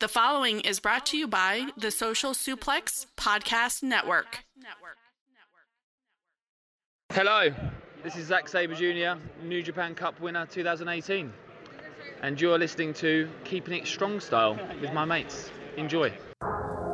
The following is brought to you by the Social Suplex Podcast Network. Hello, this is Zack Sabre Jr., New Japan Cup winner 2018. And you're listening to Keeping It Strong Style with my mates. Enjoy.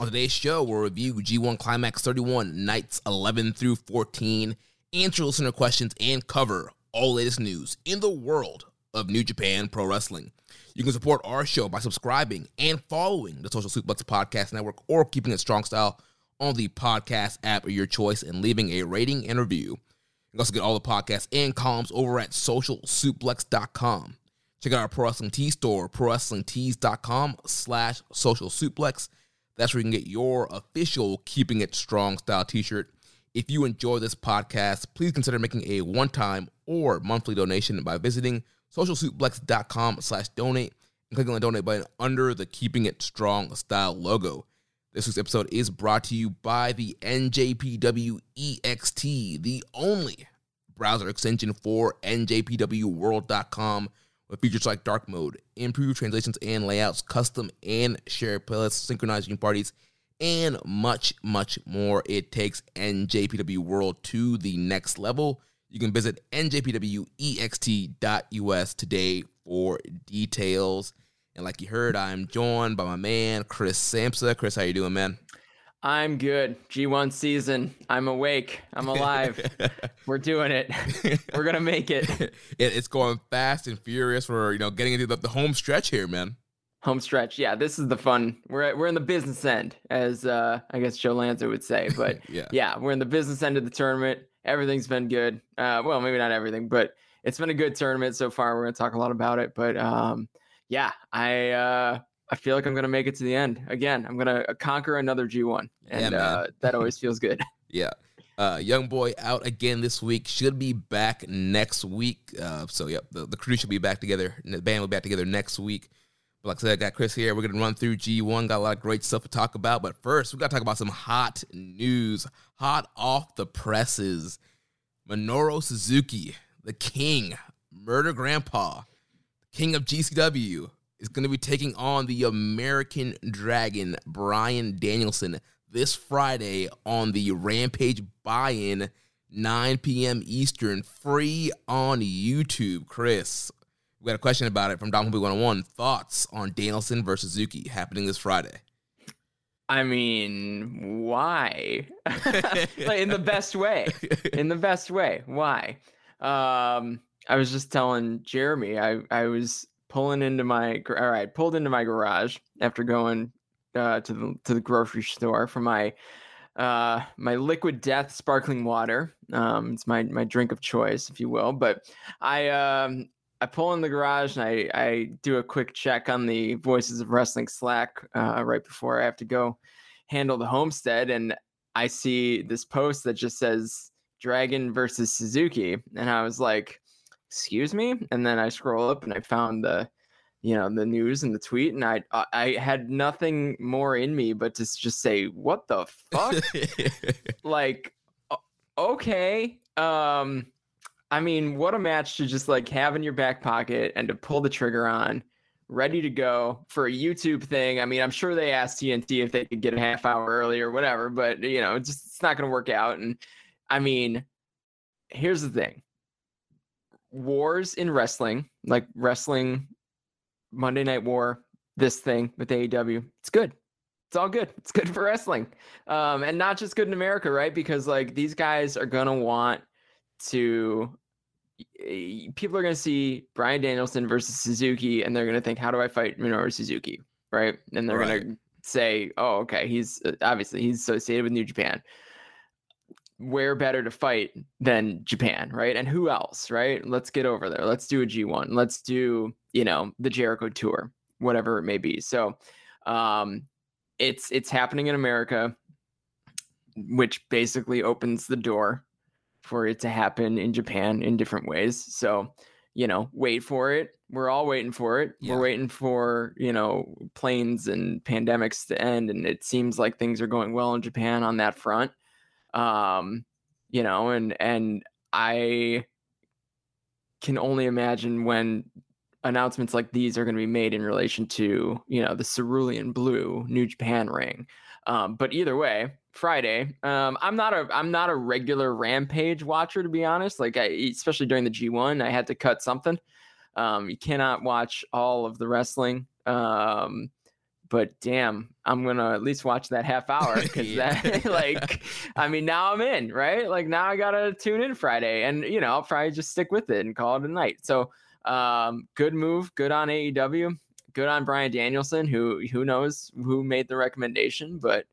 On today's show, we'll review G1 Climax 31, nights 11 through 14, answer listener questions, and cover all latest news in the world of New Japan Pro Wrestling. You can support our show by subscribing and following the Social Suplex Podcast Network or Keeping It Strong Style on the podcast app of your choice and leaving a rating and review. You can also get all the podcasts and columns over at socialsuplex.com. Check out our Pro Wrestling Tees store, prowrestlingtees.com slash social. That's where you can get your official Keeping It Strong style t-shirt. If you enjoy this podcast, please consider making a one-time or monthly donation by visiting socialsuplex.com slash donate and clicking on the donate button under the Keeping It Strong style logo. This week's episode is brought to you by the NJPW EXT, the only browser extension for NJPWWorld.com with features like dark mode, improved translations and layouts, custom and shared playlists, synchronized viewing parties, and much, much more. It takes NJPW World to the next level. You can visit njpwext.us today for details. And like you heard, I'm joined by my man Chris Samsa. Chris, how you doing, man? I'm good. G1 season. I'm awake. I'm alive. We're doing it. We're gonna make it. it. It's going fast and furious. We're you know getting into the, the home stretch here, man. Home stretch. Yeah, this is the fun. We're we're in the business end, as uh, I guess Joe Lanza would say. But yeah. yeah, we're in the business end of the tournament. Everything's been good. Uh, well, maybe not everything, but it's been a good tournament so far. We're gonna talk a lot about it. But um, yeah, I uh, I feel like I'm gonna make it to the end again. I'm gonna conquer another G1, and Yeah, uh, that always feels good. Yeah. Uh, young boy out again this week. Should be back next week. Uh, so yep, the, the crew should be back together. and The band will be back together next week. But like I said, I got Chris here. We're gonna run through G1. Got a lot of great stuff to talk about. But first, we gotta talk about some hot news, hot off the presses. Minoru Suzuki, the king, murder grandpa, king of GCW, is going to be taking on the American Dragon, Bryan Danielson, this Friday on the Rampage buy in, 9 p.m. Eastern, free on YouTube. Chris, we got a question about it from Dom Hobie 101. Thoughts on Danielson versus Zuki happening this Friday? I mean, why? in the best way. In the best way. Why? Um, I was just telling Jeremy, I, I was pulling into my all right, pulled into my garage after going uh, to the to the grocery store for my uh, my liquid death sparkling water. Um, it's my my drink of choice, if you will. But I um, I pull in the garage and I I do a quick check on the Voices of Wrestling Slack uh, right before I have to go handle the homestead, and I see this post that just says Dragon versus Suzuki, and I was like, "Excuse me," and then I scroll up and I found the you know the news and the tweet and i i had nothing more in me but to just say what the fuck? Like okay um i mean what a match to just like have in your back pocket and to pull the trigger on ready to go for a youtube thing. I mean i'm sure they asked tnt if they could get a half hour early or whatever but you know it's just it's not going to work out and i mean here's the thing wars in wrestling like wrestling Monday Night War, this thing with AEW. It's good. It's all good. It's good for wrestling. Um, and not just good in America, right? Because like these guys are gonna want to people are gonna see Bryan Danielson versus Suzuki and they're gonna think, how do I fight Minoru Suzuki? Right. And they're right. gonna say, oh, okay, he's uh, obviously he's associated with New Japan where better to fight than Japan, right? And who else, right? Let's get over there. Let's do a G1. Let's do, you know, the Jericho tour, whatever it may be. So um it's it's happening in America, which basically opens the door for it to happen in Japan in different ways. So, you know, wait for it. We're all waiting for it. Yeah. We're waiting for, you know, planes and pandemics to end. And it seems like things are going well in Japan on that front um you know and and i can only imagine when announcements like these are going to be made in relation to you know the cerulean blue new japan ring. Um, but either way friday um, i'm not a i'm not a regular rampage watcher to be honest. Like I, especially during the g1 i had to cut something. Um, you cannot watch all of the wrestling. Um, but damn, I'm gonna at least watch that half hour because yeah. that like I mean now I'm in, right? Like now I gotta tune in Friday and you know, I'll probably just stick with it and call it a night. So um good move, good on AEW, good on Bryan Danielson, who who knows who made the recommendation, but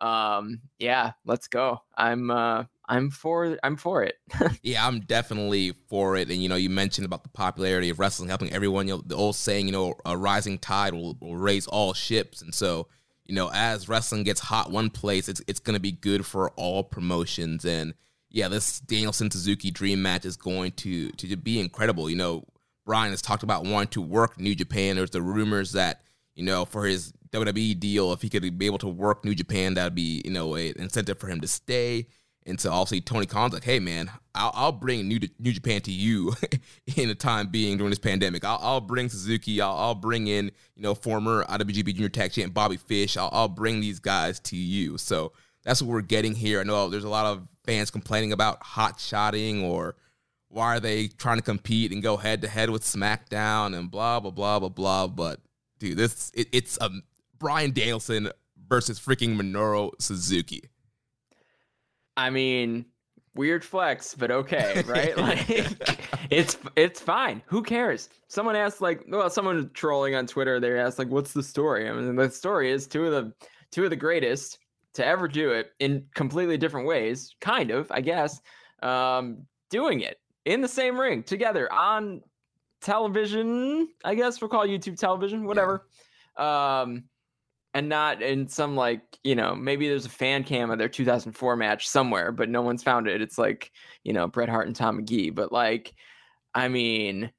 um yeah, let's go. I'm uh I'm for I'm for it. yeah, I'm definitely for it. And you know, you mentioned about the popularity of wrestling helping everyone. You know, the old saying, you know, a rising tide will, will raise all ships. And so, you know, as wrestling gets hot one place, it's it's going to be good for all promotions. And yeah, this Danielson Suzuki dream match is going to to be incredible. You know, Bryan has talked about wanting to work New Japan. There's the rumors that you know for his WWE deal, if he could be able to work New Japan, that'd be you know an incentive for him to stay. And so obviously Tony Khan's like, hey man, I'll, I'll bring New, New Japan to you in the time being during this pandemic. I'll, I'll bring Suzuki. I'll, I'll, bring in you know former IWGP Junior Tag Champ Bobby Fish. I'll, bring these guys to you. So that's what we're getting here. I know there's a lot of fans complaining about hot shotting or why are they trying to compete and go head to head with SmackDown and blah blah blah blah blah. But dude, this it, it's um Bryan Danielson versus freaking Minoru Suzuki. I mean, weird flex, but okay, right? like it's it's fine. Who cares? Someone asked like, well, someone trolling on Twitter, they asked like, what's the story? I mean, the story is two of the two of the greatest to ever do it in completely different ways, kind of, I guess, um, doing it in the same ring together on television. I guess we'll call YouTube television, whatever. Yeah. Um, and not in some like you know maybe there's a fan cam of their 2004 match somewhere but no one's found it. It's like you know bret hart and tom magee but like i mean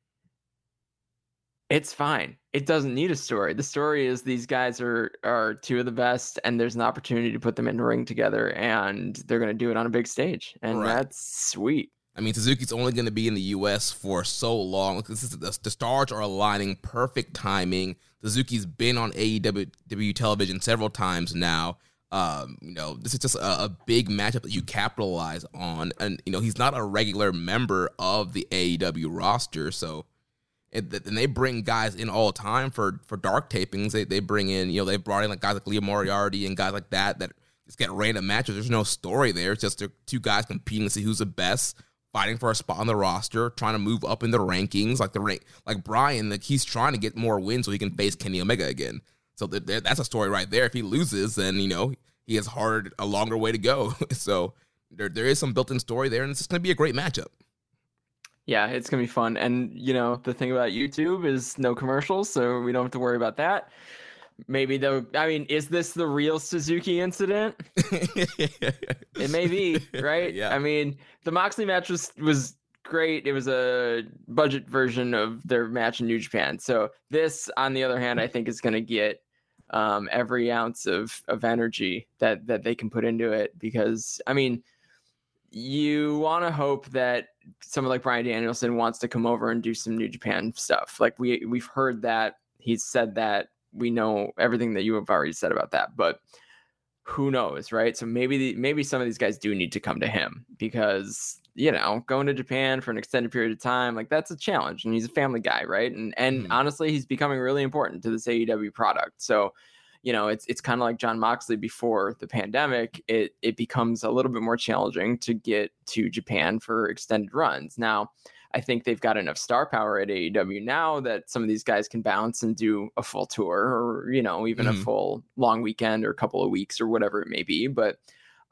it's fine. It doesn't need a story. The story is these guys are are two of the best and there's an opportunity to put them in the ring together and they're going to do it on a big stage and right. that's sweet I mean, Suzuki's only going to be in the U.S. for so long. The, the stars are aligning, perfect timing. Suzuki's been on AEW television several times now. Um, you know, this is just a, a, big matchup that you capitalize on, and you know he's not a regular member of the AEW roster, so and, and they bring guys in all the time for for dark tapings. They they bring in, you know, they brought in like guys like Lee Moriarty and guys like that that just get random matches. There's no story there. It's just two guys competing to see who's the best fighting for a spot on the roster, trying to move up in the rankings. Like the rank, like Bryan, like he's trying to get more wins so he can face Kenny Omega again. So th- th- that's a story right there. If he loses, then you know he has hard a longer way to go. so there there is some built-in story there, and it's just going to be a great matchup. Yeah, it's gonna be fun. And you know, the thing about YouTube is no commercials, so we don't have to worry about that. Maybe though, I mean, is this the real Suzuki incident? it may be, right? Yeah. I mean, the Moxley match was was great. It was a budget version of their match in New Japan. So this, on the other hand, I think is gonna get um, every ounce of of energy that that they can put into it because I mean you want to hope that someone like Bryan Danielson wants to come over and do some New Japan stuff. Like we we've heard that he's said that we know everything that you have already said about that, but who knows, right? So maybe the, maybe some of these guys do need to come to him because you know going to Japan for an extended period of time, like that's a challenge, and he's a family guy, right? And and Mhm. honestly, he's becoming really important to this AEW product. So you know, it's it's kind of like Jon Moxley before the pandemic. It it becomes a little bit more challenging to get to Japan for extended runs. Now, I think they've got enough star power at AEW now that some of these guys can bounce and do a full tour or you know even Mhm. a full long weekend or a couple of weeks or whatever it may be. But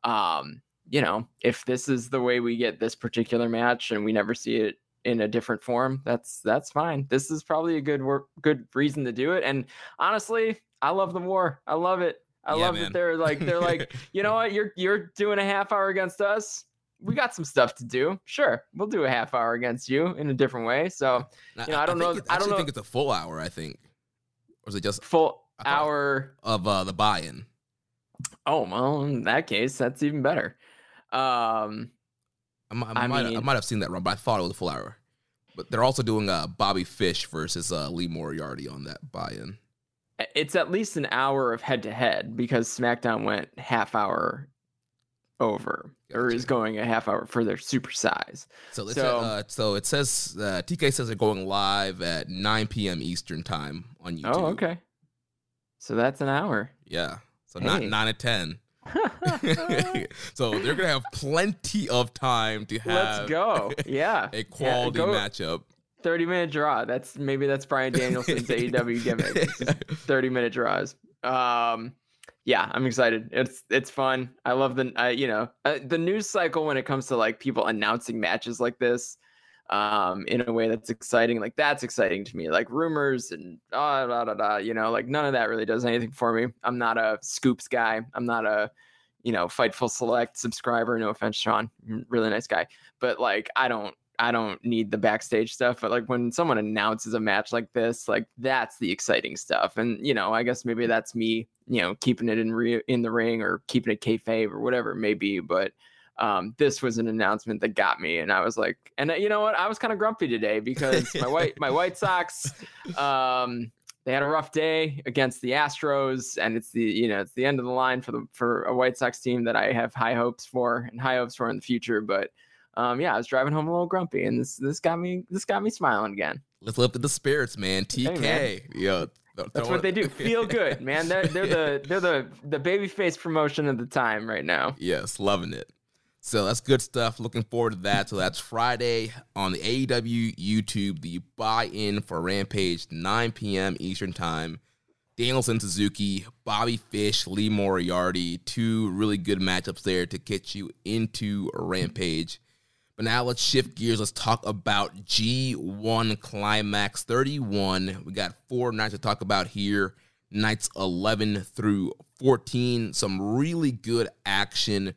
um, you know, if this is the way we get this particular match and we never see it in a different form, that's that's fine. This is probably a good work, good reason to do it. And honestly, I love the war. I love it. I Yeah, love man. that they're like they're like, you know what, you're you're doing a half hour against us. We got some stuff to do. Sure, we'll do a half hour against you in a different way. So You know, I don't think know- it- I I don't know- think it's a full hour. I think, or is it just full hour. of uh, the buy-in? Oh well, in that case, that's even better. Um, I, I, I might I might have seen that wrong, but I thought it was a full hour. But they're also doing uh, Bobby Fish versus uh, Lee Moriarty on that buy-in. it's at least an hour of head to head because SmackDown went half hour over or is going a half hour for their super size. So, So- uh, so it says uh, TK says they're going live at 9 p.m. Eastern time on YouTube. Oh, okay. So that's an hour. Yeah. So not nine to ten. so they're gonna have plenty of time to have Let's go. Yeah. a quality go- matchup. 30 minute draw. That's maybe that's Bryan Danielson's AEW gimmick. 30 minute draws. Um yeah, I'm excited. It's it's fun. I love the uh, you know, uh, the news cycle when it comes to like people announcing matches like this um in a way that's exciting. Like that's exciting to me. Like rumors and ah da da da, you know, like none of that really does anything for me. I'm not a scoops guy. I'm not a you know, Fightful Select subscriber. No offense, Sean. Really nice guy. But like I don't I don't need the backstage stuff, but like when someone announces a match like this, like that's the exciting stuff. And you know, I guess maybe that's me, you know, keeping it in re- in the ring or keeping it kayfabe or whatever it may be. But um, this was an announcement that got me, and I was like, and uh, you know what? I was kind of grumpy today because my white my White Sox, um, they had a rough day against the Astros, and it's the you know it's the end of the line for the for a White Sox team that I have high hopes for and high hopes for in the future, but um, yeah, I was driving home a little grumpy, and this this got me this got me smiling again. Let's lift the spirits, man. TK. man. Yo, That's what they do. Feel good, man. They're they're the they're the the babyface promotion of the time right now. Yes, loving it. So that's good stuff. Looking forward to that. So that's Friday on the AEW YouTube, the buy in for Rampage, 9 p.m. Eastern Time. Danielson Suzuki, Bobby Fish, Lee Moriarty, two really good matchups there to get you into Rampage. But now let's shift gears. Let's talk about G1 Climax 31. We got four nights to talk about here nights 11 through 14. Some really good action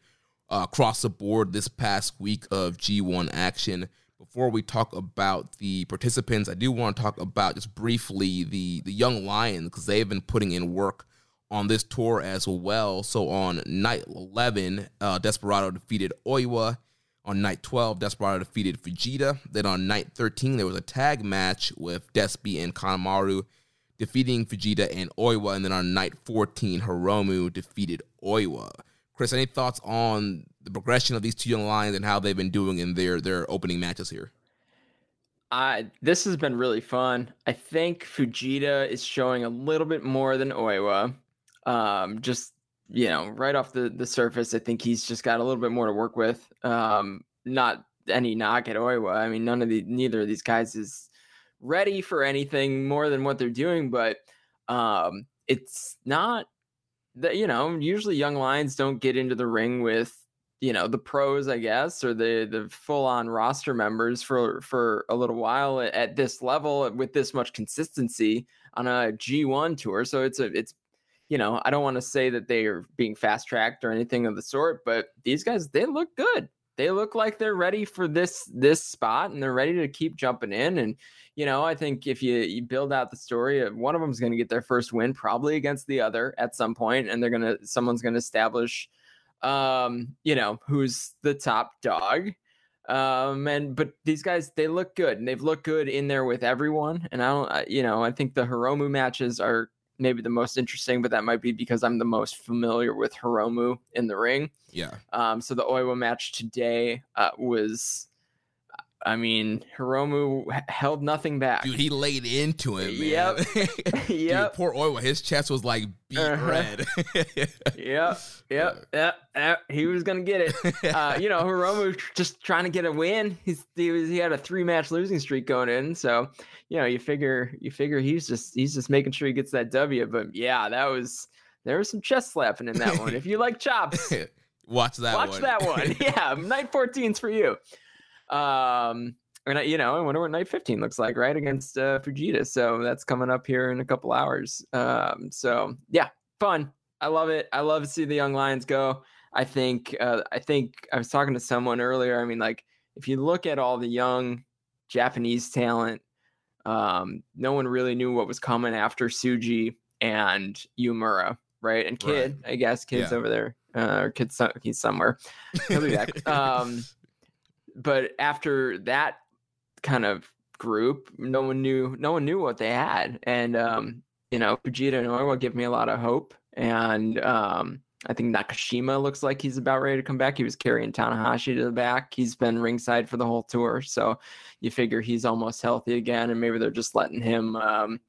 uh, across the board this past week of G1 action. Before we talk about the participants, I do want to talk about just briefly the the young Lions because they've been putting in work on this tour as well. So on night 11, uh, Desperado defeated Oiwa. On night 12, Desperado defeated Fujita. Then on night 13, there was a tag match with Despi and Kanemaru defeating Fujita and Oiwa. And then on night 14, Hiromu defeated Oiwa. Chris, any thoughts on the progression of these two young lions and how they've been doing in their their opening matches here? I this has been really fun. I think Fujita is showing a little bit more than Oiwa. Um, just you know, right off the the surface, I think he's just got a little bit more to work with. Um, not any knock at Oiwa. I mean, none of the neither of these guys is ready for anything more than what they're doing, but um, it's not that you know usually young lions don't get into the ring with you know the pros i guess or the the full on roster members for for a little while at this level with this much consistency on a g1 tour so it's a it's you know i don't want to say that they are being fast tracked or anything of the sort but these guys they look good they look like they're ready for this this spot and they're ready to keep jumping in and you know i think if you you build out the story one of them is going to get their first win probably against the other at some point and they're going to someone's going to establish um, you know, who's the top dog. Um, and but these guys, they look good and they've looked good in there with everyone. And I don't, you know, I think the Hiromu matches are maybe the most interesting, but that might be because I'm the most familiar with Hiromu in the ring. Yeah. Um, so the Oiwa match today uh, was I mean, Hiromu held nothing back. Dude, he laid into him, man. Yep. yep. Dude, poor Oiwa, his chest was like beat uh-huh. red. yep. Yep. Yep. Yep. He was gonna get it. Uh, you know, Hiromu just trying to get a win. He's he was he had a three match losing streak going in, so you know you figure you figure he's just he's just making sure he gets that W. But yeah, that was there was some chest slapping in that one. if you like chops, watch that. One. Watch one. that one. Yeah, night 14's for you. Um, and I, you know, I wonder what night 15 looks like, right? Against uh, Fujita. So that's coming up here in a couple hours. Um, so yeah, fun. I love it. I love to see the young lions go. I think, uh, I think I was talking to someone earlier. I mean, like, if you look at all the young Japanese talent, um, no one really knew what was coming after Tsuji and Uemura, right? And Kid, right. I guess, Kid's yeah. over there, uh, or Kid's he's somewhere. He'll be back. um, but after that kind of group, no one knew no one knew what they had, and um, you know Fujita and Oiwa give me a lot of hope, and um, I think Nakashima looks like he's about ready to come back. He was carrying Tanahashi to the back. He's been ringside for the whole tour, so you figure he's almost healthy again, and maybe they're just letting him. Um,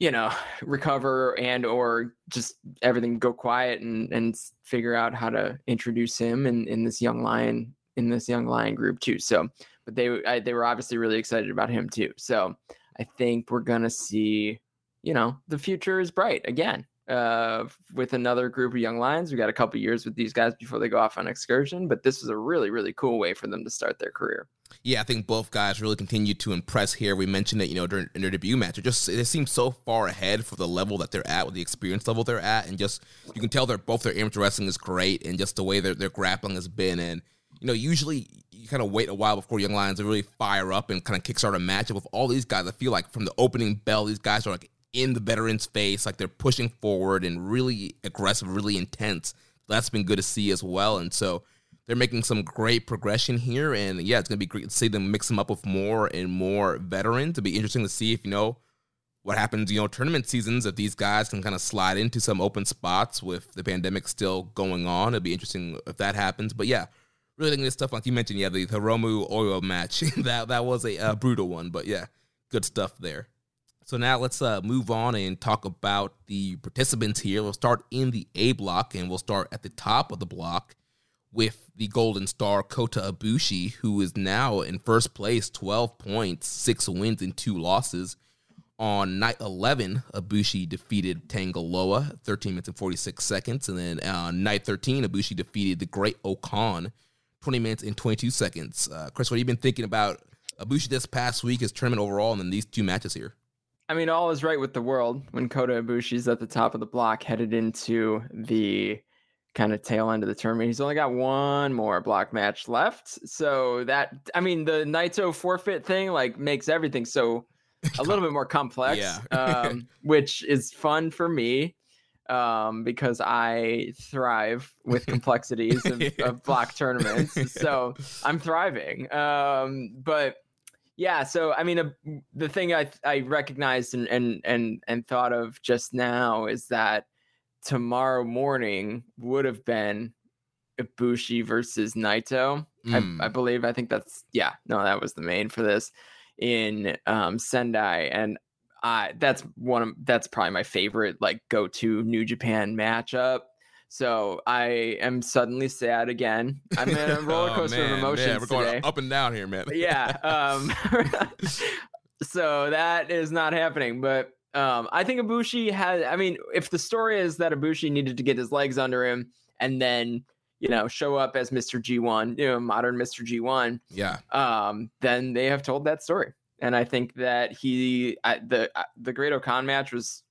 you know recover and or just everything go quiet and and figure out how to introduce him in in this young lion in this young lion group too. So, but they I, they were obviously really excited about him too. So I think we're gonna see, you know, the future is bright again. Uh, with another group of young lions, we got a couple years with these guys before they go off on excursion. But this was a really really cool way for them to start their career. Yeah, I think both guys really continue to impress here. We mentioned it, you know, during their debut match. It just they seem so far ahead for the level that they're at, with the experience level they're at, and just you can tell they're both their amateur wrestling is great, and just the way their their grappling has been, and you know, usually you kind of wait a while before Young Lions really fire up and kind of kickstart a matchup with all these guys, I feel like from the opening bell, these guys are like in the veterans' face, like they're pushing forward and really aggressive, really intense. That's been good to see as well. And so they're making some great progression here. And yeah, it's gonna be great to see them mix them up with more and more veterans. It'll be interesting to see if you know what happens, you know, tournament seasons, if these guys can kind of slide into some open spots with the pandemic still going on. It'd be interesting if that happens. But yeah, really this stuff like you mentioned, yeah, the Hiromu Oiwa match that that was a, a, brutal one, but yeah, good stuff there. So now let's uh, move on and talk about the participants here. We'll start in the A block, and we'll start at the top of the block with the Golden Star Kota Ibushi, who is now in first place, 12 points, six wins, and two losses. On night 11, Ibushi defeated Tangaloa, 13 minutes and 46 seconds. And then on night 13, Ibushi defeated the Great O-Khan, 20 minutes and 22 seconds. Uh, Chris, what have you been thinking about Ibushi this past week, his tournament overall, and then these two matches here? I mean, all is right with the world when Kota Ibushi's at the top of the block, headed into the kind of tail end of the tournament. He's only got one more block match left. So that, I mean, the Naito forfeit thing like makes everything so a little bit more complex, yeah. um, which is fun for me um, because I thrive with complexities of, of, block tournaments. So I'm thriving. Um, but yeah, so I mean, uh, the thing I I recognized and and and and thought of just now is that tomorrow morning would have been Ibushi versus Naito. Mm. I, I believe. I think that's yeah. No, that was the main for this in um, Sendai, and I that's one of that's probably my favorite like go to New Japan matchup. So I am suddenly sad again. I'm in a roller coaster oh, of emotions we're going today. up and down here, man. yeah. Um, so that is not happening. But Um, I think Ibushi had. I mean, if the story is that Ibushi needed to get his legs under him and then you know show up as Mr. G1, you know, modern Mr. G1, Yeah. um, then they have told that story. And I think that he I, the the Great O-Khan match was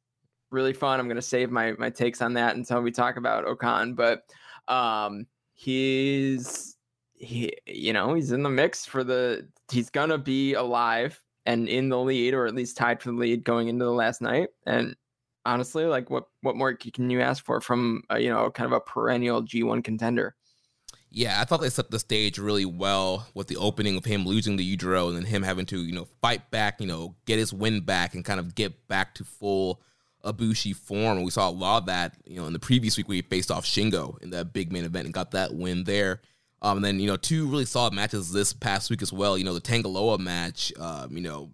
really fun. I'm going to save my my takes on that until we talk about O-Khan, but um, he's he you know he's in the mix for the he's gonna be alive and in the lead or at least tied for the lead going into the last night and honestly like what what more can you ask for from uh, you know kind of a perennial G1 contender Yeah, I thought they set the stage really well with the opening of him losing the Udro and then him having to, you know, fight back, you know, get his win back and kind of get back to full Ibushi form. And we saw a lot of that, you know, in the previous week he faced off Shingo in that big main event and got that win there. Um, and then, you know, two really solid matches this past week as well. You know, the Tangaloa match, um, you know,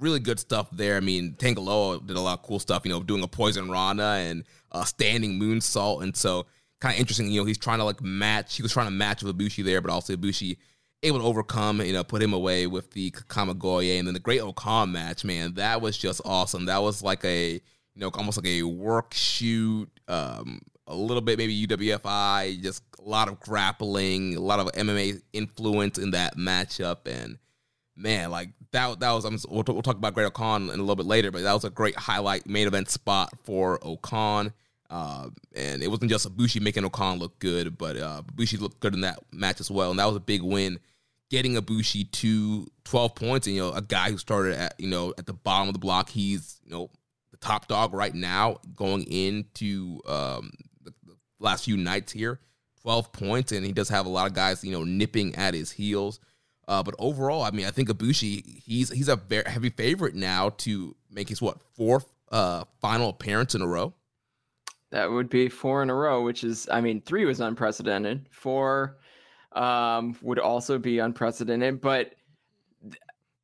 really good stuff there. I mean, Tangaloa did a lot of cool stuff, you know, doing a poison Rana and uh, standing moonsault. And so, kind of interesting, you know, he's trying to like match, he was trying to match with Ibushi there, but also Ibushi able to overcome, you know, put him away with the Kamigoye. And then the Great O-Khan match, man, that was just awesome. That was like a, you know, almost like a work shoot, um, a little bit maybe UWFI, just a lot of grappling, a lot of MMA influence in that matchup. And man, like that that was. I'm, we'll, we'll talk about Great O-Khan in a little bit later, but that was a great highlight main event spot for O-Khan. Uh, and it wasn't just Ibushi making O-Khan look good, but uh, looked good in that match as well, and that was a big win, getting Ibushi to 12 points. And you know, a guy who started at you know at the bottom of the block, he's you know the top dog right now going into um, the, the last few nights here. 12 points, and he does have a lot of guys you know nipping at his heels. Uh, but overall, I mean, I think Ibushi he's he's a very heavy favorite now to make his what fourth uh, final appearance in a row. That would be four in a row, which is, I mean, three was unprecedented. Four um, would also be unprecedented. But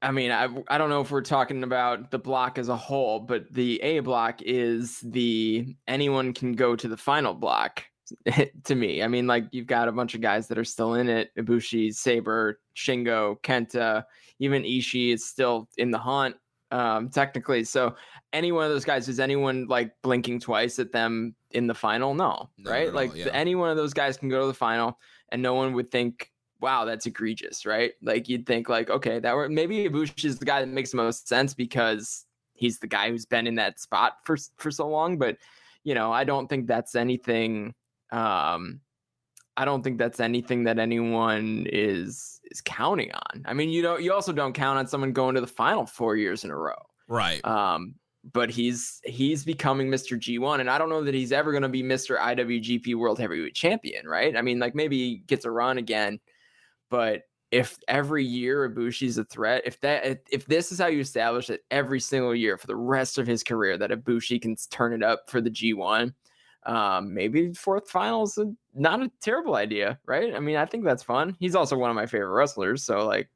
I mean, I, I don't know if we're talking about the block as a whole, but the A block is the anyone can go to the final block to me. I mean, like you've got a bunch of guys that are still in it Ibushi, Sabre, Shingo, Kenta, even Ishii is still in the hunt um, technically. So any one of those guys, is anyone like blinking twice at them in the final? No, Not right? Like all, yeah. any one of those guys can go to the final, and no one would think, "Wow, that's egregious," right? Like you'd think, like, okay, that were maybe Ibushi is the guy that makes the most sense because he's the guy who's been in that spot for for so long. But you know, I don't think that's anything. Um, I don't think that's anything that anyone is is counting on. I mean, you don't. You also don't count on someone going to the final four years in a row. Right. Um, but he's he's becoming Mr. G1, and I don't know that he's ever going to be Mr. IWGP World Heavyweight Champion, right? I mean, like maybe he gets a run again, but if every year Ibushi's a threat, if that if- if this is how you establish it every single year for the rest of his career, that Ibushi can turn it up for the G1, um, maybe fourth finals not a terrible idea, right? I mean, I think that's fun. He's also one of my favorite wrestlers, so like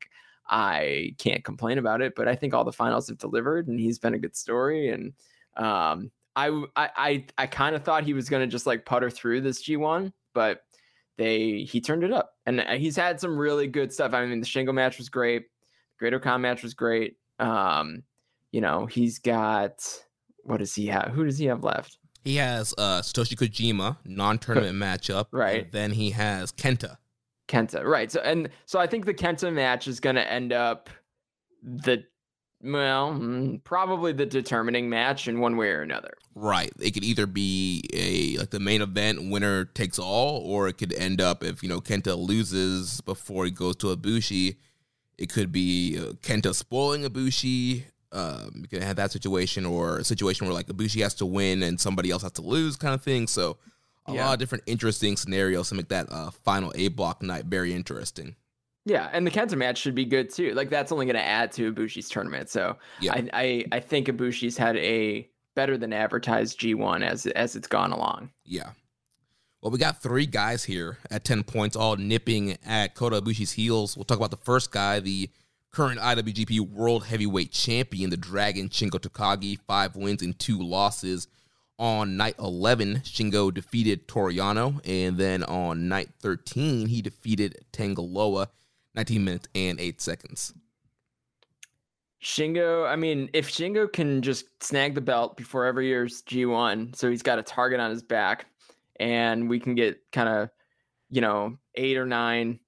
I can't complain about it. But I think all the finals have delivered, and he's been a good story. And um, i i i kind of thought he was gonna just like putter through this G1, but they he turned it up, and uh, he's had some really good stuff. I mean, the Shingo match was great. The O-Khan match was great. Um, you know, he's got what does he have? Who does he have left? He has uh, Satoshi Kojima non-tournament matchup, Right. Then he has Kenta. Kenta, right? So and so I think the Kenta match is going to end up the well, mm, probably the determining match in one way or another. Right. It could either be a like the main event winner takes all, or it could end up if you know Kenta loses before he goes to Ibushi. It could be uh, Kenta spoiling Ibushi. Um, you can have that situation, or a situation where like Ibushi has to win and somebody else has to lose, kind of thing. So a Yeah. lot of different interesting scenarios to make that uh, final A block night very interesting. Yeah, and the Kenta match should be good too. Like that's only going to add to Ibushi's tournament. So Yeah. I, I I think Ibushi's had a better than advertised G1 as as it's gone along. Yeah. Well, we got three guys here at 10 points, all nipping at Kota Ibushi's heels. We'll talk about the first guy, the current IWGP World Heavyweight Champion, the Dragon Shingo Takagi, five wins and two losses. On night 11, Shingo defeated Toru Yano, and then on night 13, he defeated Tangaloa, 19 minutes and 8 seconds. Shingo, I mean, if Shingo can just snag the belt before every year's G1, so he's got a target on his back, and we can get kind of, you know, eight or nine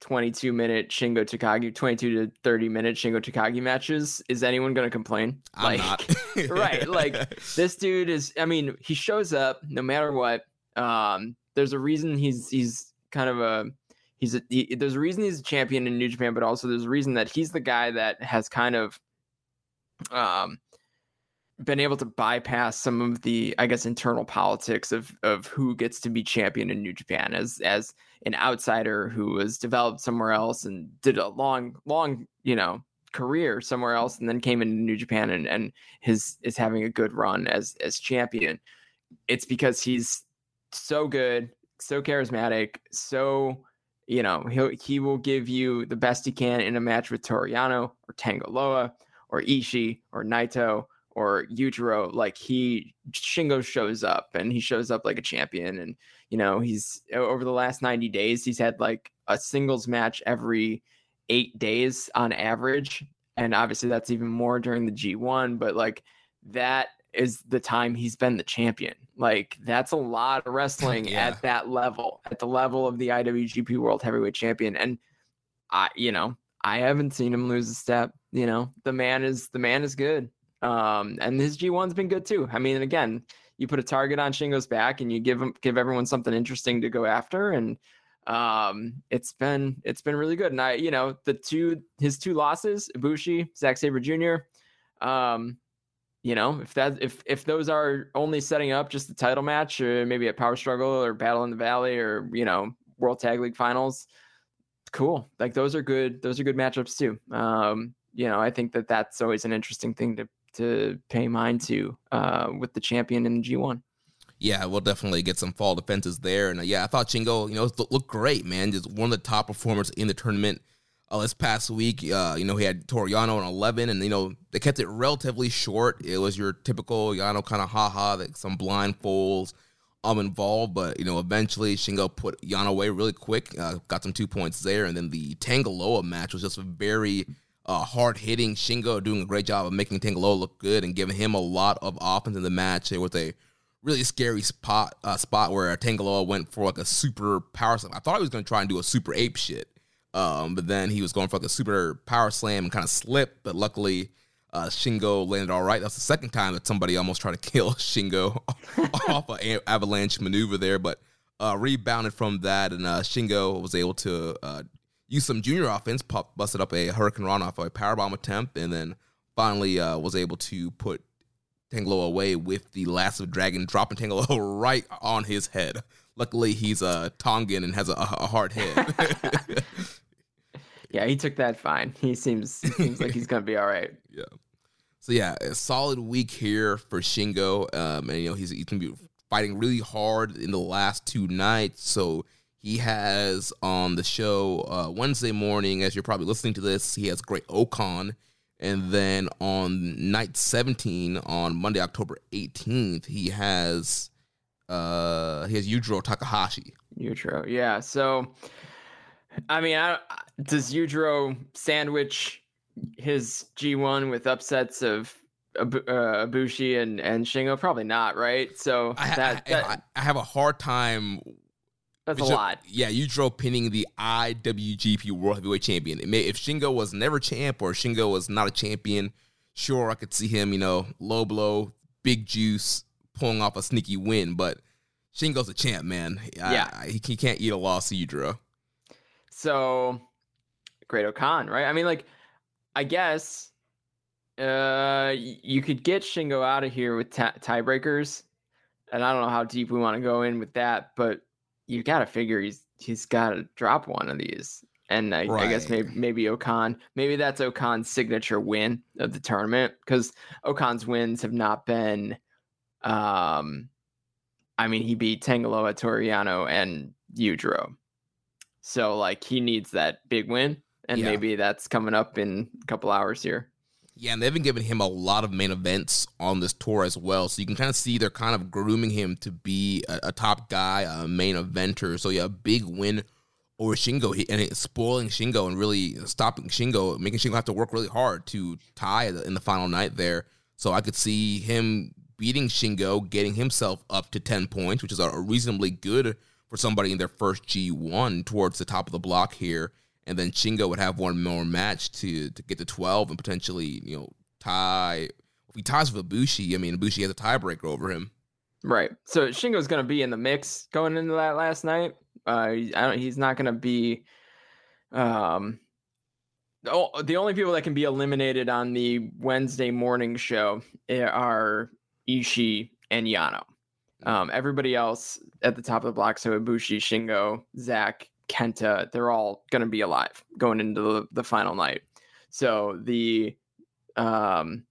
22 minute Shingo Takagi, 22 to 30 minute Shingo Takagi matches, is anyone going to complain? I'm like, not. right. Like, this dude is, I mean, he shows up no matter what. Um, there's a reason he's, he's kind of a, he's a, he, there's a reason he's a champion in New Japan, but also there's a reason that he's the guy that has kind of, um, been able to bypass some of the i guess internal politics of of who gets to be champion in new japan as as an outsider who was developed somewhere else and did a long long you know career somewhere else and then came into new japan and and his is having a good run as as champion. It's because he's so good so charismatic so you know he he will give you the best he can in a match with Toru Yano or Tangaloa or Ishii or Naito or Yujiro, like he Shingo shows up and he shows up like a champion. And you know, he's over the last 90 days, he's had like a singles match every eight days on average. And obviously that's even more during the G1, but like that is the time he's been the champion. Like that's a lot of wrestling Yeah. at that level, at the level of the IWGP World Heavyweight Champion. And I, you know, I haven't seen him lose a step. You know, the man is the man is good. Um, and his G1's been good too. I mean, again, you put a target on Shingo's back and you give him give everyone something interesting to go after, and um, it's been it's been really good. And I, you know, the two his two losses, Ibushi, Zack Sabre Jr. Um, you know, if that if if those are only setting up just the title match, or maybe a power struggle or battle in the valley, or you know, World Tag League Finals, cool. Like those are good. Those are good matchups too. Um, you know, I think that that's always an interesting thing to to pay mind to uh, with the champion in the G1. Yeah, we'll definitely get some fall defenses there. And uh, yeah, I thought Shingo, you know, looked great, man. Just one of the top performers in the tournament. Uh, this past week, uh, you know, he had Toru Yano on 11, and, you know, they kept it relatively short. It was your typical Yano kind of haha, like some blindfolds um, involved. But, you know, eventually Shingo put Yano away really quick, uh, got some two points there. And then the Tangaloa match was just a very uh, hard hitting. Shingo doing a great job of making Tangaloa look good and giving him a lot of offense in the match. It was a really scary spot uh, spot where Tangaloa went for like a super power slam. I thought he was going to try and do a super ape shit, um, but then he was going for like a super power slam and kind of slipped. But luckily, uh, Shingo landed all right. That's the second time that somebody almost tried to kill Shingo off an avalanche maneuver there, but uh, rebounded from that, and uh, Shingo was able to uh, use some junior offense, pop, busted up a Hurricanrana off a powerbomb attempt, and then finally uh, was able to put Tangaloa away with the Last of Dragon, dropping Tangaloa right on his head. Luckily, he's a Tongan and has a, a hard head. Yeah, he took that fine. He seems seems like he's gonna be all right. yeah. So yeah, a solid week here for Shingo. Um, and you know he's he's gonna be fighting really hard in the last two nights. So he has on the show uh, Wednesday morning, as you're probably listening to this, he has Great O-Khan. And then on night 17, on Monday, October 18th, he has uh he has Yujiro Takahashi. Yujiro, yeah. So, I mean, I, does Yujiro sandwich his G1 with upsets of uh, Ibushi and and Shingo? Probably not, right? So I, that, I, that I, I have a hard time that's a Bishop- lot. Yeah, Yujiro pinning the IWGP World Heavyweight Champion. May, if Shingo was never champ or Shingo was not a champion, sure I could see him, you know, low blow, big juice, pulling off a sneaky win. But Shingo's a champ, man. I- Yeah. I- he, he can't eat a loss to Yujiro. So, Great O-Khan, right? I mean, like, I guess uh, you could get Shingo out of here with ta- tiebreakers, and I don't know how deep we want to go in with that, but you got to figure he's he's got to drop one of these. And I, I guess maybe maybe O-Khan, maybe that's O-Khan's signature win of the tournament because O-Khan's wins have not been, um, I mean he beat Tangaloa, Toru Yano, and Yujiro. So like he needs that big win, and Yeah. maybe that's coming up in a couple hours here. Yeah, and they've been giving him a lot of main events on this tour as well. So you can kind of see they're kind of grooming him to be a, a top guy, a main eventer. So yeah, a big win over Shingo he, and spoiling Shingo and really stopping Shingo, making Shingo have to work really hard to tie in the final night there. So I could see him beating Shingo, getting himself up to 10 points, which is a reasonably good for somebody in their first G1 towards the top of the block here. And then Shingo would have one more match to to get to 12 and potentially, you know, tie. If he ties with Ibushi, I mean, Ibushi has a tiebreaker over him. Right. So Shingo's going to be in the mix going into that last night. Uh, I don't, he's not going to be. Um, oh, the only people that can be eliminated on the Wednesday morning show eh, are Ishii and Yano. Um, everybody else at the top of the block, so Ibushi, Shingo, Zack, Kenta, they're all going to be alive going into the, the final night. So the um,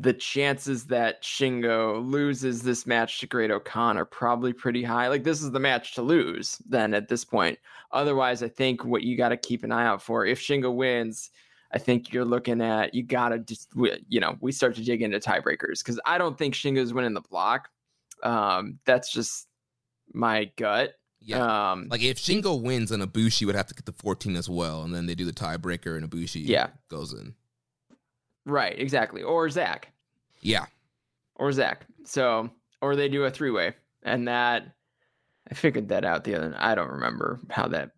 the chances that Shingo loses this match to Great-O-Khan are probably pretty high. Like this is the match to lose then at this point. Otherwise, I think what you got to keep an eye out for if Shingo wins, I think you're looking at you got to just you know we start to dig into tiebreakers because I don't think Shingo's winning the block. Um, that's just my gut. Yeah. Um, like if Shingo wins, then Ibushi would have to get the 14 as well, and then they do the tiebreaker, and Ibushi yeah. goes in. Right, exactly. Or Zach. Yeah. Or Zach. So, or they do a three way. And that, I figured that out the other I don't remember how that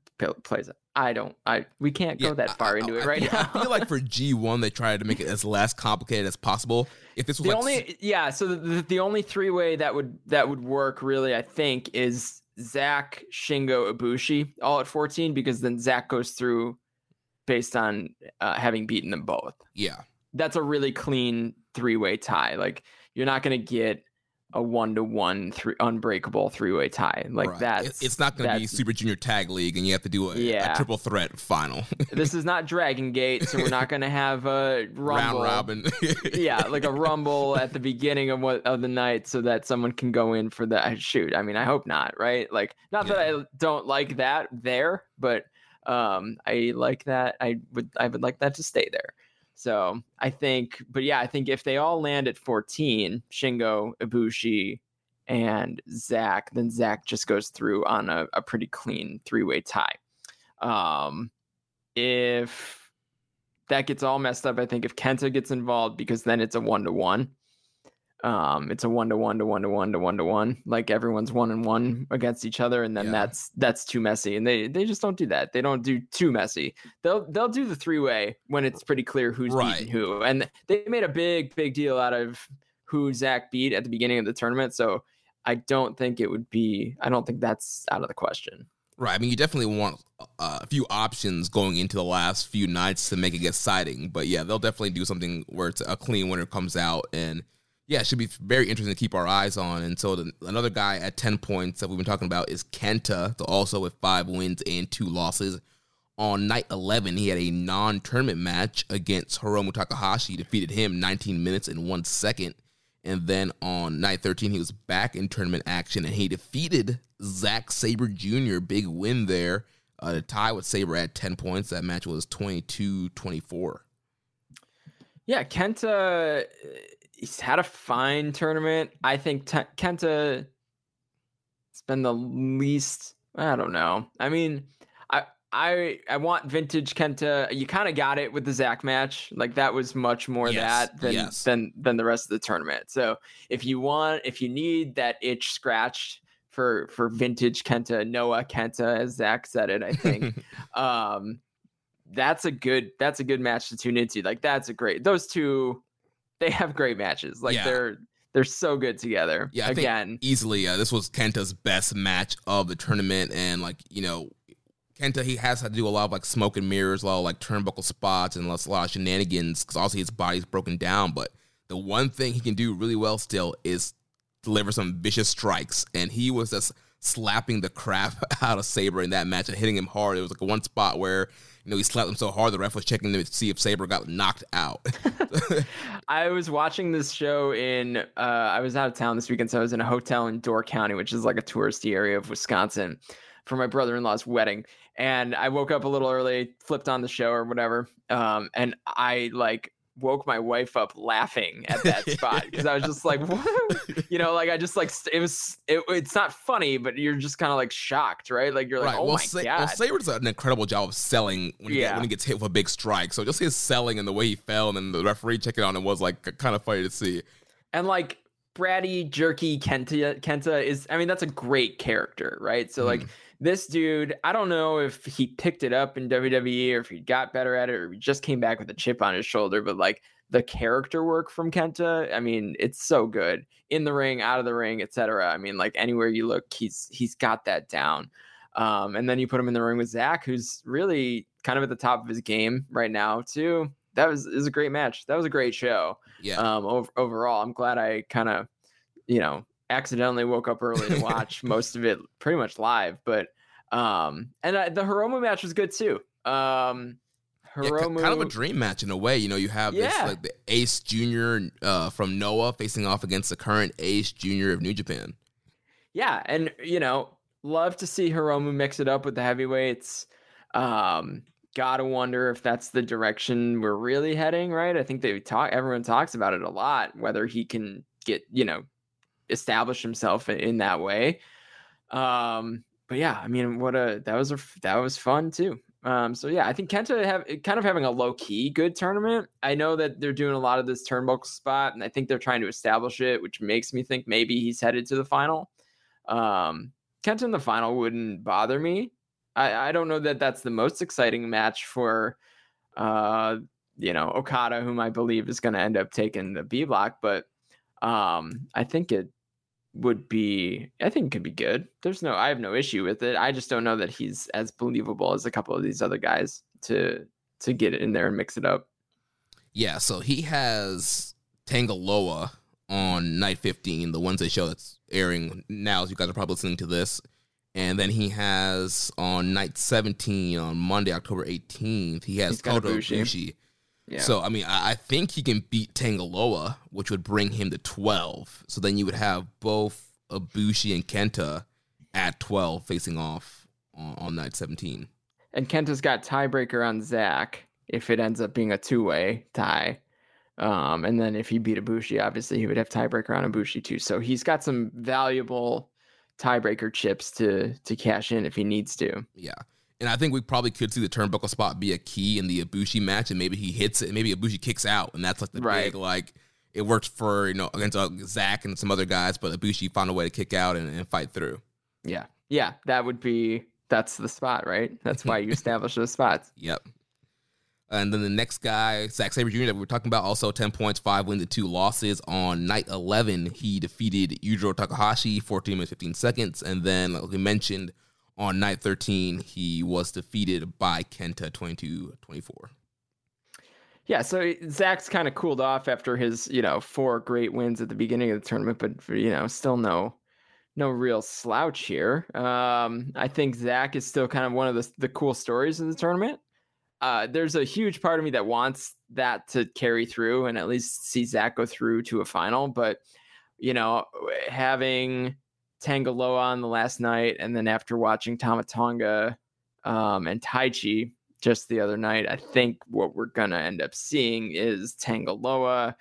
plays out. I don't. I we can't go yeah, that far I, into I, it right I feel, now. I feel like for G one they tried to make it as less complicated as possible. If this was the like, only yeah, so the, the only three way that would that would work really, I think, is Zack, Shingo, Ibushi all at fourteen because then Zach goes through based on uh, having beaten them both. Yeah, that's a really clean three way tie. Like you're not going to get a one to one three unbreakable three way tie like right. that. It's not going to be Super Junior Tag League, and you have to do a, yeah. a triple threat final. this is not Dragon Gate, so we're not going to have a rumble. round robin. yeah, like a rumble at the beginning of what of the night, so that someone can go in for the shoot. I mean, I hope not, right? Like, not yeah. that I don't like that there, but um, I like that. I would I would like that to stay there. So I think, but yeah, I think if they all land at 14, Shingo, Ibushi, and Zach, then Zach just goes through on a, a pretty clean three way tie. Um, if that gets all messed up, I think if Kenta gets involved, because then it's a one to one, um it's a one to one to one to one to one to one like everyone's one and one against each other and then yeah. that's that's too messy and they they just don't do that they don't do too messy they'll they'll do the three way when it's pretty clear who's right. beating who and they made a big big deal out of who Zack beat at the beginning of the tournament so I don't think it would be I don't think that's out of the question Right. I mean, you definitely want a few options going into the last few nights to make it exciting. But yeah, they'll definitely do something where it's a clean winner comes out and yeah, it should be very interesting to keep our eyes on. And so the, another guy at 10 points that we've been talking about is Kenta, also with five wins and two losses. On night 11, he had a non tournament match against Hiromu Takahashi, defeated him 19 minutes and one second. And then on night 13, he was back in tournament action and he defeated Zack Sabre Jr. Big win there. Uh, tie with Sabre at 10 points. That match was 22 24. Yeah, Kenta he's had a fine tournament. I think T- Kenta has been the least. I don't know. I mean, I I I want vintage Kenta. You kind of got it with the Zach match. Like that was much more yes, that than yes. than than the rest of the tournament. So if you want, if you need that itch scratched for for vintage Kenta, Noah Kenta, as Zach said it, I think. um, that's a good that's a good match to tune into. Like that's a great those two they have great matches. Like yeah. they're they're so good together. Yeah, I again, easily uh, this was Kenta's best match of the tournament, and like you know, Kenta he has had to do a lot of like smoke and mirrors, a lot of like turnbuckle spots, and a lot of shenanigans because obviously his body's broken down. But the one thing he can do really well still is deliver some vicious strikes, and he was just slapping the crap out of Sabre in that match and hitting him hard. It was like one spot where you know, he slapped him so hard the ref was checking to see if Sabre got knocked out. I was watching this show in, uh, I was out of town this weekend, so I was in a hotel in Door County, which is like a touristy area of Wisconsin, for my brother in law's wedding. And I woke up a little early, flipped on the show or whatever. Um, and I like woke my wife up laughing at that spot because I was just like, you know, like I just like it was. It, it's not funny, but you're just kind of like shocked, right? Like you're like, oh well, my Sa- god. Well, Sabre does an incredible job of selling when he, Yeah. when he gets hit with a big strike. So just his selling and the way he fell, and then the referee checking on him was like kind of funny to see. And like Bratty Jerky Kenta Kenta is I mean that's a great character, right? So like this dude, I don't know if he picked it up in WWE or if he got better at it or he just came back with a chip on his shoulder, but like the character work from Kenta, I mean, it's so good. In the ring, out of the ring, etc. I mean, like anywhere you look, he's he's got that down. Um, and then you put him in the ring with Zach, who's really kind of at the top of his game right now, too. That was is a great match. That was a great show Yeah, um over, overall i'm glad i kind of you know accidentally woke up early to watch most of it pretty much live but um and I, the hiromu match was good too um Yeah, hiromu kind of a dream match in a way. You know, you have this Yeah. like the Ace Junior uh, from Noah facing off against the current Ace Junior of New Japan. yeah and you know love to see hiromu mix it up with the heavyweights um gotta wonder if that's the direction we're really heading right? I think they talk everyone talks about it a lot whether he can get you know establish himself in, that way. Um but yeah i mean what a that was a that was fun too. Um so yeah i think kenta have kind of having a low key good tournament. I know that they're doing a lot of this turnbuckle spot and i think they're trying to establish it which makes me think maybe he's headed to the final. Um kenta in the final wouldn't bother me i i don't know that that's the most exciting match for uh you know okada whom i believe is going to end up taking the b block but um i think it would be I think it could be good. There's no I have no issue with it. I just don't know that he's as believable as a couple of these other guys to to get in there and mix it up. Yeah, so he has Tanga Loa on night 15, the Wednesday show that's airing now, as you guys are probably listening to this. And then he has on night 17, on Monday, October 18th, he has got Ibushi. Ibushi. Yeah. So, I mean, I, I think he can beat Tanga Loa, which would bring him to 12. So then you would have both Ibushi and Kenta at 12 facing off on, on night 17. and Kenta's got tiebreaker on Zach if it ends up being a two way tie. Um, and then if he beat Ibushi, obviously he would have tiebreaker on Ibushi too. So he's got some valuable tiebreaker chips to to cash in if he needs to. Yeah. And I think we probably could see the turnbuckle spot be a key in the Ibushi match, and maybe he hits it, and maybe Ibushi kicks out, and that's like the Right. big like it worked for you know against uh, Zach and some other guys, but Ibushi found a way to kick out and, and fight through. Yeah. Yeah, that would be that's the spot, right? That's why you establish those spots. Yep. And then the next guy, Zack Sabre Jr. that we were talking about, also ten points, five wins, and two losses. On night eleven, he defeated Yujiro Takahashi, fourteen minutes fifteen seconds, and then like we mentioned on night thirteen, he was defeated by Kenta 22-24. Yeah, so Zach's kind of cooled off after his, you know, four great wins at the beginning of the tournament, but you know, still no no real slouch here. Um, I think Zach is still kind of one of the the cool stories of the tournament. Uh, there's a huge part of me that wants that to carry through and at least see Zach go through to a final. But you know, having Tanga Loa on the last night, and then after watching Tama Tonga um, and Taichi just the other night, I think what we're gonna end up seeing is Tanga Loa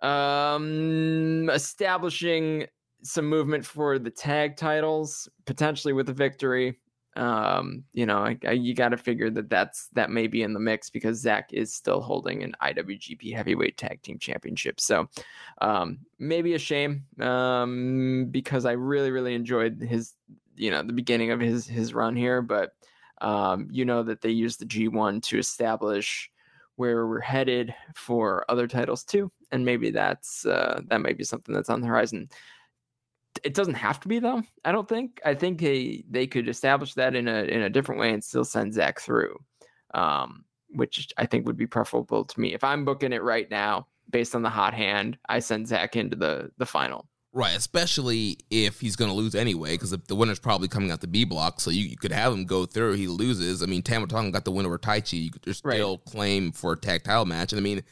um, establishing some movement for the tag titles, potentially with a victory. Um, you know, I, I, you got to figure that that's that may be in the mix because Zach is still holding an IWGP Heavyweight Tag Team Championship. So um, maybe a shame um, because I really, really enjoyed his, you know, the beginning of his his run here. But um, you know that they used the G1 to establish where we're headed for other titles too, and maybe that's uh, that might be something that's on the horizon it doesn't have to be though. I don't think. I think they they could establish that in a in a different way and still send Zach through, um, which I think would be preferable to me. If I'm booking it right now, based on the hot hand, I send Zach into the the final. Right, especially if he's going to lose anyway, because the winner's probably coming out the B block, so you, you could have him go through. He loses. I mean, Tama Tonga got the win over Taichi. You could there's Right. still claim for a tag title match, and I mean,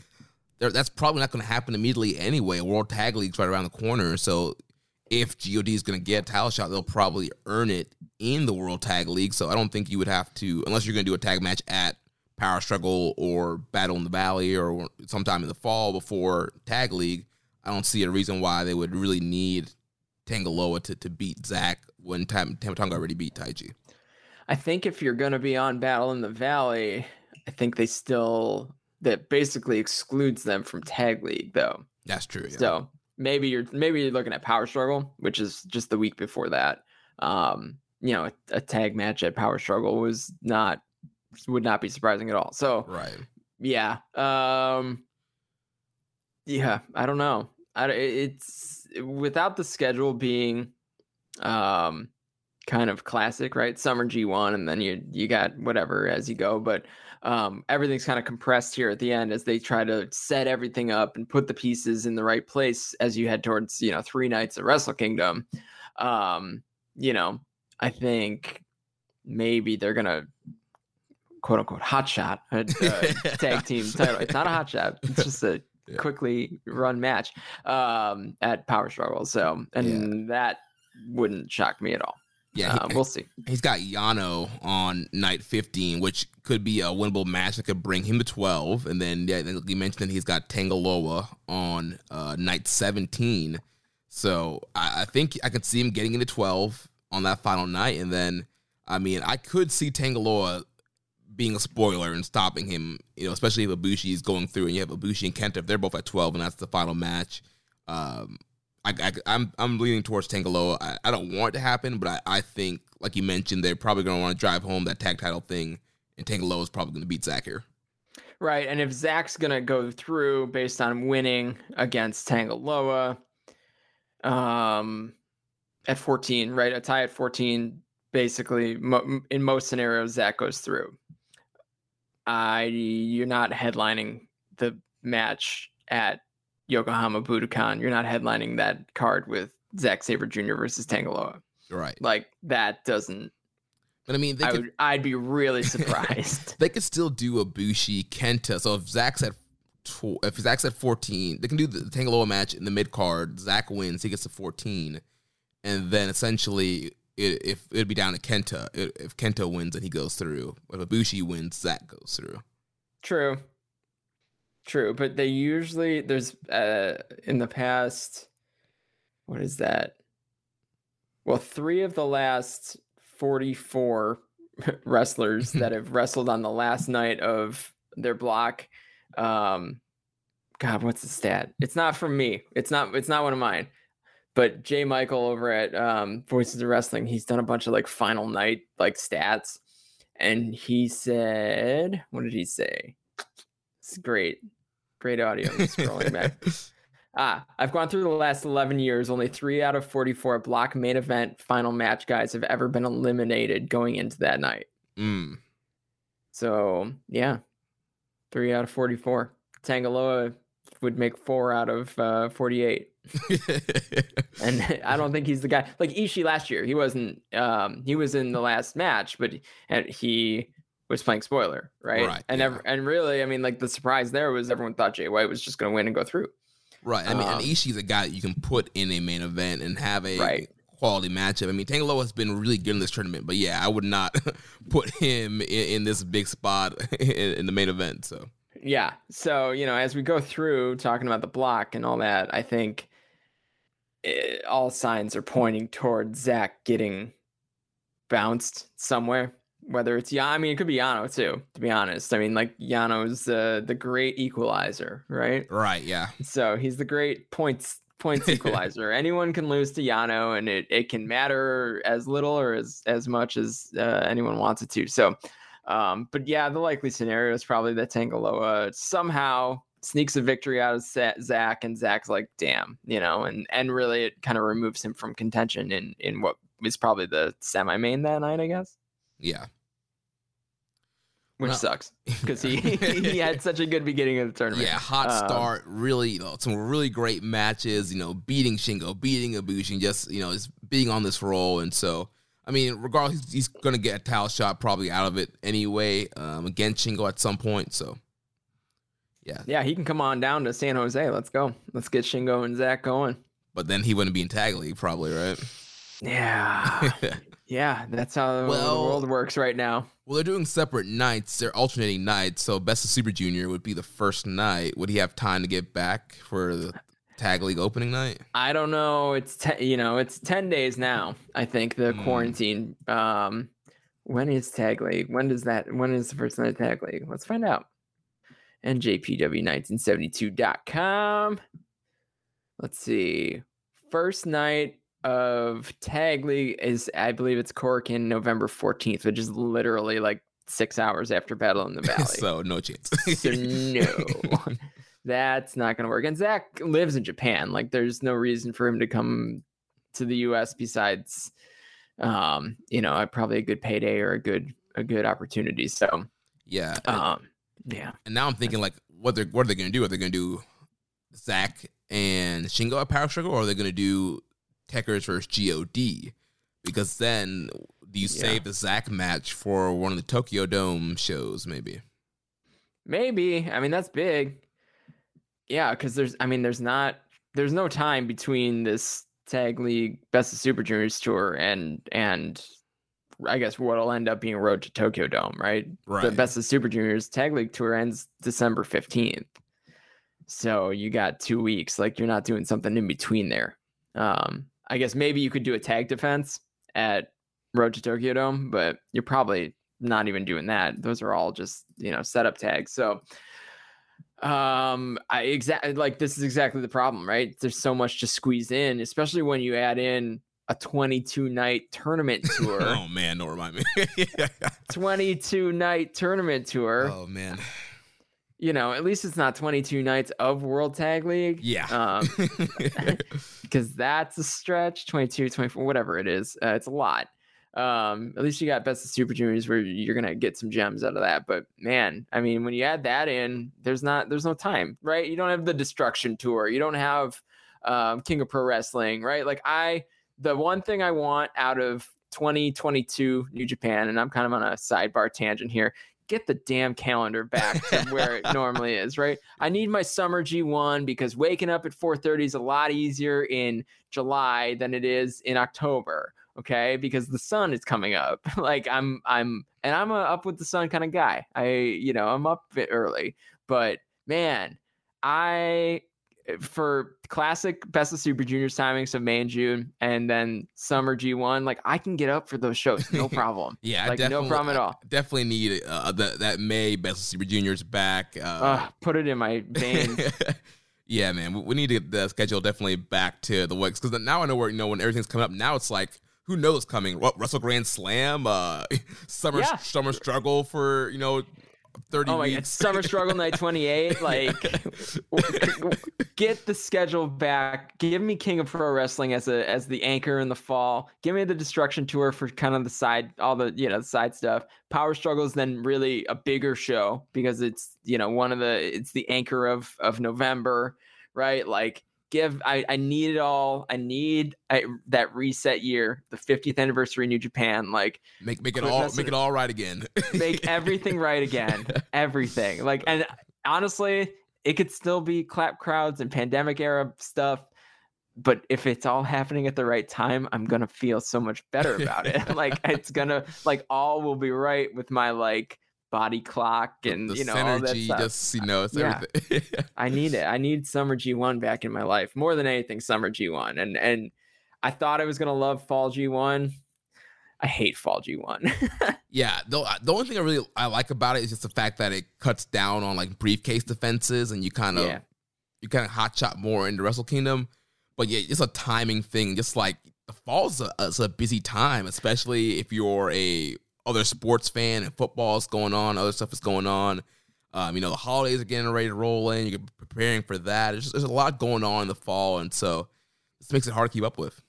that's probably not going to happen immediately anyway. World Tag League's right around the corner, so if God is going to get a title shot, they'll probably earn it in the World Tag League. So I don't think you would have to, unless you're going to do a tag match at Power Struggle or Battle in the Valley or sometime in the fall before Tag League, I don't see a reason why they would really need Tanga Loa to, to beat Zach when Tam- Tama Tonga already beat Taichi. I think if you're going to be on Battle in the Valley, I think they still that basically excludes them from Tag League though. That's true. Yeah. So maybe you're maybe you're looking at Power Struggle, which is just the week before that. Um, you know, a, a tag match at Power Struggle was not would not be surprising at all. So right. Yeah. Um yeah, I don't know. I, it's without the schedule being um kind of classic, right? Summer G1 and then you you got whatever as you go, but um everything's kind of compressed here at the end as they try to set everything up and put the pieces in the right place as you head towards, you know, 3 nights of Wrestle Kingdom. Um, you know, I think maybe they're to quote unquote hot shot a, a tag team title. It's not a hot shot. It's just a yeah. quickly run match um, at Power Struggle. So, and yeah. that wouldn't shock me at all. Yeah, uh, we'll see. He's got Yano on night 15, which could be a winnable match that could bring him to 12. And then, yeah, you mentioned that he's got Tanga Loa on uh, night 17. So I, I think I could see him getting into 12 on that final night. And then, I mean, I could see Tanga Loa being a spoiler and stopping him, you know, especially if Ibushi is going through and you have Ibushi and Kenta, if they're both at 12 and that's the final match. Um, I, I, I'm, I'm leaning towards Tanga Loa. I, I don't want it to happen, but I, I think, like you mentioned, they're probably going to want to drive home that tag title thing, and Tanga Loa is probably going to beat Zach here. Right, and if Zach's going to go through based on winning against Tanga Loa, um, at 14, right, a tie at 14, basically, mo- in most scenarios, Zach goes through. I you're not headlining the match at Yokohama Budokan. You're not headlining that card with Zack Sabre Jr. versus Tanga Loa. Right. Like that doesn't. But I mean, I could, would, I'd be really surprised. they could still do Ibushi Kenta. So if Zach's at tw- if Zach's at 14, they can do the Tanga Loa match in the mid card. Zach wins, he gets to 14, and then essentially it, if it'd be down to Kenta. if Kenta wins, then he goes through. If Ibushi wins, Zach goes through. True. True, but they usually there's uh in the past what is that? Well, three of the last 44 wrestlers that have wrestled on the last night of their block um god, what's the stat? It's not from me. It's not it's not one of mine. But Jay Michael over at um, Voices of Wrestling, he's done a bunch of like final night like stats, and he said, "What did he say?" It's great, great audio. scrolling back. Ah, I've gone through the last 11 years. Only three out of 44 block main event final match guys have ever been eliminated going into that night. Mm. So, yeah, three out of 44. Tanga Loa would make four out of uh, 48. and I don't think he's the guy like Ishii last year. He wasn't. Um, he was in the last match, but he was playing spoiler, right? Right. And yeah. ever, and really, I mean, like the surprise there was everyone thought Jay White was just going to win and go through. Right. I mean, um, and Ishii's a guy that you can put in a main event and have a right. quality matchup. I mean, Tanga has been really good in this tournament, but yeah, I would not put him in, in this big spot in, in the main event. So yeah. So you know, as we go through talking about the block and all that, I think it, all signs are pointing towards Zach getting bounced somewhere. Whether it's Yano, I mean, it could be Yano too. To be honest, I mean, like Yano's uh, the great equalizer, right? Right. Yeah. So he's the great points points equalizer. Anyone can lose to Yano, and it, it can matter as little or as as much as uh, anyone wants it to. So, um, but yeah, the likely scenario is probably that Tanga Loa somehow sneaks a victory out of Zach, and Zach's like, "Damn," you know, and and really it kind of removes him from contention in in what is probably the semi main that night, I guess. Yeah, which well, sucks because he he had such a good beginning of the tournament. Yeah, hot um, start, really, you know, some really great matches. You know, beating Shingo, beating Ibushi, just you know, just being on this roll, and so. I mean, regardless, he's, he's going to get a towel shot probably out of it anyway um, against Shingo at some point. So, yeah. Yeah, he can come on down to San Jose. Let's go. Let's get Shingo and Zach going. But then he wouldn't be in tag league, probably, right? Yeah. Yeah, that's how Well- the world works right now. Well, they're doing separate nights. They're alternating nights. So Best of Super Junior would be the first night. Would he have time to get back for the Tag League opening night? I don't know. It's te- you know, it's ten days now. I think the Hmm. quarantine. Um, when is Tag League? When does that? When is the first night of Tag League? Let's find out. NJPW1972.com. Let's see. First night of Tag League is, I believe, it's Korakuen November 14th, which is literally like six hours after Battle in the Valley. so no chance. So no, that's not going to work. And Zach lives in Japan. Like, there's no reason for him to come to the U.S. besides, um, you know, probably a good payday or a good a good opportunity. So, yeah. um, yeah, And now I'm thinking like, what they're what are they going to do? Are they going to do Zach and Shingo at Power Struggle, or are they going to do Tekkers versus God? Because then you Yeah. save the Zach match for one of the Tokyo Dome shows? Maybe. maybe. I mean, that's big. Yeah, because there's, I mean, there's not, there's no time between this Tag League Best of Super Juniors tour and and I guess what'll end up being Road to Tokyo Dome, right? Right. The Best of Super Juniors Tag League tour ends December 15th. So you got two weeks. Like you're not doing something in between there. Um, I guess maybe you could do a tag defense at Road to Tokyo Dome, but you're probably not even doing that. Those are all just, you know, setup tags. So um I exactly like this is exactly the problem, right? There's so much to squeeze in, especially when you add in a 22 night tournament tour. oh man, don't remind me. 22 night tournament tour. oh man. You know, at least it's not 22 nights of World Tag League. Yeah. Um, because that's a stretch 22 24 whatever it is uh, it's a lot um at least you got best of super juniors where you're gonna get some gems out of that but man i mean when you add that in there's not there's no time right you don't have the destruction tour you don't have um king of pro wrestling right like i the one thing i want out of 2022 new japan and i'm kind of on a sidebar tangent here get the damn calendar back to where it normally is right? I need my summer g1 because waking up at 4.30 is a lot easier in july than it is in october okay? Because the sun is coming up. Like i'm i'm and i'm a up with the sun kind of guy. I you know i'm up a bit early. But man i for classic best of super juniors timing so may and june and then summer g1 like i can get up for those shows no problem Yeah, I like no problem at all Definitely need uh, that that May Best of Super Juniors back. Uh, Ugh, put it in my veins yeah, man, we, we need to get the schedule definitely back to the works because now I know where you know when everything's coming up. Now it's like who knows coming? What Wrestle Grand Slam? Uh, summer Yeah. summer struggle for you know thirty Oh my god. Summer Struggle Night 28. Like, get the schedule back. Give me King of Pro Wrestling as a as the anchor in the fall. Give me the Destruction Tour for kind of the side, all the you know the side stuff. Power Struggle is then really a bigger show because it's you know one of the it's the anchor of of November, right? Like. Give I, I need it all. I need I, that reset year, the 50th anniversary New Japan. Like make make it all messing make it it- all right again. make everything right again. Everything. Like, and honestly, it could still be clap crowds and pandemic era stuff. But if it's all happening at the right time, I'm gonna feel so much better about it. like it's gonna like all will be right with my like body clock and the you know all that synergy, stuff. just you know, it's Yeah. everything. I need it. I need summer G1 back in my life more than anything. Summer G1, and and I thought I was gonna love fall G1. I hate fall G1. Yeah, the, uh, the only thing I really I like about it is just the fact that it cuts down on like briefcase defenses and you kind of Yeah. you kind of hot shot more in the Wrestle Kingdom. But yeah, it's a timing thing. Just like the fall's a, a busy time, especially if you're a other sports fan and football is going on, other stuff is going on. Um, you know, the holidays are getting ready to roll in. You're preparing for that. There's, just, there's a lot going on in the fall, and so this makes it hard to keep up with.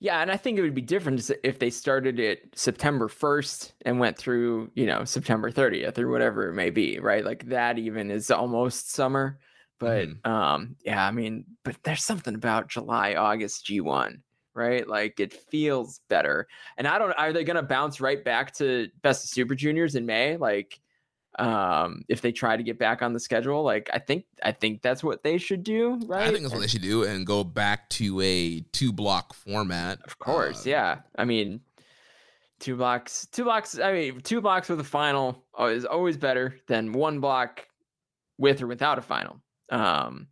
Yeah, and I think it would be different if they started it September 1st and went through, you know, September 30th or whatever it may be, right? Like that even is almost summer. But um yeah, I mean, but there's something about July, August G1, right? Like it feels better. And I don't are they going to bounce right back to Best of Super Juniors in May like um if they try to get back on the schedule? Like I think I think that's what they should do, right? I think that's what they should do and go back to a two block format. Of course, Uh, yeah. I mean, two blocks, two blocks. I mean, two blocks with a final is always better than one block with or without a final. Um,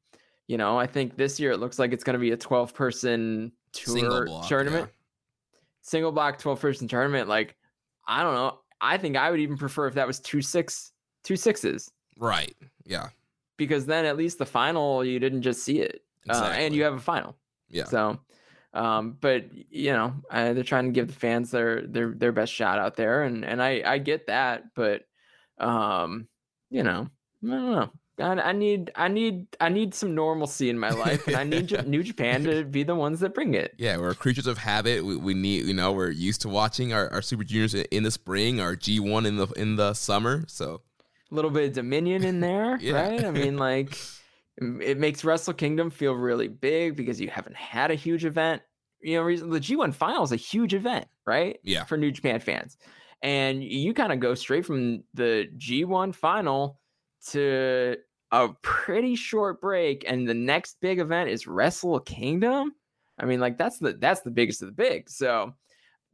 you know, I think this year it looks like it's going to be a 12 person tour block, tournament, yeah. single block 12 person tournament. Like, I don't know. I think I would even prefer if that was two six, two sixes. Right. Yeah. Because then at least the final, you didn't just see it, exactly. uh, and you have a final. Yeah. So, um, but you know, they're trying to give the fans their their their best shot out there, and and I I get that, but um, you know, I don't know. I, I need I need I need some normalcy in my life, and I need New Japan to be the ones that bring it. Yeah, we're creatures of habit. We, we need you know we're used to watching our, our Super Juniors in the spring, our G one in the in the summer. So a little bit of Dominion in there, yeah. right? I mean, like it makes Wrestle Kingdom feel really big because you haven't had a huge event. You know, the G1 final is a huge event, right? Yeah. For New Japan fans. And you kind of go straight from the G1 final to a pretty short break and the next big event is Wrestle Kingdom. I mean, like that's the that's the biggest of the big. So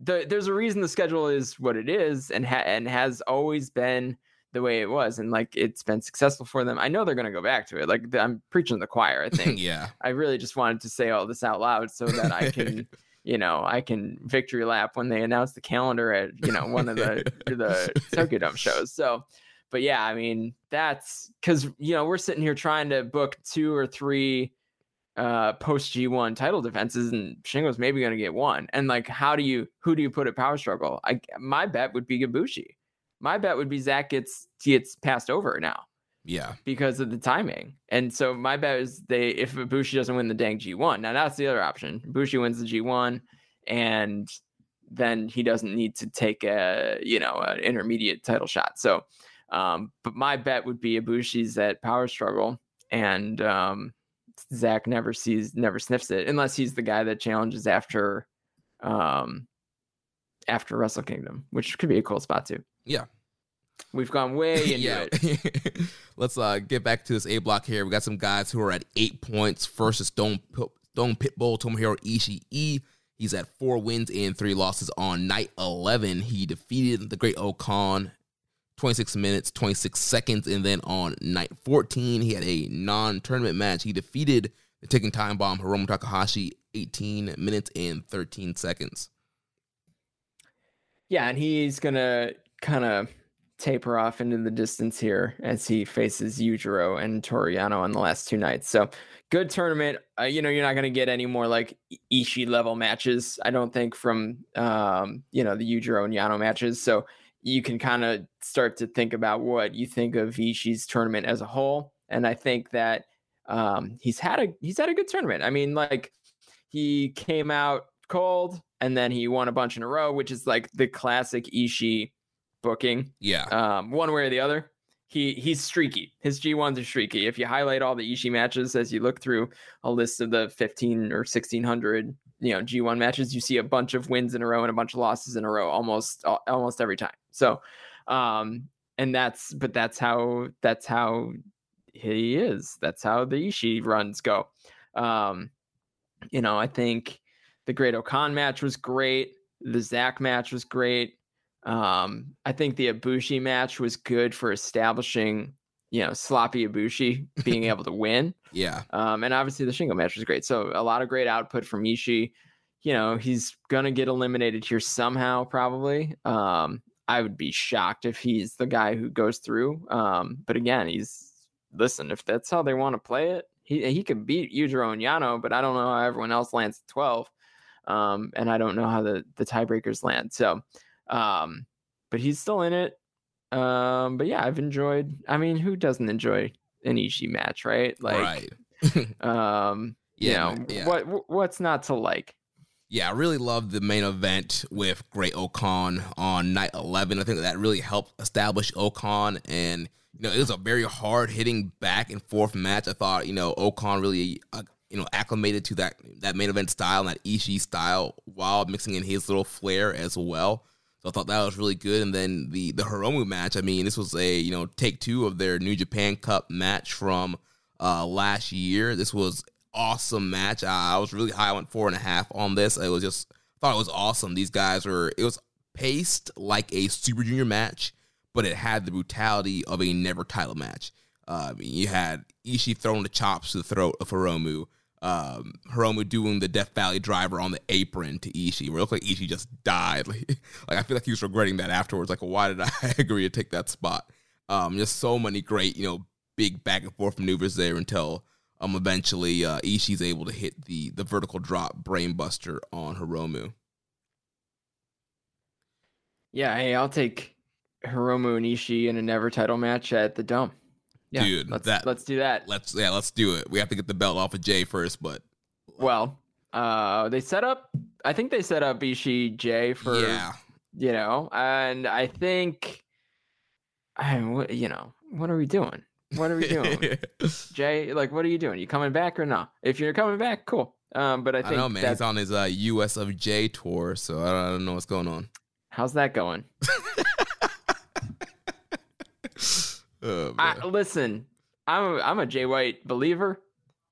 the, there's a reason the schedule is what it is and ha- and has always been the way it was and like it's been successful for them. I know they're going to go back to it. Like I'm preaching to the choir, I think. yeah. I really just wanted to say all this out loud so that I can, you know, I can victory lap when they announce the calendar at, you know, one of the the Tokyo Dome shows. So, but yeah, I mean, that's cuz you know, we're sitting here trying to book two or three uh post G1 title defenses and Shingo's maybe going to get one. And like how do you who do you put at power struggle? I my bet would be Ibushi my bet would be Zack gets gets passed over now. Yeah. Because of the timing. And so my bet is they if Ibushi doesn't win the dang G1. Now that's the other option. Ibushi wins the G1 and then he doesn't need to take a, you know, an intermediate title shot. So um, but my bet would be Ibushi's at power struggle and um Zack never sees never sniffs it unless he's the guy that challenges after um after Wrestle Kingdom, which could be a cool spot too. Yeah. We've gone way into yeah. it. Let's uh, get back to this A block here. We got some guys who are at eight points versus Stone Stone Pitbull Tomohiro Ishii. He's at four wins and three losses on night 11. He defeated the Great O-Khan 26 minutes, 26 seconds. And then on night 14, he had a non tournament match. He defeated the Ticking Time Bomb Hiromu Takahashi 18 minutes and 13 seconds. Yeah, and he's going to kind of taper off into the distance here as he faces Yujiro and Toru Yano on the last two nights. So good tournament. Uh, you know, you're not going to get any more like Ishii level matches, I don't think, from um, you know the Yujiro and Yano matches. So you can kind of start to think about what you think of Ishii's tournament as a whole. And I think that um, he's had a he's had a good tournament. I mean, like he came out cold and then he won a bunch in a row, which is like the classic Ishii booking. Yeah. Um, one way or the other. He he's streaky. His G1s are streaky. If you highlight all the Ishii matches as you look through a list of the 15 or 1600, you know, G1 matches, you see a bunch of wins in a row and a bunch of losses in a row almost almost every time. So, um and that's but that's how that's how he is. That's how the Ishii runs go. Um you know, I think the Great O-Khan match was great. The Zack match was great. Um, I think the Ibushi match was good for establishing, you know, sloppy Ibushi being able to win. Yeah. Um, and obviously the Shingo match was great. So a lot of great output from Ishii. You know, he's gonna get eliminated here somehow, probably. Um, I would be shocked if he's the guy who goes through. Um, but again, he's listen, if that's how they want to play it, he he could beat Yujiro and Yano, but I don't know how everyone else lands at 12. Um, and I don't know how the the tiebreakers land. So um, but he's still in it. Um, but yeah, I've enjoyed. I mean, who doesn't enjoy an Ishii match, right? Like, right. um, yeah, you know, yeah. what what's not to like? Yeah, I really loved the main event with Great O-Khan on night 11. I think that really helped establish O-Khan. And, you know, it was a very hard hitting back and forth match. I thought, you know, O-Khan really, uh, you know, acclimated to that, that main event style and that Ishii style while mixing in his little flair as well. So I thought that was really good. And then the the Hiromu match. I mean, this was a you know take two of their New Japan Cup match from uh, last year. This was awesome match. I was really high. I went four and a half on this. It was just thought it was awesome. These guys were. It was paced like a Super Junior match, but it had the brutality of a never title match. Um, you had Ishii throwing the chops to the throat of Hiromu. Um, Hiromu doing the Death Valley driver on the apron to Ishii, where it looked like Ishii just died. Like, like I feel like he was regretting that afterwards. Like, why did I agree to take that spot? Um, just so many great, you know, big back and forth maneuvers there until um eventually uh, Ishii's able to hit the the vertical drop brainbuster on Hiromu. Yeah, hey, I'll take Hiromu and Ishii in a never title match at the Dome. Yeah, Dude, let's that- let's do that. Let's yeah, let's do it. We have to get the belt off of Jay first, but Well, uh, they set up. I think they set up Ishii Jay for yeah, you know, and I think, I what you know, what are we doing? What are we doing, Jay? Like, what are you doing? You coming back or not? If you're coming back, cool. Um, but I I, think know, man. He's on his uh, US of J tour, so I don't, I don't know what's going on. how's that going? Oh, I, listen, I'm a, I'm a Jay White believer,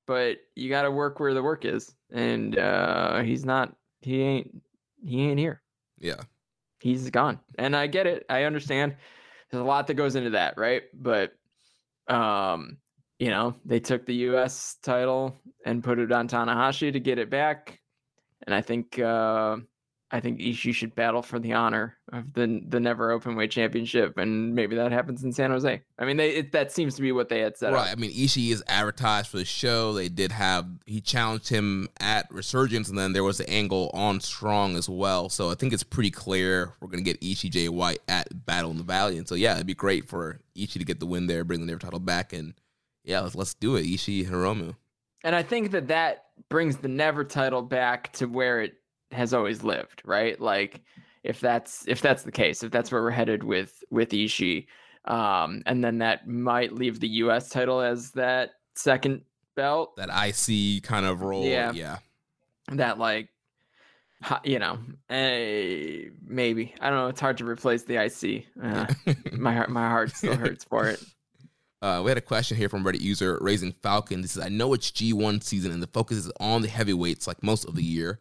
but you got to work where the work is, and uh, he's not. He ain't. He ain't here. yeah, He's gone, and I get it. I understand. There's a lot that goes into that, right? But, um, you know, they took the U.S. title and put it on Tanahashi to get it back, and I think. Uh, I think Ishii should battle for the honor of the the never open weight championship, and maybe that happens in San Jose. I mean, they it, that seems to be what they had set up. right. up. I mean, Ishii is advertised for the show. They did have he challenged him at Resurgence, and then there was the angle on Strong as well. So I think it's pretty clear we're gonna get Ishii Jay White at Battle in the Valley, and so yeah, it'd be great for Ishii to get the win there, bring the never title back, and yeah, let's let's do it. Ishii Hiromu. And I think that that brings the never title back to where it has always lived, right? Like if that's if that's the case, if that's where we're headed with with Ishii, um, and then that might leave the U.S. title as that second belt. That IC kind of role. Yeah. yeah. That like, you know, eh, maybe I don't know. It's hard to replace the IC. Uh, my heart, my heart still hurts for it. Uh, we had a question here from Reddit user Raising Falcon. This is I know it's G1 season and the focus is on the heavyweights like most of the year,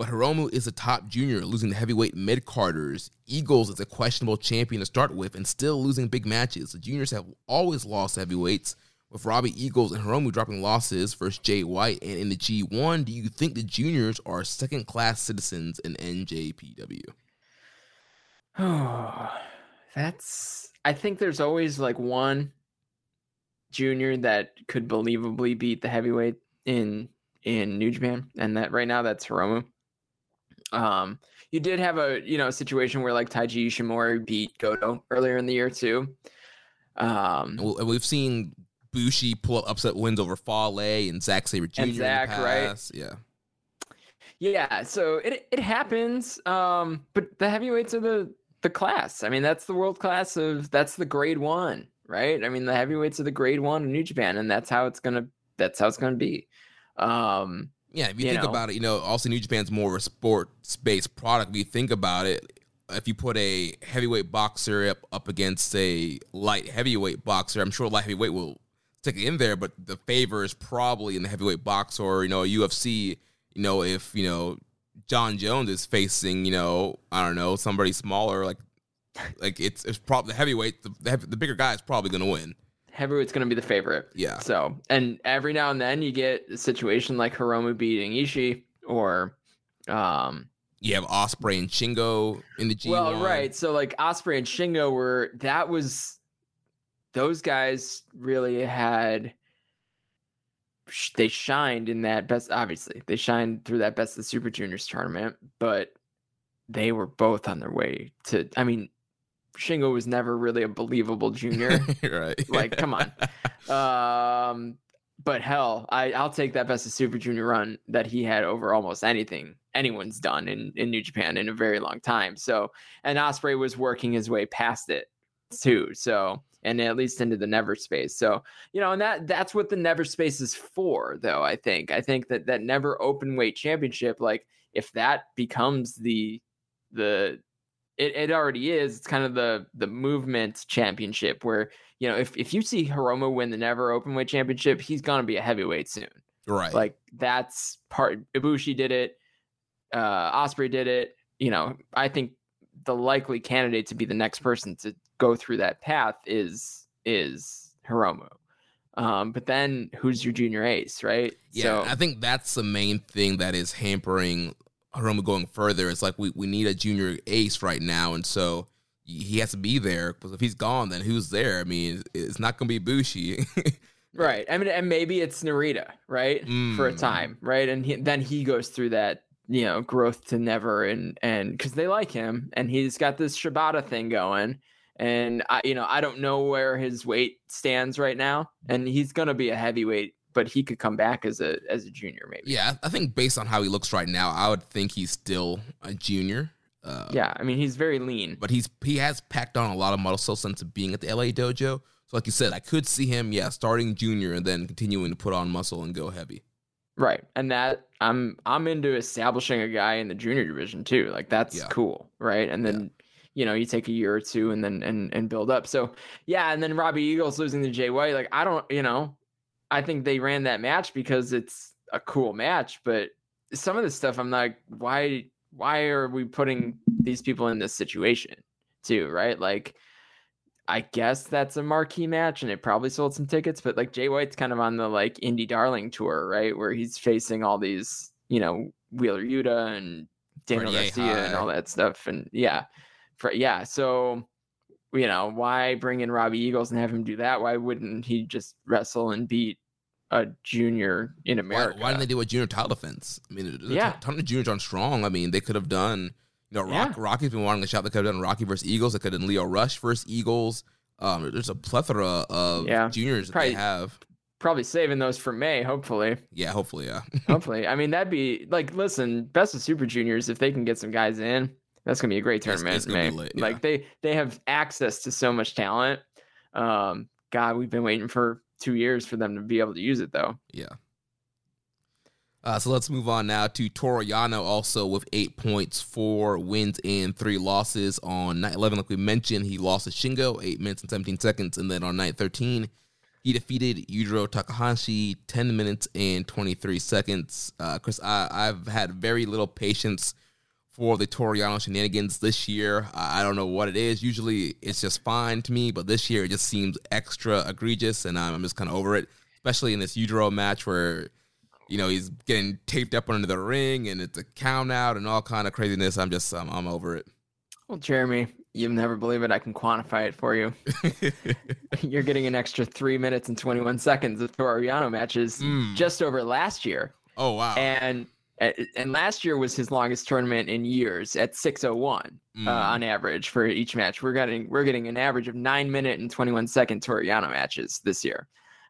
but Hiromu is a top junior, losing the heavyweight mid carders. Eagles is a questionable champion to start with and still losing big matches. The juniors have always lost heavyweights, with Robbie Eagles and Hiromu dropping losses versus Jay White. And in the G1, do you think the juniors are second class citizens in NJPW? Oh, that's. I think there's always like one junior that could believably beat the heavyweight in in New Japan, and that right now that's Hiromu. Um, you did have a you know situation where like Taiji Ishimori beat Goto earlier in the year too. Um, And we- and we've seen Bushi pull up upset wins over Fale and Zack Sabre Jr. And Zack, right? Yeah. Yeah, so it it happens. Um, but the heavyweights are the the class. I mean, that's the world class of that's the grade one, right? I mean, the heavyweights are the grade one in New Japan, and that's how it's gonna that's how it's gonna be. Um, Yeah, if you, You think know. about it, you know, also New Japan's more of a sports based product. If you think about it, if you put a heavyweight boxer up, up against a light heavyweight boxer, I'm sure light heavyweight will stick it in there, but the favor is probably in the heavyweight box or, you know, UFC, you know, if, you know, Jon Jones is facing, you know, I don't know, somebody smaller, like, like it's it's probably the heavyweight, the, the, heavy- the bigger guy is probably going to win. Heavyweight's gonna be the favorite. Yeah. So, and every now and then you get a situation like Hiromu beating Ishii, or um, You have Osprey and Shingo in the G1. Well, right. So like Osprey and Shingo were that was those guys really had they shined in that best obviously. They shined through that best of Super Juniors tournament, but they were both on their way to I mean Shingo was never really a believable junior. right. like come on. Um but hell, I, I'll take that best of Super Junior run that he had over almost anything anyone's done in, in New Japan in a very long time. So, and Osprey was working his way past it too. So, and at least into the never space. So, you know, and that that's what the never space is for, though. I think. I think that that never open weight championship, like if that becomes the the it, it already is. It's kind of the the movement championship where you know if if you see Hiromu win the never open weight championship, he's gonna be a heavyweight soon. Right. Like that's part. Ibushi did it. Uh, Osprey did it. You know, I think the likely candidate to be the next person to go through that path is is Hiromu. Um, but then who's your junior ace, right? Yeah, so, I think that's the main thing that is hampering Hiromu going further. It's like we, we need a junior ace right now, and so he has to be there because if he's gone, then who's there? I mean, it's not going to be Bushi. right. I mean, and maybe it's Narita, right, mm. for a mm. time, right, and he, then he goes through that you know growth to never and and because they like him and he's got this Shibata thing going and I, you know, I don't know where his weight stands right now, and he's gonna be a heavyweight, but he could come back as a as a junior, maybe. Yeah, I think based on how he looks right now, I would think he's still a junior. Uh, yeah, I mean he's very lean, but he's he has packed on a lot of muscle since being at the LA dojo. So, like you said, I could see him, yeah, starting junior and then continuing to put on muscle and go heavy. Right, and that I'm I'm into establishing a guy in the junior division too. Like that's yeah. cool, right? And then you know you take a year or two and then and and build up. So yeah, and then Robbie Eagles losing to Jay White, like I don't, you know, I think they ran that match because it's a cool match, but some of the stuff I'm like, why why are we putting these people in this situation too, right? Like I guess that's a marquee match and it probably sold some tickets, but like Jay White's kind of on the like indie darling tour, right? Where he's facing all these, you know, Wheeler Yuta and Daniel Garcia and all that stuff. And yeah for yeah, so you know, why bring in Robbie Eagles and have him do that? Why wouldn't he just wrestle and beat a junior in America? Why, why didn't they do a junior title defense? I mean, yeah, a ton of juniors on strong. I mean, they could have done. You know, Rock, yeah. Rocky's been wanting to shot. They could have done Rocky versus Eagles. They could have done Lio Rush versus Eagles. Um, there's a plethora of yeah. juniors probably, that they have. Probably saving those for May, hopefully. Yeah, hopefully, yeah. hopefully. I mean, that'd be like, listen, best of Super Juniors, if they can get some guys in, that's gonna be a great tournament, it's, it's lit, yeah. Like they they have access to so much talent. Um, God, we've been waiting for two years for them to be able to use it, though. Yeah. Uh, so let's move on now to Toru Yano, also with eight points, four wins and three losses on night 11. Like we mentioned, he lost to Shingo, eight minutes and 17 seconds. And then on night 13, he defeated Yujiro Takahashi, 10 minutes and 23 seconds. Uh, Chris, I, I've had very little patience for the Toru Yano shenanigans this year. I don't know what it is. Usually it's just fine to me, but this year it just seems extra egregious, and I'm just kind of over it. Especially in this Yujiro match where you know he's getting taped up under the ring and it's a count out and all kind of craziness. I'm just I'm, I'm over it. Well, Jeremy, you'll never believe it. I can quantify it for you. You're getting an extra three minutes and 21 seconds of Toru Yano matches mm. just over last year. Oh wow! And and last year was his longest tournament in years at 601 mm. uh, on average for each match. We're getting we're getting an average of nine minute and 21 second Toru Yano matches this year.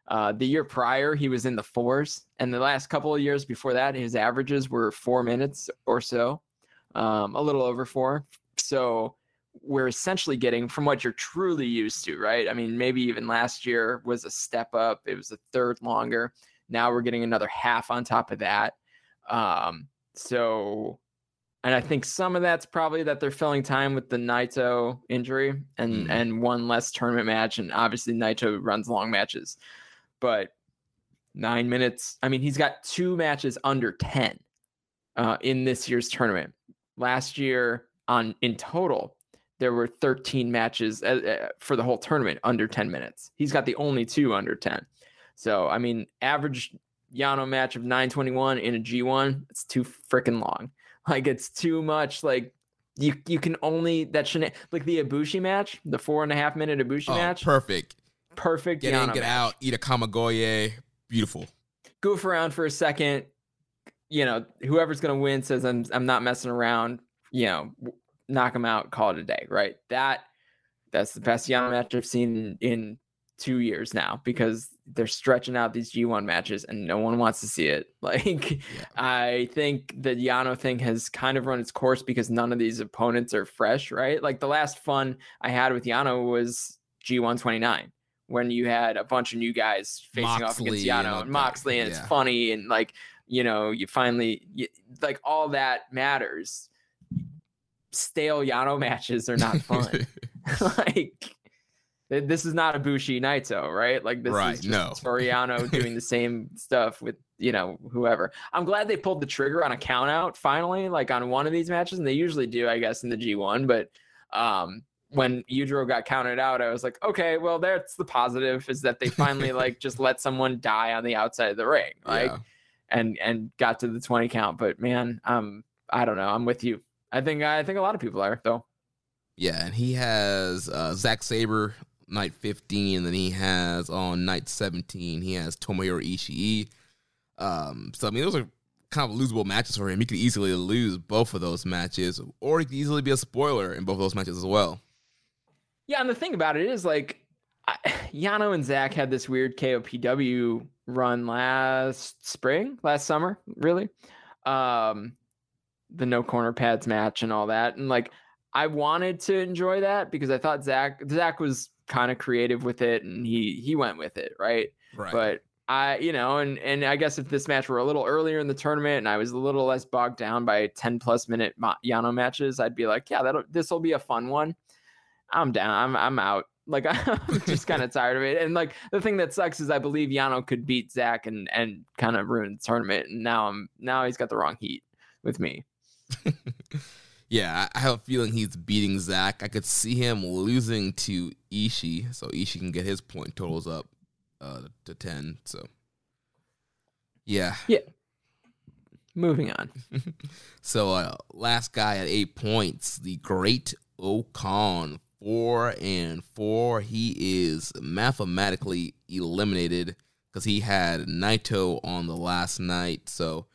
Uh, the year prior, he was in the fours, and the last couple of years before that, his averages were four minutes or so, um, a little over four. So we're essentially getting from what you're truly used to, right? I mean, maybe even last year was a step up; it was a third longer. Now we're getting another half on top of that. Um, so, and I think some of that's probably that they're filling time with the Naito injury and mm. and one less tournament match, and obviously Naito runs long matches, but nine minutes. I mean, he's got two matches under ten uh, in this year's tournament. Last year, on in total, there were 13 matches uh, uh, for the whole tournament under 10 minutes. He's got the only two under 10. So, I mean, average Yano match of 921 in a G1, it's too freaking long. Like it's too much. Like you you can only that shouldn't like the Ibushi match, the four and a half minute Ibushi oh, match. Perfect. Perfect. Get Yano in, get match. out, eat a kamigoye. Beautiful. Goof around for a second. You know, whoever's gonna win says I'm I'm not messing around. You know, knock him out, call it a day. Right. That that's the best Yano match I've seen in two years now because they're stretching out these G1 matches and no one wants to see it. Like, yeah. I think the Yano thing has kind of run its course because none of these opponents are fresh, right? Like, the last fun I had with Yano was G1 29 when you had a bunch of new guys facing Moxley off against Yano and, Moxley, and yeah. it's funny and like, you know, you finally, you, like, all that matters. Stale Yano matches are not fun. like, this is not a Bushi Naito, right? Like this Right, is just no. Toru Yano doing the same stuff with you know whoever. I'm glad they pulled the trigger on a count out finally, like on one of these matches, and they usually do, I guess, in the G1. But um, when Yujiro got counted out, I was like, okay, well, that's the positive is that they finally like just let someone die on the outside of the ring, like, Yeah. and and got to the 20 count. But man, um, I don't know, I'm with you. I think I think a lot of people are though. Yeah, and he has uh, Zack Sabre night 15, and then he has on night 17, he has Tomohiro Ishii. Um, so I mean, those are kind of losable matches for him. He could easily lose both of those matches, or he could easily be a spoiler in both of those matches as well. Yeah, and the thing about it is like I, Yano and Zack had this weird KOPW run last spring, last summer, really. Um the no corner pads match and all that. And like I wanted to enjoy that because I thought Zack Zack was kind of creative with it and he he went with it, right? Right. But I, you know, and and I guess if this match were a little earlier in the tournament and I was a little less bogged down by 10 plus minute Yano matches, I'd be like, yeah, that this will be a fun one. I'm down. I'm I'm out. Like I'm just kind of tired of it. And like the thing that sucks is I believe Yano could beat Zack and and kind of ruin the tournament. And now I'm now he's got the wrong heat with me. yeah, I have a feeling he's beating Zack. I could see him losing to Ishii, so Ishii can get his point totals up uh, to 10. So, yeah. Yeah. Moving on. So uh, last guy at eight points, the Great O-Khan, four and four. He is mathematically eliminated because he had Naito on the last night. So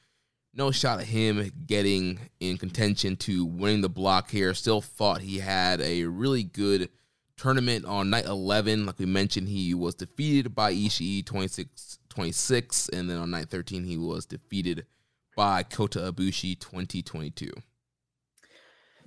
no shot at him getting in contention to winning the block here. Still thought he had a really good tournament on night 11. Like we mentioned, he was defeated by Ishii 26 26. And then on night 13, he was defeated by Kota Ibushi 2022.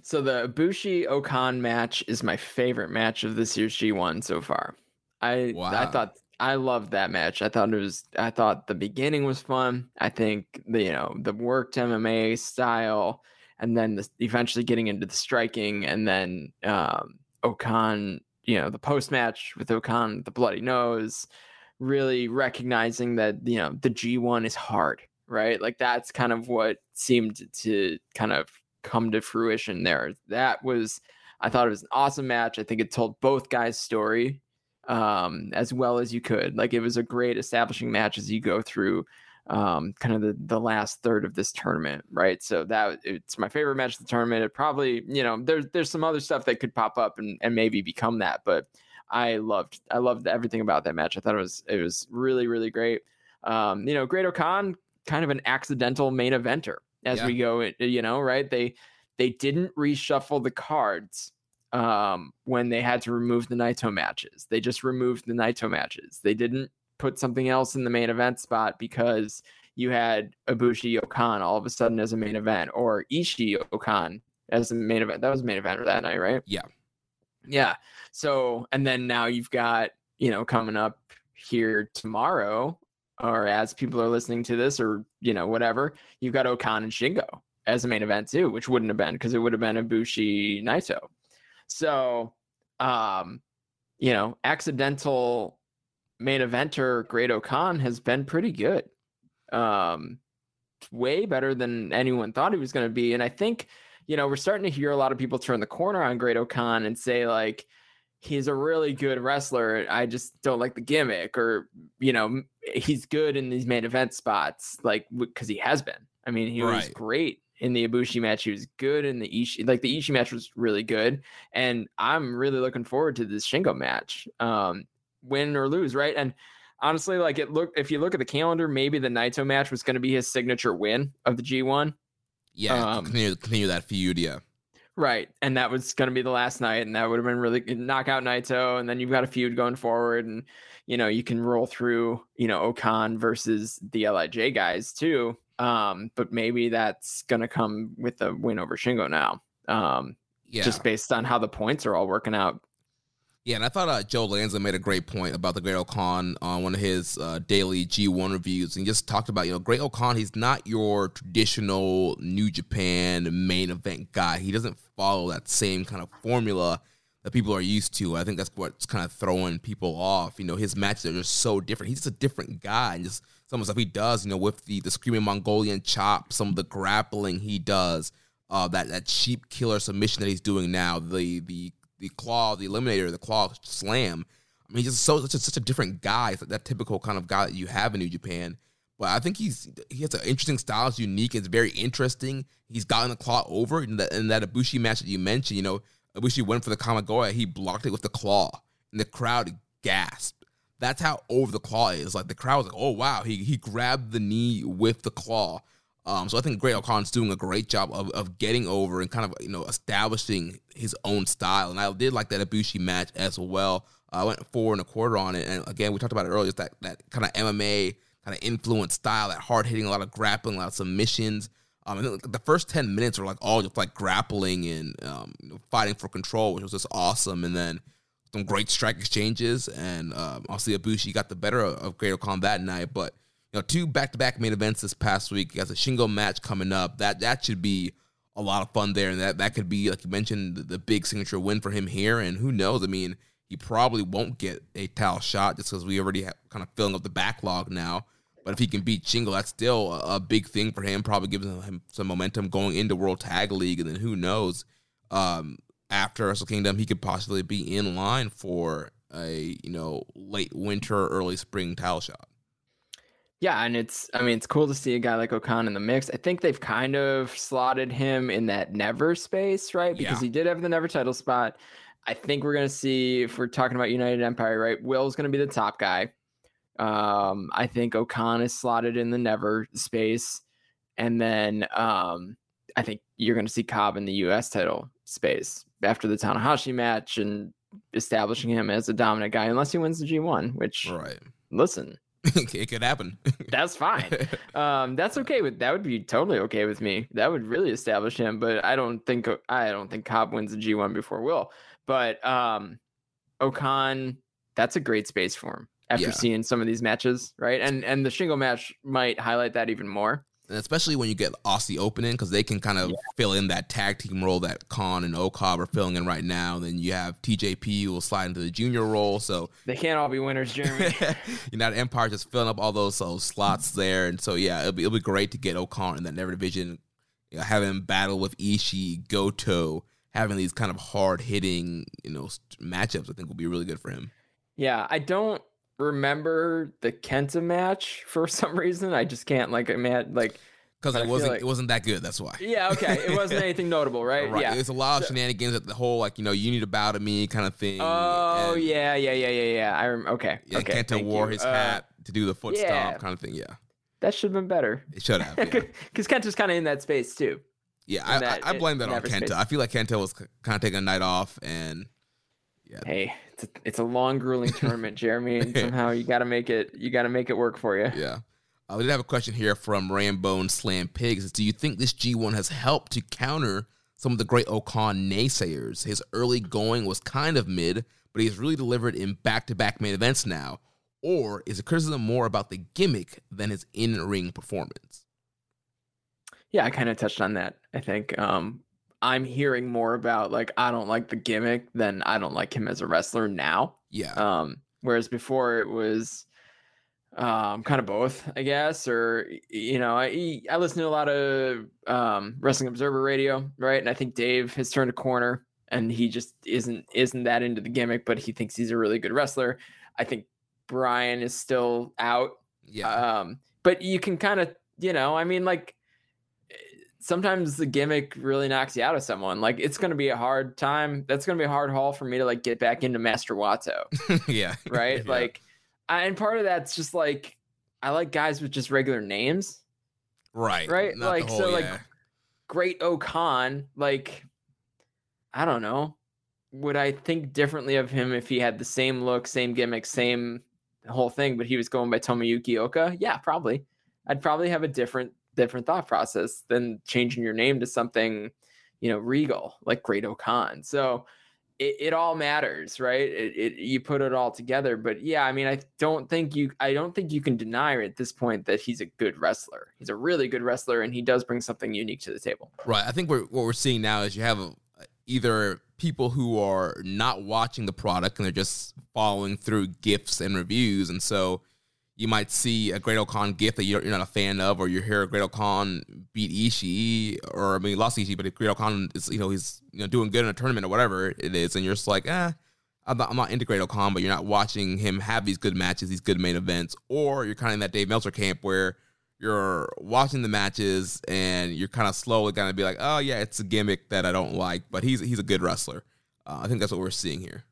So the Ibushi O-Khan match is my favorite match of this year's G1 so far. I I thought I loved that match. I thought it was I thought the beginning was fun. I think the you know the worked MMA style and then the, eventually getting into the striking and then um O-Khan, you know, the post match with O-Khan the bloody nose, really recognizing that you know the G1 is hard, right? Like that's kind of what seemed to kind of come to fruition there. That was I thought it was an awesome match. I think it told both guys' story um as well as you could. Like it was a great establishing match as you go through um kind of the the last third of this tournament, right? So that it's my favorite match of the tournament. It probably, you know, there's there's some other stuff that could pop up and and maybe become that, but I loved I loved everything about that match. I thought it was it was really really great. Um, you know, Great O-Khan kind of an accidental main eventer as Yeah. we go. You know, right? They they didn't reshuffle the cards um, when they had to remove the Naito matches. They just removed the Naito matches. They didn't put something else in the main event spot because you had Ibushi O-Khan all of a sudden as a main event or Ishii O-Khan as a main event. That was a main event that night, right? Yeah. Yeah. So, and then now you've got, you know, coming up here tomorrow, or as people are listening to this, or, you know, whatever, you've got O-Khan and Shingo as a main event too, which wouldn't have been because it would have been Ibushi Naito. So, um, you know, accidental main eventer Great O-Khan has been pretty good. Um, way better than anyone thought he was going to be. And I think, you know, we're starting to hear a lot of people turn the corner on Great O-Khan and say, like, he's a really good wrestler. I just don't like the gimmick, or, you know, he's good in these main event spots, like, because he has been. I mean, he was great in the Ibushi match. He was good in the Ishii, like, the Ishii match was really good. And I'm really looking forward to this Shingo match, um, win or lose, right? And honestly, like, it look if you look at the calendar, maybe the Naito match was going to be his signature win of the G1. Yeah, Um, continue, continue that feud. Yeah. Right. And that was going to be the last night. And that would have been really knockout Naito. And then you've got a feud going forward. And, you know, you can roll through, you know, O-Khan versus the LIJ guys too. Um, but maybe that's going to come with a win over Shingo now. Um, Yeah. just based on how the points are all working out. Yeah, and I thought uh, Joe Lanza made a great point about the Great O-Khan on one of his uh, daily G1 reviews, and just talked about you know Great O-Khan. He's not your traditional New Japan main event guy. He doesn't follow that same kind of formula that people are used to. I think that's what's kind of throwing people off. You know, his matches are just so different. He's just a different guy, and just some of the stuff he does. You know, with the the screaming Mongolian chop, some of the grappling he does, uh, that that sheep killer submission that he's doing now, the the the claw, the eliminator, the claw slam. I mean, he's just so such a, such a different guy. It's like that typical kind of guy that you have in New Japan. But I think he's he has an interesting style. It's unique. It's very interesting. He's gotten the claw over in that, in that Ibushi match that you mentioned. You know, Ibushi went for the Kamigoye. He blocked it with the claw, and the crowd gasped. That's how over the claw is. Like the crowd was like, "Oh wow!" He he grabbed the knee with the claw. Um, so I think Great-O-Khan's doing a great job of, of getting over and kind of you know establishing his own style. And I did like that Ibushi match as well. I went four and a quarter on it, and again we talked about it earlier. It's that that kind of MMA kind of influence style, that hard hitting, a lot of grappling, a lot of submissions. Um, and the first ten minutes were like all just like grappling and um, fighting for control, which was just awesome. And then some great strike exchanges, and um, obviously Ibushi got the better of, of Great-O-Khan that night. But you know, two back-to-back main events this past week. He has a Shingo match coming up. That that should be a lot of fun there, and that that could be like you mentioned the, the big signature win for him here. And who knows? I mean, he probably won't get a title shot just because we already have kind of filling up the backlog now. But if he can beat Shingo, that's still a, a big thing for him. Probably gives him some momentum going into World Tag League, and then who knows? Um, after Wrestle Kingdom, he could possibly be in line for a you know late winter, early spring title shot. Yeah, and it's I mean it's cool to see a guy like O-Khan in the mix. I think they've kind of slotted him in that never space, right? Because Yeah. he did have the never title spot. I think we're gonna see if we're talking about United Empire, right? Will's gonna be the top guy. Um, I think O-Khan is slotted in the never space, and then um, I think you're gonna see Cobb in the U.S. title space after the Tanahashi match and establishing him as a dominant guy, unless he wins the G1. Which, Right. listen, it could happen. that's fine. um, that's okay with that would be totally okay with me. That would really establish him, but I don't think I don't think Cobb wins the G1 before Will. But um O-Khan, that's a great space for him after Yeah. seeing some of these matches, right? And and the Shingo match might highlight that even more. And especially when you get Aussie opening because they can kind of fill in that tag team role that O-Khan and Cobb are filling in right now. Then you have TJP who will slide into the junior role. So They can't all be winners, Jeremy. you know, Empire just filling up all those those slots there, and so yeah, it'll be it'll be great to get O-Khan in that never division, you know, having battle with Ishii, Goto, having these kind of hard hitting you know matchups. I think will be really good for him. yeah, I don't remember the Kenta match for some reason. I just can't like imagine like Because it wasn't like- it wasn't that good. That's why. Yeah, okay. It wasn't anything notable, right? Right. Yeah. It's a lot of shenanigans at the whole like you know you need to bow to me kind of thing. Oh and- yeah, yeah, yeah, yeah, yeah. I rem- okay. Yeah, okay. Kenta wore you. his Uh, hat to do the foot yeah. stomp kind of thing. Yeah, that should have been better. it should have. Yeah, Because Kenta's kind of in that space too. yeah I, that- I, I blame that on Kenta. space. I feel like Kenta was kind of taking a night off, and Hey, it's a, it's a long, grueling tournament, Jeremy, and somehow you got to make it. You got to make it work for you. yeah. Uh, we did have a question here from Rambone Slam Pigs. Do you think this G1 has helped to counter some of the great O-Khan naysayers? His early going was kind of mid, but he's really delivered in back-to-back main events now. Or is the criticism more about the gimmick than his in-ring performance? Yeah, I kind of touched on that. I think um, I'm hearing more about like I don't like the gimmick than I don't like him as a wrestler now. Yeah. Um, whereas before it was um, kind of both, I guess. Or you know, I I listen to a lot of um, Wrestling Observer Radio, right? And I think Dave has turned a corner, and he just isn't isn't that into the gimmick, but he thinks he's a really good wrestler. I think Brian is still out. yeah. Um, but you can kind of, you know, I mean, like sometimes the gimmick really knocks you out of someone. Like it's going to be a hard time. That's going to be a hard haul for me to like get back into Master Wato, yeah. right? Yeah. Like, I, and part of that's just like I like guys with just regular names. right. right? Not Like, so, whole- like, yeah. Great O-Khan, like I don't know. Would I think differently of him if he had the same look, same gimmick, same whole thing, but he was going by Tomoyuki Oka? Yeah, probably. I'd probably have a different different thought process than changing your name to something, you know, regal like Great O-Khan. So it, it all matters, right? It, it you put it all together. But yeah, I mean, I don't think you I don't think you can deny at this point that he's a good wrestler. He's a really good wrestler, and he does bring something unique to the table. Right. I think we're, what we're seeing now is you have a, either people who are not watching the product and they're just following through gifs and reviews, and so you might see a Great-O-Khan gift that you're, you're not a fan of, or you hear a Great-O-Khan beat Ishii, or I mean lost Ishii, but Great-O-Khan is you know he's you know doing good in a tournament or whatever it is, and you're just like, eh, I'm not, I'm not into Great-O-Khan, but you're not watching him have these good matches, these good main events, or you're kind of in that Dave Meltzer camp where you're watching the matches and you're kind of slowly gonna be like, oh yeah, it's a gimmick that I don't like, but he's he's a good wrestler. Uh, I think that's what we're seeing here,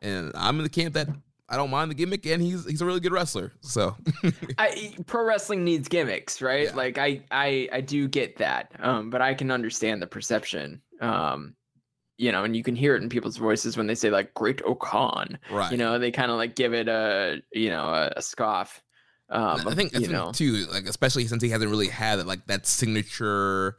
and I'm in the camp that I don't mind the gimmick, and he's he's a really good wrestler. So, I, pro wrestling needs gimmicks, right? Yeah. Like I I I do get that, um, but I can understand the perception. Um, you know, and you can hear it in people's voices when they say like Great-O-Khan. Right. You know, they kind of like give it a you know a, a scoff. Um, I think, I you think know, too, like especially since he hasn't really had it, like that signature,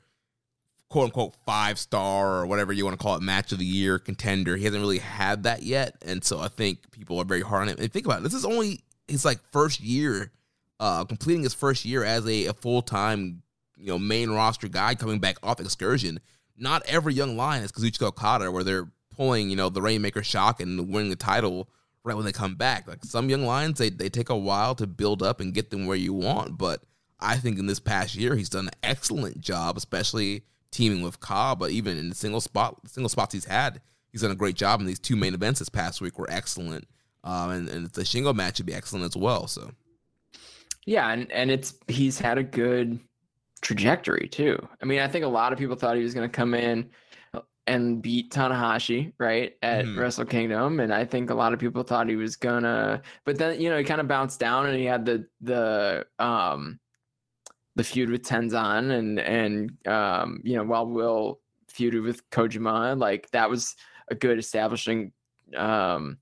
quote unquote five star or whatever you want to call it, match of the year contender. He hasn't really had that yet, and so I think people are very hard on him. And think about it, this is only his like first year, uh, completing his first year as a, a full time, you know, main roster guy coming back off excursion. Not every young lion is Kazuchika Okada, where they're pulling, you know, the Rainmaker shock and winning the title right when they come back. Like some young lions, they, they take a while to build up and get them where you want. But I think in this past year, he's done an excellent job, especially teaming with Cobb. But even in the single spot, single spots he's had, he's done a great job. And these two main events this past week were excellent. Um, and, and the Shingo match should be excellent as well. So, yeah, and and it's he's had a good trajectory too. I mean, I think a lot of people thought he was going to come in and beat Tanahashi, right, at Mhm. Wrestle Kingdom. And I think a lot of people thought he was gonna but then, you know, he kind of bounced down and he had the the um the feud with Tenzan and and um, you know, while Will feuded with Kojima, like that was a good establishing um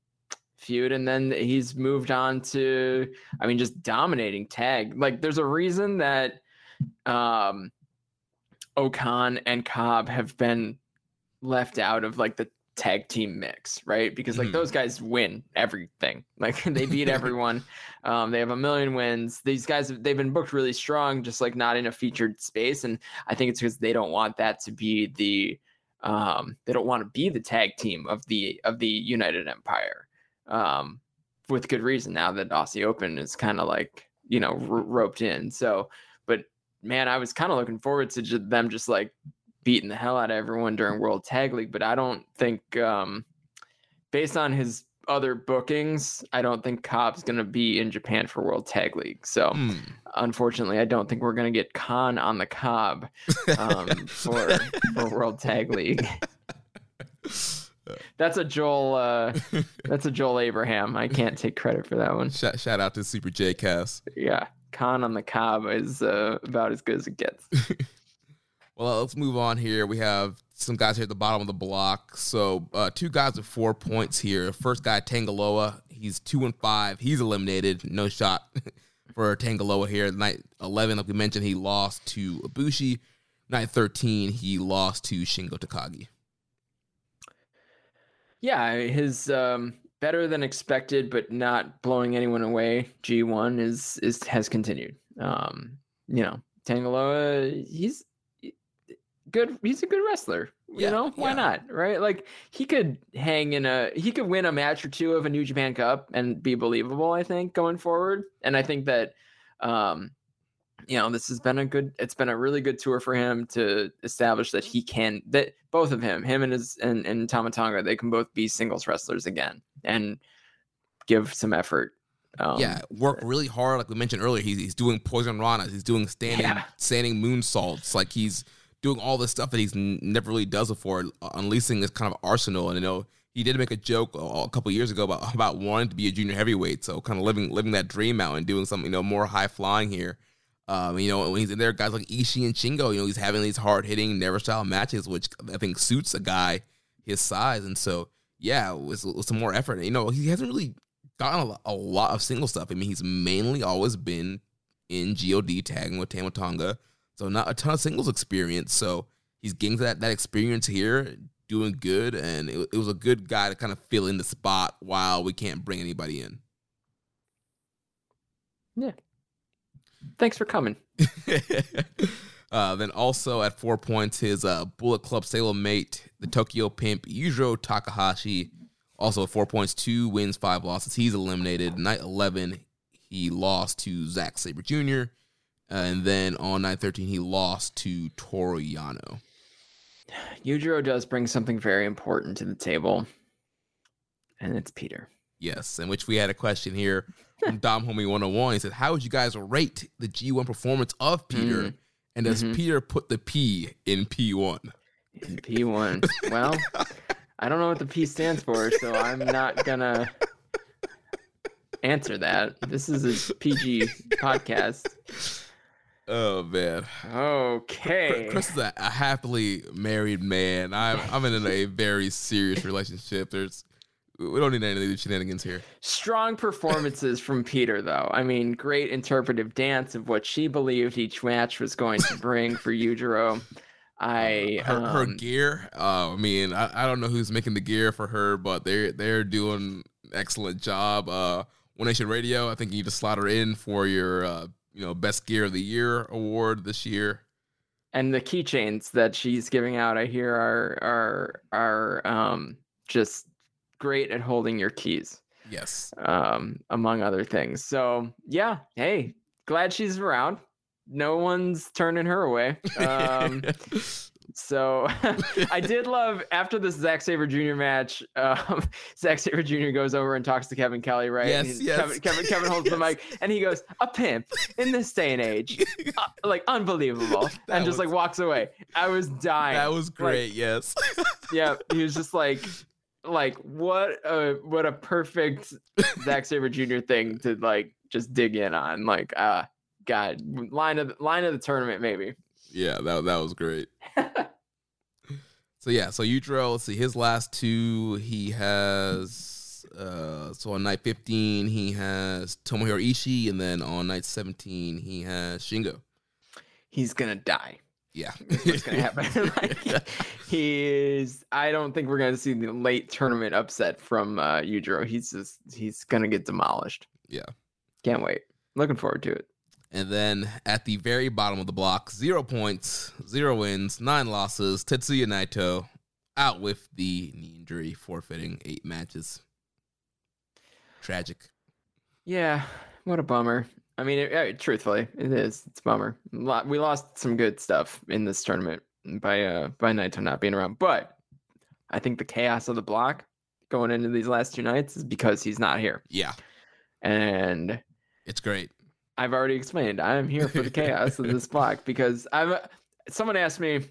feud and then he's moved on to I mean just dominating tag. Like there's a reason that um O-Khan and Cobb have been left out of like the tag team mix, right? Because like Mhm. those guys win everything. Like they beat everyone. Um, they have a million wins. These guys they've been booked really strong, just like not in a featured space. And I think it's because they don't want that to be the um they don't want to be the tag team of the of the United Empire. Um with good reason now that Aussie Open is kind of like, you know, r- roped in. So, but man, I was kind of looking forward to them just like beating the hell out of everyone during World Tag League, but I don't think, um, based on his other bookings, I don't think Cobb's going to be in Japan for World Tag League. So, hmm. unfortunately, I don't think we're going to get Khan on the Cobb um, for for World Tag League. That's a Joel. Uh, that's a Joel Abraham. I can't take credit for that one. shout, shout out to Super J Cast. Yeah, Khan on the Cobb is uh, about as good as it gets. Well, let's move on here. We have some guys here at the bottom of the block. So, uh, two guys with four points here. First guy, Tanga Loa. He's two and five. He's eliminated. No shot for Tanga Loa here. Night 11, like we mentioned, he lost to Ibushi. Night 13, he lost to Shingo Takagi. Yeah, his um, better than expected, but not blowing anyone away. G one is is has continued. Um, you know, Tanga Loa, he's good. He's a good wrestler. You Yeah, know, why yeah. not? Right? Like he could hang in a he could win a match or two of a New Japan Cup and be believable. I think going forward, and I think that. Um, you know this has been a good it's been a really good tour for him to establish that he can that both of him him and his and, and Tama Tonga they can both be singles wrestlers again and give some effort um, yeah, work really hard. Like we mentioned earlier, he's, he's doing poison ranas. He's doing standing Yeah. standing moonsaults. Like he's doing all this stuff that he's never really does before, uh, unleashing this kind of arsenal. And you know, he did make a joke a, a couple years ago about about wanting to be a junior heavyweight. So kind of living living that dream out and doing something you know more high flying here. Um, you know, when he's in there, guys like Ishii and Shingo, you know, he's having these hard hitting, never style matches, which I think suits a guy his size. And so, yeah, with, with some more effort, you know, he hasn't really gotten a lot, a lot of single stuff. I mean, he's mainly always been in God tagging with Tama Tonga, so not a ton of singles experience. So he's getting that that experience here, doing good, and it, it was a good guy to kind of fill in the spot while we can't bring anybody in. Yeah. Thanks for coming Uh, then also at four points, his uh, Bullet Club Salem mate, the Tokyo Pimp Yujiro Takahashi, also at four points, two wins, five losses. He's eliminated. Night 11, he lost to Zack Sabre Jr. and then on night 13, he lost to Toru Yano. Yujiro does bring something very important to the table, and it's Pieter. Yes, in which we had a question here from Dom Homie 101. He said, How would you guys rate the G1 performance of Pieter? Mm. And does Mhm. Pieter put the P in P1? In P1. well, I don't know what the P stands for, so I'm not gonna answer that. This is a PG podcast. Oh, man. Okay. Chris is a, a happily married man. I'm, I'm in a very serious relationship. There's We don't need any of these shenanigans here. Strong performances from Pieter, though. I mean, great interpretive dance of what she believed each match was going to bring for Yujiro. I her, her um, gear. Uh, I mean, I, I don't know who's making the gear for her, but they're they're doing excellent job. Uh, One Nation Radio. I think you need to slot her in for your uh, you know best gear of the year award this year. and the keychains that she's giving out, I hear are are are um just great at holding your keys. Yes. um, among other things. So yeah, hey, glad she's around. No one's turning her away. Um, so I did love after this Zack Sabre Jr. match. Um, Zack Sabre Jr. goes over and talks to Kevin Kelly, right? Yes, yes, Kevin, Kevin, Kevin holds the mic and he goes, "A pimp in this day and age, Uh, like unbelievable," and just was- like walks away. I was dying. that was Like, great. yes. yeah, he was just like, like what a what a perfect Zack Sabre Jr. thing to like just dig in on. Like, uh God, line of line of the tournament maybe. Yeah, that that was great. so yeah, so Yujiro, let's see, his last two, he has uh so on night 15 he has Tomohiro Ishii, and then on night 17 he has Shingo. He's gonna die. Yeah. What's gonna happen? like, he is. I don't think we're gonna see the late tournament upset from uh, Yujiro. He's just he's gonna get demolished. Yeah. Can't wait. Looking forward to it. And then at the very bottom of the block, zero points, zero wins, nine losses. Tetsuya Naito out with the knee injury, forfeiting eight matches. Tragic. Yeah, what a bummer. I mean, it, uh, truthfully, it is. It's a bummer. We lost some good stuff in this tournament by uh by Naito not being around, but I think the chaos of the block going into these last two nights is because he's not here, Yeah, and it's great. I've already explained I'm here for the chaos of this block because I'm. Someone asked me,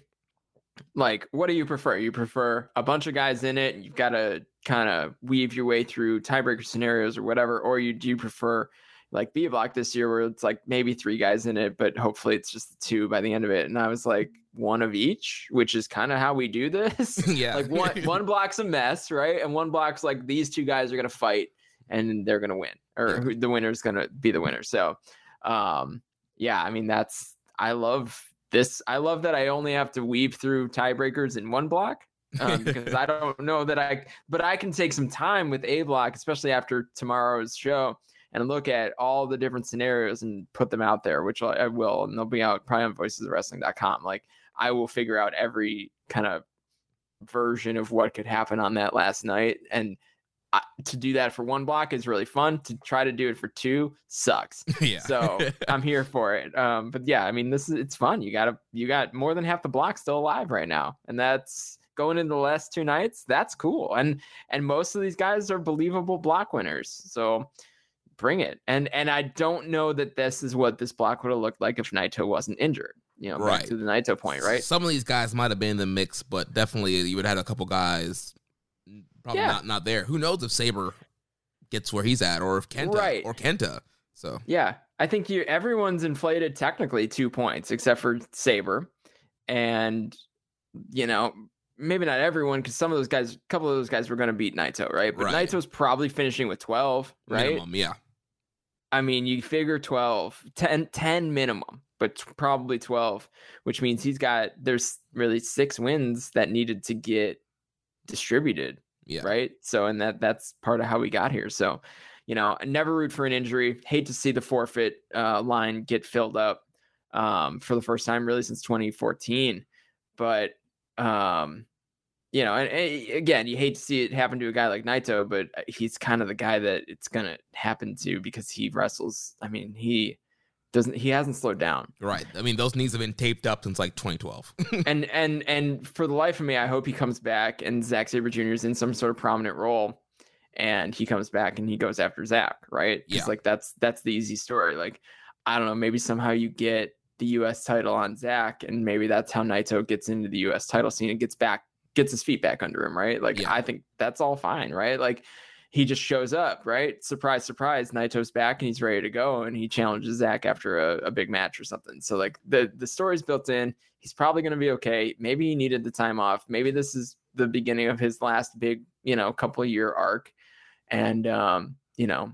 like, what do you prefer? You prefer a bunch of guys in it, and you've got to kind of weave your way through tiebreaker scenarios or whatever, or you do you prefer like B block this year where it's like maybe three guys in it, but hopefully it's just two by the end of it. And I was like, one of each, which is kind of how we do this. Yeah. like one one block's a mess, right? And one block's like these two guys are gonna fight and they're gonna win, or who, the winner's gonna be the winner. So, um, yeah, I mean that's I love this. I love that I only have to weave through tiebreakers in one block. um, because I don't know that I, but I can take some time with a block, especially after tomorrow's show, and look at all the different scenarios and put them out there, which I, I will, and they'll be out probably on voicesofwrestling.com. Like I will figure out every kind of version of what could happen on that last night, and to do that for one block is really fun. To try to do it for two sucks. yeah. So I'm here for it. Um, but yeah, I mean, this is it's fun. You got to you got more than half the block still alive right now, and that's going into the last two nights. That's cool, and and most of these guys are believable block winners. So bring it. And and I don't know that this is what this block would have looked like if Naito wasn't injured. You know, Right. to the Naito point, right? Some of these guys might have been in the mix, but definitely you would have had a couple guys probably Yeah. not not there. Who knows if Sabre gets where he's at, or if Kenta Right. or Kenta. So Yeah, I think you everyone's inflated technically two points except for Sabre, and you know maybe not everyone because some of those guys, a couple of those guys were going to beat Naito, right? But Right. Naito's probably finishing with twelve, right? minimum, yeah. I mean, you figure 12, 10, 10 minimum, but t- probably 12, which means he's got, there's really six wins that needed to get distributed. Yeah. Right. So, and that, that's part of how we got here. So, you know, never root for an injury. Hate to see the forfeit uh, line get filled up. um, for the first time really since 2014. But um, you know, and, and, again, you hate to see it happen to a guy like Naito, but uh, he's kind of the guy that it's gonna happen to because he wrestles. I mean, he doesn't he hasn't slowed down. Right. I mean, those knees have been taped up since like 2012. and and and for the life of me, I hope he comes back and Zack Sabre Jr. is in some sort of prominent role, and he comes back and he goes after Zack. Right. Yeah. like that's that's the easy story. Like I don't know, maybe somehow you get the U.S. title on Zack, and maybe that's how Naito gets into the U.S. title scene and gets back gets his feet back under him. Right. Like Yeah. I think that's all fine. Right. Like he just shows up, right? Surprise, surprise. Naito's back and he's ready to go, and he challenges Zack after a, a big match or something. So like the the story's built in. He's probably going to be okay. Maybe he needed the time off. Maybe this is the beginning of his last big, you know, couple year arc. And um, you know,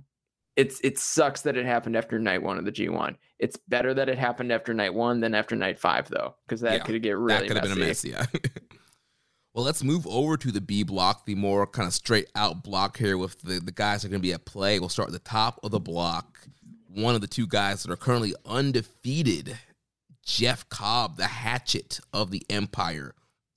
it's it sucks that it happened after night one of the G1. It's better that it happened after night one than after night five, though, because that Yeah, could get really that could have been a mess, yeah. well, let's move over to the B block, the more kind of straight out block here with the, the guys that are going to be at play. We'll start at the top of the block. One of the two guys that are currently undefeated, Jeff Cobb, the hatchet of the Empire.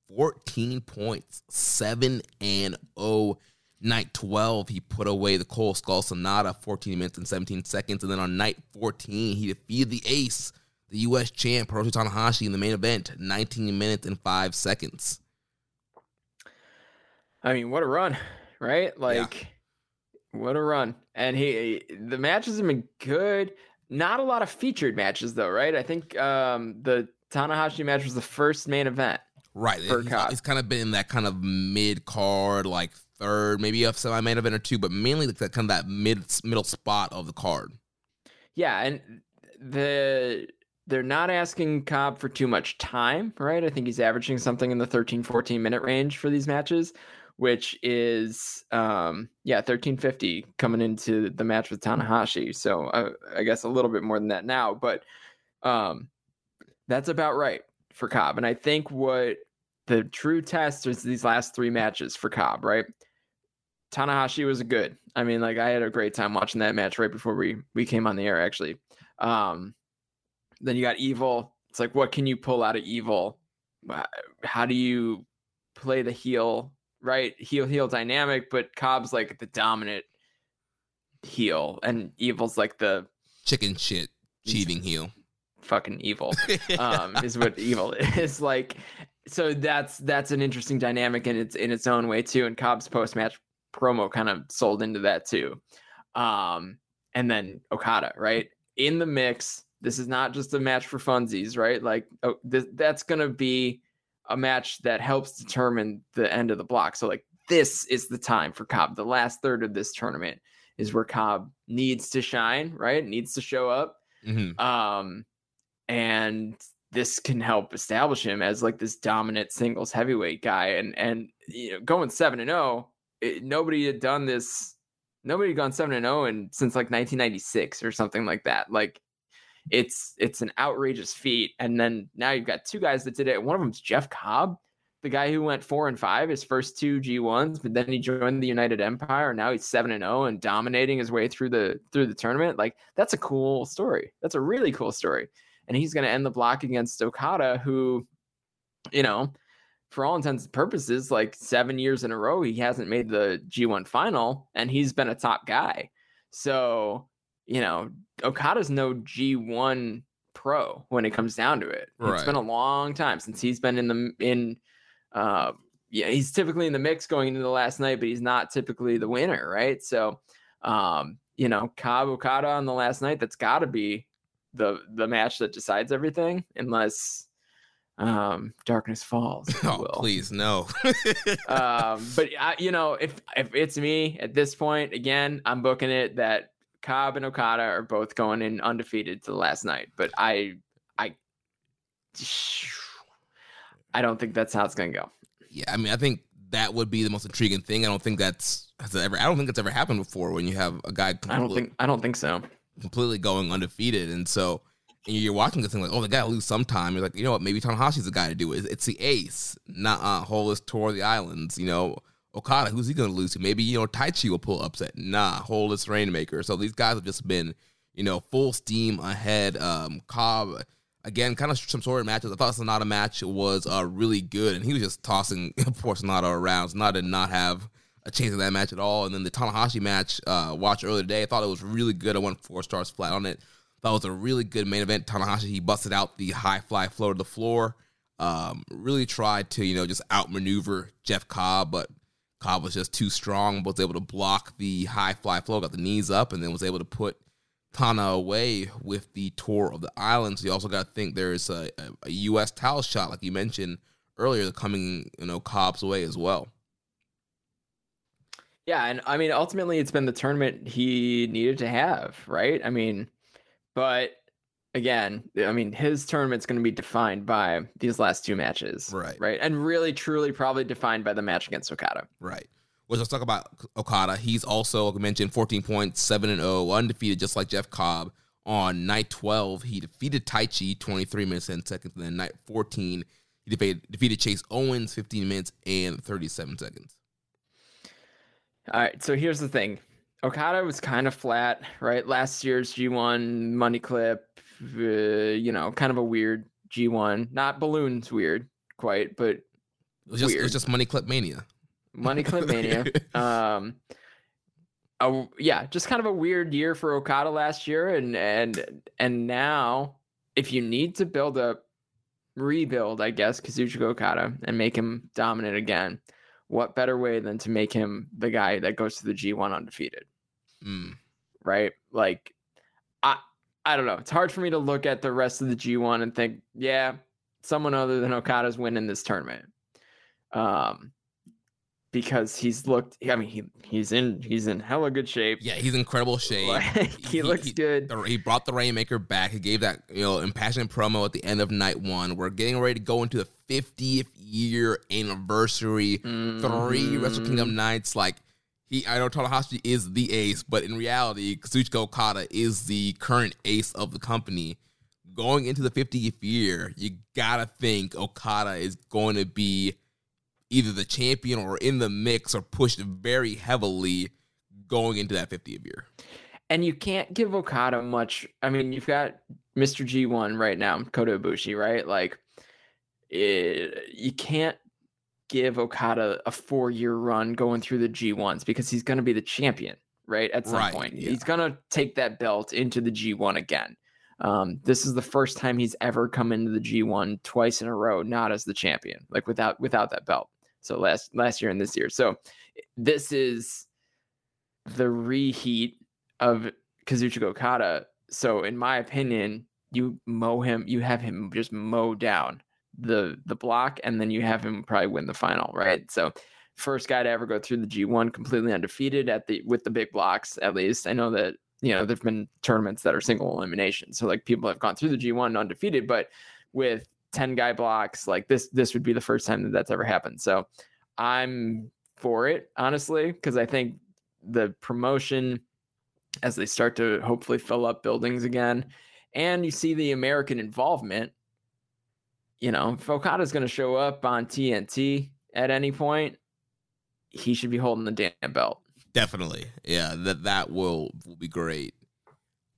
14 points, 7 and 0. Night 12, he put away the Cold Skull Sanada, 14 minutes and 17 seconds. And then on night 14, he defeated the ace, the U.S. champ, Hiroshi Tanahashi, in the main event, 19 minutes and 5 seconds. I mean, what a run, right? Like, what a run. And he, the matches have been good. Not a lot of featured matches, though, right? I think um, the Tanahashi match was the first main event. Right. For he's kind of been in that kind of mid card, like third, maybe a semi main event or two, but mainly like that kind of that mid middle spot of the card. Yeah, and the they're not asking Cobb for too much time, right? I think he's averaging something in the 13 14 minute range for these matches, which is um yeah, 1350 coming into the match with Tanahashi. So uh, I guess a little bit more than that now, but um that's about right for Cobb. And I think what the true test is these last three matches for Cobb, right? Tanahashi was good. I mean, like I had a great time watching that match right before we we came on the air actually. Um then you got Evil. It's like what can you pull out of Evil? How do you play the heel, right? Heel heel dynamic, but Cobb's like the dominant heel and Evil's like the Chicken shit, cheating heel. fucking evil um is what evil is like so that's that's an interesting dynamic in its in its own way too and cobb's post-match promo kind of sold into that too um and then okada right in the mix this is not just a match for funsies right like oh, this, that's gonna be a match that helps determine the end of the block. So like this is the time for cobb. The last third of this tournament is where cobb needs to shine right? Needs to show up. Hmm um and this can help establish him as like this dominant singles heavyweight guy. And and you know going 7 and 0 nobody had done this nobody had gone 7 and 0 and since like 1996 or something like that. Like it's it's an outrageous feat and then now you've got two guys that did it. One of them's Jeff Cobb the guy who went 4 and 5 his first two G1s but then he joined the United Empire and now he's 7 and 0 and dominating his way through the through the tournament. Like that's a cool story. That's a really cool story. And he's going to end the block against Okada, who, you know, for all intents and purposes, like seven years in a row, he hasn't made the G1 final, and he's been a top guy. So, you know, Okada's no G1 pro when it comes down to it. It's been a long time since he's been in the in. Uh, yeah, he's typically in the mix going into the last night, but he's not typically the winner, right? So, um, you know, Cobb Okada on the last night, that's got to be the the match that decides everything, unless um darkness falls. Oh, please, no. um, but I, you know, if if it's me at this point, again, I'm booking it that Cobb and Okada are both going in undefeated to the last night. But I, I, I don't think that's how it's gonna go. yeah, I mean, I think that would be the most intriguing thing. I don't think that's has ever. I don't think it's ever happened before when you have a guy. I don't think I don't think so. completely going undefeated. And so and you're watching this thing like, oh, they got to lose sometime. You're like, you know what? Maybe Tanahashi's the guy to do it. It's the ace, not uh, Hollis tour of the islands. You know, Okada, who's he going to lose to? Maybe, you know, Taichi will pull upset. Nah, Hollis Rainmaker. So these guys have just been, you know, full steam ahead. Um, Cobb, again, kind of some sort of matches. I thought Sanada match was uh, really good, and he was just tossing poor Sanada around. Sanada did not have a chance in that match at all. And then the Tanahashi match, uh, watched earlier today, I thought it was really good. I went four stars flat on it. That was a really good main event. Tanahashi he busted out the high fly flow to the floor. Um, really tried to you know just outmaneuver Jeff Cobb, but Cobb was just too strong. Was able to block the high fly flow, got the knees up, and then was able to put Tana away with the tour of the islands. You also got to think there's a, a, a, U.S. title shot, like you mentioned earlier, coming you know Cobb's way as well. Yeah, and I mean ultimately it's been the tournament he needed to have, right? I mean, but again, I mean, his tournament's going to be defined by these last two matches, right? Right, and really, truly, probably defined by the match against Okada, right? Well, let's talk about Okada. He's also, like I mentioned, fourteen point seven and zero, undefeated, just like Jeff Cobb. On night twelve, he defeated Taichi twenty three minutes and seconds, and then night fourteen, he defeated, defeated Chase Owens fifteen minutes and thirty seven seconds. All right, so here's the thing. Okada was kind of flat, right? Last year's G1 money clip, uh, you know, kind of a weird G1. Not balloons weird, quite, but it was just, weird. It was just money clip mania. Money clip mania. um, a, yeah, just kind of a weird year for Okada last year, and and and now, if you need to build a rebuild, I guess Kazuchika Okada and make him dominant again, what better way than to make him the guy that goes to the G1 undefeated? Mm. Right? Like, I don't know. It's hard for me to look at the rest of the G1 and think, yeah, someone other than Okada's winning this tournament. Um, because he's looked. I mean, he he's in he's in hella good shape. Yeah, he's incredible shape. Like, he, he, looks he, good. He brought the Rainmaker back. He gave that you know impassioned promo at the end of night one. We're getting ready to go into the 50th year anniversary. Mm-hmm. Three Wrestle Kingdom nights. Like he, I know Tanahashi is the ace, but in reality, Kazuchika Okada is the current ace of the company. Going into the 50th year, you gotta think Okada is going to be either the champion or in the mix or pushed very heavily going into that 50th year. And you can't give Okada much. I mean, you've got Mr. G1 right now, Kota Ibushi, right? Like, it, you can't give Okada a four year run going through the G1s because he's going to be the champion, right? At some right, point, yeah. he's going to take that belt into the G1 again. Um, this is the first time he's ever come into the G1 twice in a row, not as the champion, like without without that belt. So last last year and this year. So this is the reheat of Kazuchika Okada. So in my opinion, you mow him, you have him just mow down the the block, and then you have him probably win the final, right? So first guy to ever go through the G1 completely undefeated at the with the big blocks, at least. I know that you know there've been tournaments that are single elimination. So like people have gone through the G1 undefeated, but with 10 guy blocks like this this would be the first time that that's ever happened so i'm for it honestly because i think the promotion as they start to hopefully fill up buildings again and you see the american involvement you know if okada's going to show up on tnt at any point he should be holding the damn belt definitely yeah that that will will be great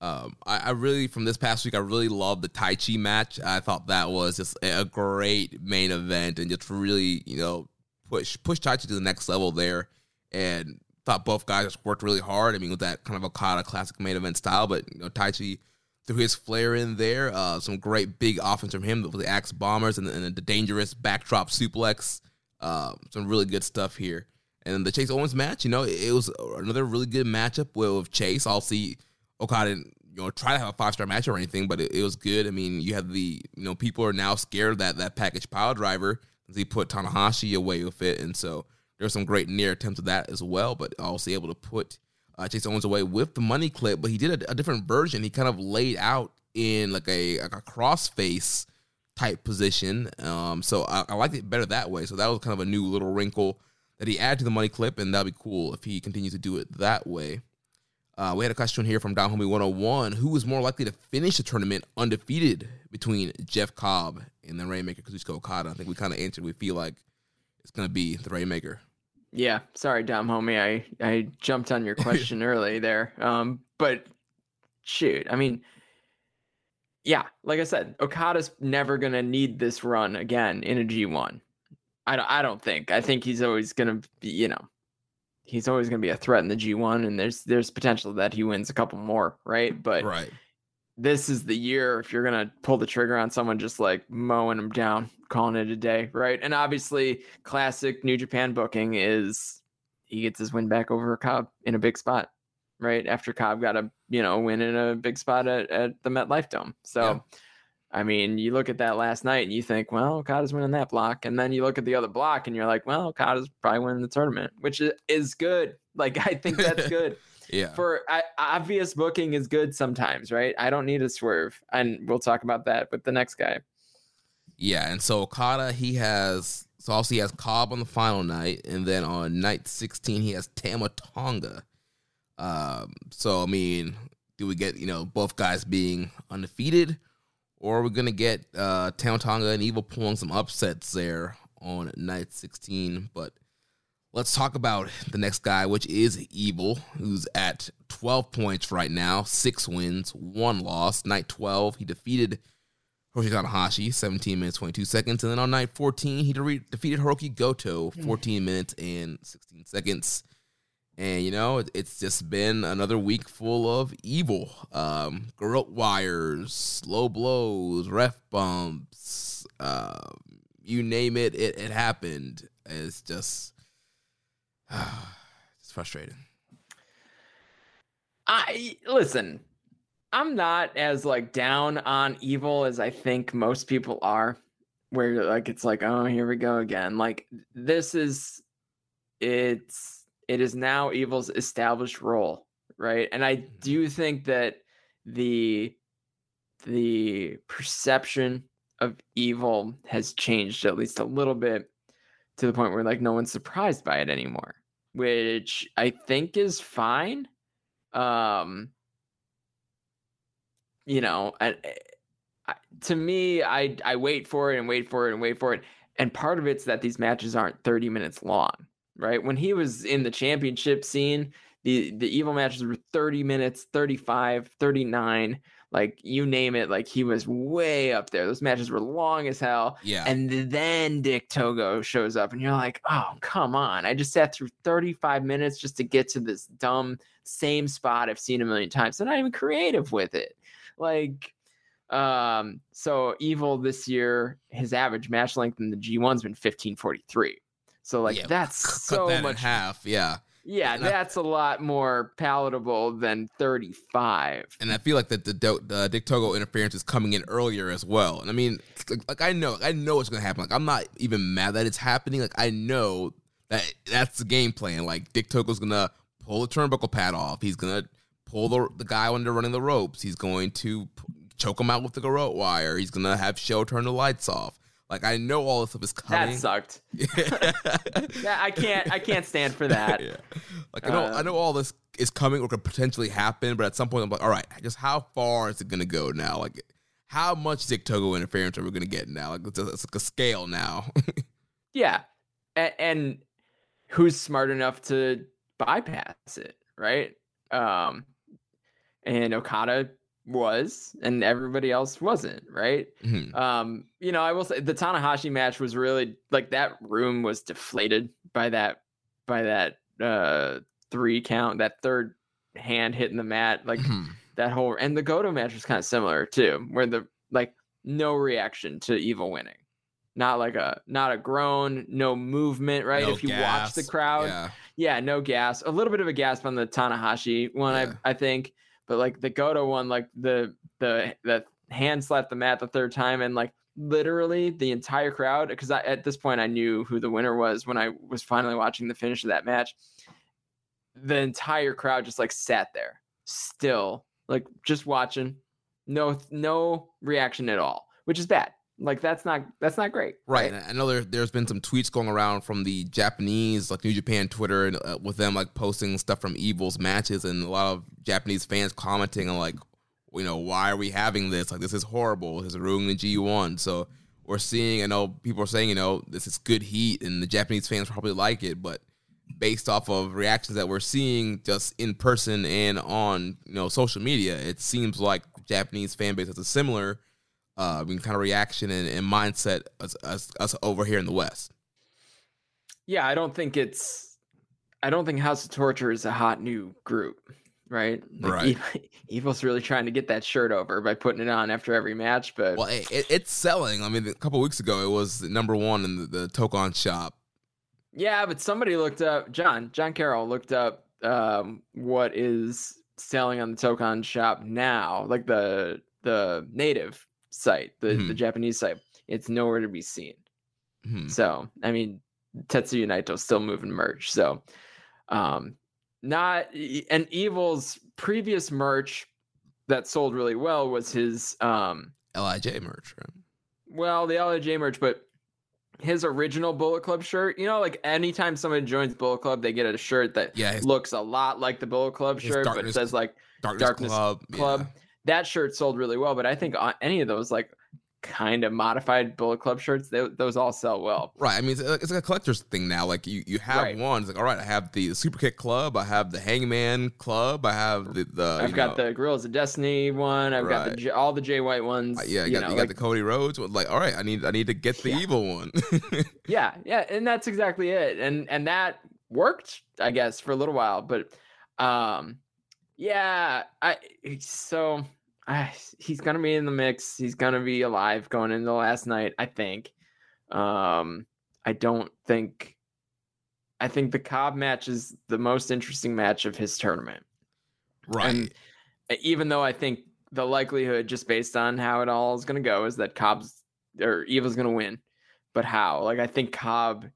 um, I, I, really from this past week, I really loved the Taichi match. I thought that was just a great main event and just really, you know, push push Taichi to the next level there. And thought both guys worked really hard. I mean, with that kind of Okada classic main event style, but you know, Taichi threw his flair in there. Uh, some great big offense from him with the axe bombers and, and the dangerous backdrop suplex. Uh, some really good stuff here. And the Chase Owens match, you know, it, was another really good matchup with Chase. I'll see. Okada you know try to have a five star match or anything, but it, it, was good. I mean, you have the you know people are now scared that that package pile driver he put Tanahashi away with it, and so there's some great near attempts of that as well. But also able to put uh, Chase Owens away with the money clip, but he did a, a different version. He kind of laid out in like a like a type position. Um, so I, I liked it better that way. So that was kind of a new little wrinkle that he added to the money clip, and that'd be cool if he continues to do it that way. Uh, we had a question here from Down Homie 101. Who is more likely to finish the tournament undefeated between Jeff Cobb and the Rainmaker Kazuchika Okada? I think we kind of answered. We feel like it's going to be the Rainmaker. Yeah, sorry, Dom homie. I I jumped on your question early there. Um, but shoot, I mean, yeah, like I said, Okada's never gonna need this run again in a G1. I don't. I don't think. I think he's always gonna be. You know, he's always gonna be a threat in the G1, and there's there's potential that he wins a couple more, right? But Right. This is the year if you're gonna pull the trigger on someone just like mowing them down, calling it a day, right? And obviously, classic New Japan booking is he gets his win back over Cobb in a big spot, right? After Cobb got a you know win in a big spot at, at the MetLife Dome. So, Yeah. I mean, you look at that last night and you think, well, Cobb Okada's winning that block, and then you look at the other block and you're like, well, Cobb Okada's probably winning the tournament, which i- is good. Like I think that's good Yeah. for I, obvious booking is good sometimes, right? I don't need a swerve, and we'll talk about that with the next guy. Yeah, and so Okada he has so also he has Cobb on the final night, and then on night sixteen he has Tama Tonga. Um, so I mean, do we get you know both guys being undefeated, or are we gonna get uh Tama Tonga and Evil pulling some upsets there on night sixteen? But let's talk about the next guy, which is Evil, who's at twelve points right now, six wins, one loss. Night twelve, he defeated Hiroshi Tanahashi, 17 minutes, 22 seconds. And then on night 14, he de- defeated Hiroki Goto, 14 minutes and 16 seconds. And, you know, it- it's just been another week full of evil. Um, garrote wires, slow blows, ref bumps, uh, you name it, it, it happened. It's just, it's frustrating. I listen. I'm not as like down on evil as I think most people are. Where like it's like, oh, here we go again. Like this is, it's it is now evil's established role, right? And I mm-hmm. do think that the the perception of evil has changed at least a little bit to the point where like no one's surprised by it anymore, which I think is fine. Um, you know, I, I, to me, I I wait for it and wait for it and wait for it, and part of it's that these matches aren't thirty minutes long, right? When he was in the championship scene, the the evil matches were 30 minutes 35 39 like you name it like he was way up there those matches were long as hell Yeah. and then dick togo shows up and you're like oh come on i just sat through 35 minutes just to get to this dumb same spot i've seen a million times they're not even creative with it like um so evil this year his average match length in the g1's been 1543 so like Yeah, that's so that much half. Yeah. Yeah, And that's a lot more palatable than 35. and I feel like that the, the Dick Togo interference is coming in earlier as well. And I mean, like, like I know, I know it's gonna happen. Like I'm not even mad that it's happening. Like I know that that's the game plan. Like Dick Togo's gonna pull the turnbuckle pad off. He's gonna pull the the guy when they're running the ropes. He's going to p- choke him out with the garrote wire. He's gonna have Sho turn the lights off. Like I know all this stuff is coming. That sucked. Yeah, I can't I can't stand for that. yeah. Like I know, I know all this is coming or could potentially happen, but at some point I'm like, all right, just how far is it gonna go now? Like, how much Dick Togo interference are we gonna get now? Like, it's, a, it's like a scale now. Yeah. And, and who's smart enough to bypass it, right? Um and Okada was and everybody else wasn't, right? Mhm. Um, you know, I will say the Tanahashi match was really like that room was deflated by that by that uh three count, that third hand hitting the mat, like Mhm. that whole and the Goto match was kind of similar too, where the like no reaction to Evil winning. Not like a not a groan, no movement, right? No if you watch the crowd, yeah, yeah, no gas. A little bit of a gasp on the Tanahashi one, Yeah. I I think, but like the Goto one, like the the the hand slapped the mat the third time, and like literally the entire crowd, because at this point I knew who the winner was when I was finally watching the finish of that match. The entire crowd just like sat there, still, like just watching, no no reaction at all, which is bad. Like that's not that's not great. right. And I know there there's been some tweets going around from the Japanese, like New Japan Twitter, and uh, with them like posting stuff from Evil's matches, and a lot of Japanese fans commenting on like, you know, why are we having this? Like, this is horrible. This is ruining the G1. So we're seeing, I know people are saying, you know, this is good heat, and the Japanese fans probably like it, but based off of reactions that we're seeing just in person and on you know social media, it seems like Japanese fan base has a similar, uh, I mean, kind of reaction and, and mindset as, as us over here in the West. Yeah, I don't think it's. I don't think House of Torture is a hot new group, right? Like Right. Ev- Evil's really trying to get that shirt over by putting it on after every match, but Well, it, it- it's selling. I mean, a couple weeks ago, it was number one in the, the Tokon shop. Yeah, but somebody looked up John John Carroll looked up um, what is selling on the Tokon shop now, like the the native site, the the Mhm. Japanese site. It's nowhere to be seen. Hmm. So I mean, Tetsuya Naito's still moving merch. So um, not and Evil's previous merch that sold really well was his um, LIJ merch. Right? well, the LIJ merch, but his original Bullet Club shirt, you know, like anytime somebody joins Bullet Club, they get a shirt that Yeah, his- looks a lot like the Bullet Club shirt, but it says like Darkness, Darkness Club. Club. yeah. That shirt sold really well, but I think on any of those like kind of modified Bullet Club shirts, they, those all sell well. Right. I mean, it's, it's like a collector's thing now. Like you, you have Right. one. It's like, all right, I have the Super Kick Club. I have the Hangman Club. I have the. the I've got know, the Guerillas of Destiny one. I've got the all the Jay White ones. uh, yeah, you you got, know, you got the Cody Rhodes. one. Like, all right, I need I need to get the Yeah. evil one. yeah yeah and that's exactly it and and that worked i guess for a little while but um yeah i so I, he's gonna be in the mix he's gonna be alive going into the last night i think um i don't think i think the cobb match is the most interesting match of his tournament right. and even though I think the likelihood, just based on how it all is going to go, is that Cobb's or Eva's going to win. But how? Like, I think Cobb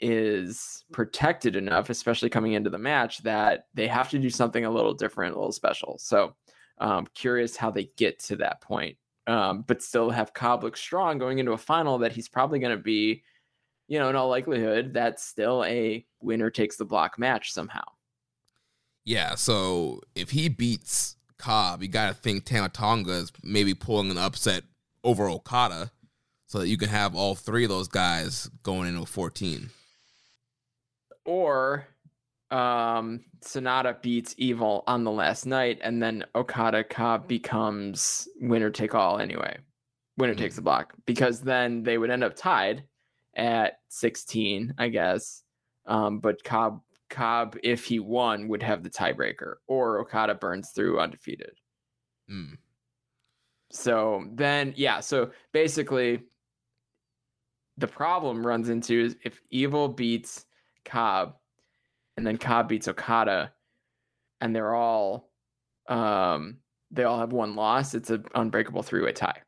is protected enough, especially coming into the match, that they have to do something a little different, a little special. So, um, curious how they get to that point, um, but still have Cobb look strong going into a final that he's probably going to be, you know, in all likelihood, that's still a winner takes the block match somehow. Yeah, so if he beats Cobb, you got to think Tama Tonga is maybe pulling an upset over Okada so that you can have all three of those guys going into 14. Or um Sanada beats Evil on the last night, and then Okada Cobb becomes winner take all anyway. Winner takes the block because then they would end up tied at 16, I guess. Um, but Cobb Cobb, if he won, would have the tiebreaker, or Okada burns through undefeated. Mm. So then, yeah. So basically, the problem runs into is if Evil beats Cobb, and then Cobb beats Okada, and they're all, um, they all have one loss. It's an unbreakable three-way tie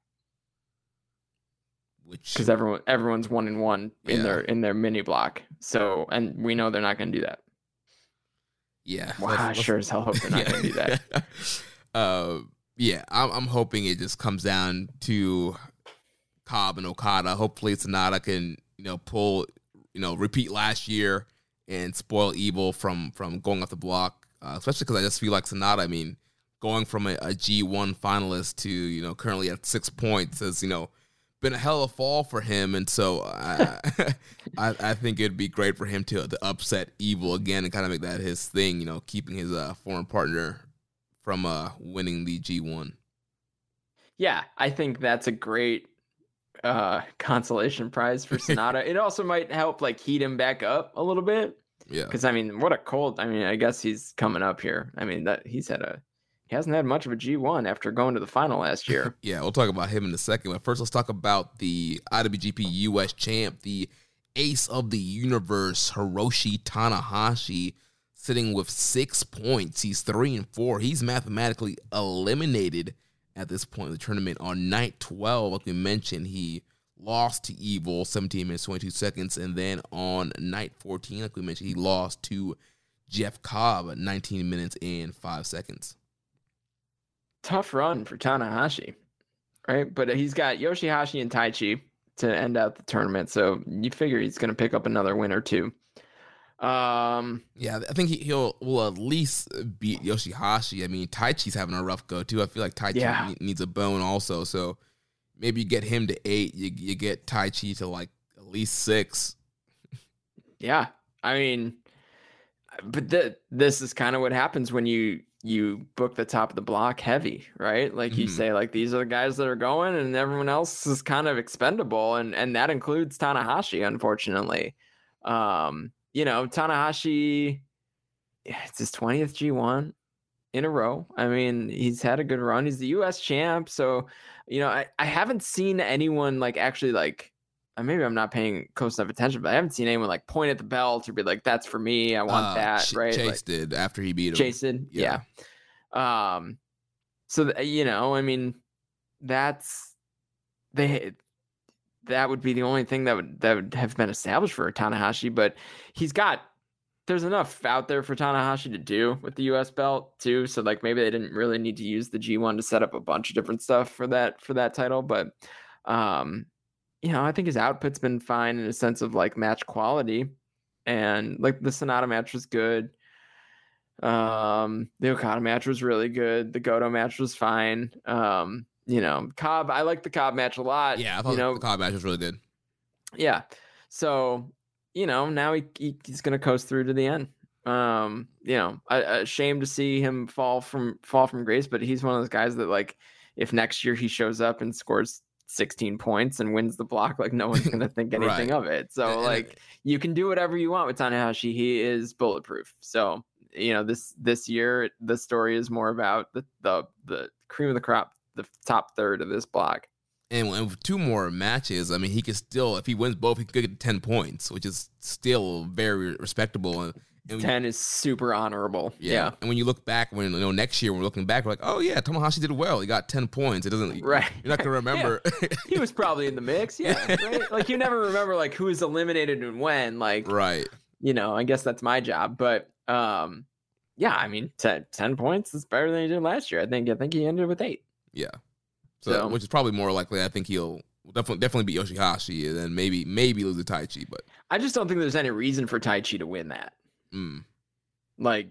Which because everyone everyone's one and one in Yeah. their in their mini block. So, and we know they're not going to do that. yeah, Wow, let's- I let's- sure as hell hope they're not going to do that. uh, yeah, I'm, I'm hoping it just comes down to Cobb and Okada. Hopefully, Sanada can you know pull you know repeat last year and spoil Evil from from going off the block. Uh, especially because I just feel like Sanada. I mean, going from a, a G1 finalist to you know currently at six points has you know been a hell of a fall for him, and so I I, I think it'd be great for him to, to upset Evil again and kind of make that his thing. You know, keeping his uh, former partner from uh, winning the G1. Yeah, I think that's a great uh consolation prize for Sanada. it also might help like heat him back up a little bit Yeah. because I mean, what a cold. I mean, I guess he's coming up here. I mean, that he's had a he hasn't had much of a G1 after going to the final last year. Yeah, we'll talk about him in a second. But first, let's talk about the IWGP US champ, the ace of the universe, Hiroshi Tanahashi, sitting with six points. He's three and four. He's mathematically eliminated at this point in the tournament. On night 12, like we mentioned, he lost to Evil 17 minutes 22 seconds. And then on night 14, like we mentioned, he lost to Jeff Cobb 19 minutes and 5 seconds. Tough run for Tanahashi, right? But he's got Yoshihashi and Taichi to end out the tournament, so you figure he's going to pick up another win or two. Um, Yeah, I think he, he'll will at least beat Yoshihashi. I mean, Taichi's having a rough go too. I feel like Taichi Yeah. ne- needs a bone also. So maybe you get him to eight. You you get Taichi to like at least six. Yeah, I mean, but th- this is kind of what happens when you you book the top of the block heavy, right? Like you Mhm. say, like these are the guys that are going, and everyone else is kind of expendable, and and that includes Tanahashi, unfortunately. Um, you know, Tanahashi, it's his twentieth G one in a row. I mean, he's had a good run. He's the U.S. champ, so you know, I I haven't seen anyone like actually like. uh, Maybe I'm not paying close enough attention, but I haven't seen anyone like point at the belt or be like, "That's for me. I want Uh, that." Right? Chase Like- did after he beat him. Chase did, Yeah. yeah. Um, so th- you know, I mean, that's they. That would be the only thing that would that would have been established for Tanahashi, but he's got. There's enough out there for Tanahashi to do with the U.S. belt too. So like maybe they didn't really need to use the G1 to set up a bunch of different stuff for that for that title, but um, you know, I think his output's been fine in a sense of like match quality, and like the Sanada match was good. Um, the Okada match was really good. The Goto match was fine. Um, you know, Cobb, I like the Cobb match a lot. Yeah, I thought you know, the Cobb match was really good. yeah. So, you know, now he, he he's gonna coast through to the end. Um, you know, a, a shame to see him fall from fall from grace, but he's one of those guys that like if next year he shows up and scores 16 points and wins the block, like no one's gonna think anything Right. of it. So like you can do whatever you want with Tanahashi. He is bulletproof. So you know this this year the story is more about the the the cream of the crop, the top third of this block. And with two more matches, I mean, he could still, if he wins both, he could get 10 points, which is still very respectable. And, and when- 10 is super honorable. yeah. And when you look back, when you know next year, we're looking back, we're like, oh yeah, Tanahashi did well. He got 10 points. It doesn't, Right. You're not gonna remember. he was probably in the mix. Yeah, right? like you never remember like who was eliminated and when. Like, right. you know, I guess that's my job. But um, yeah, I mean, 10, 10 points is better than he did last year. I think. I think he ended with eight. Yeah. So, So- which is probably more likely. I think he'll definitely definitely beat Yoshihashi and then maybe maybe lose to Taichi. But I just don't think there's any reason for Taichi to win that. mm, Like,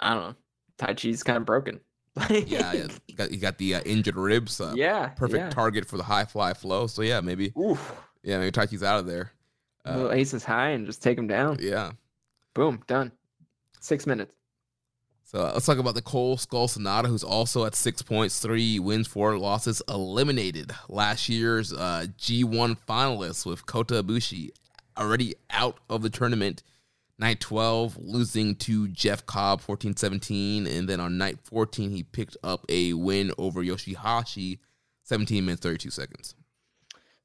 I don't know. Taichi's kind of broken. Yeah, yeah, he got, he got the uh, injured ribs. Uh, yeah, perfect yeah. target for the high fly flow. So yeah, maybe Oof. yeah, maybe Taichi's out of there. Little Uh, aces high and just take him down. yeah. Boom, done. Six minutes. So uh, let's talk about the Cold Skull Sanada, who's also at six points, three wins, four losses, eliminated last year's uh, G1 finalist with Kota Ibushi, already out of the tournament. Night 12, losing to Jeff Cobb 14 17. And then on night 14, he picked up a win over Yoshihashi 17 minutes, 32 seconds.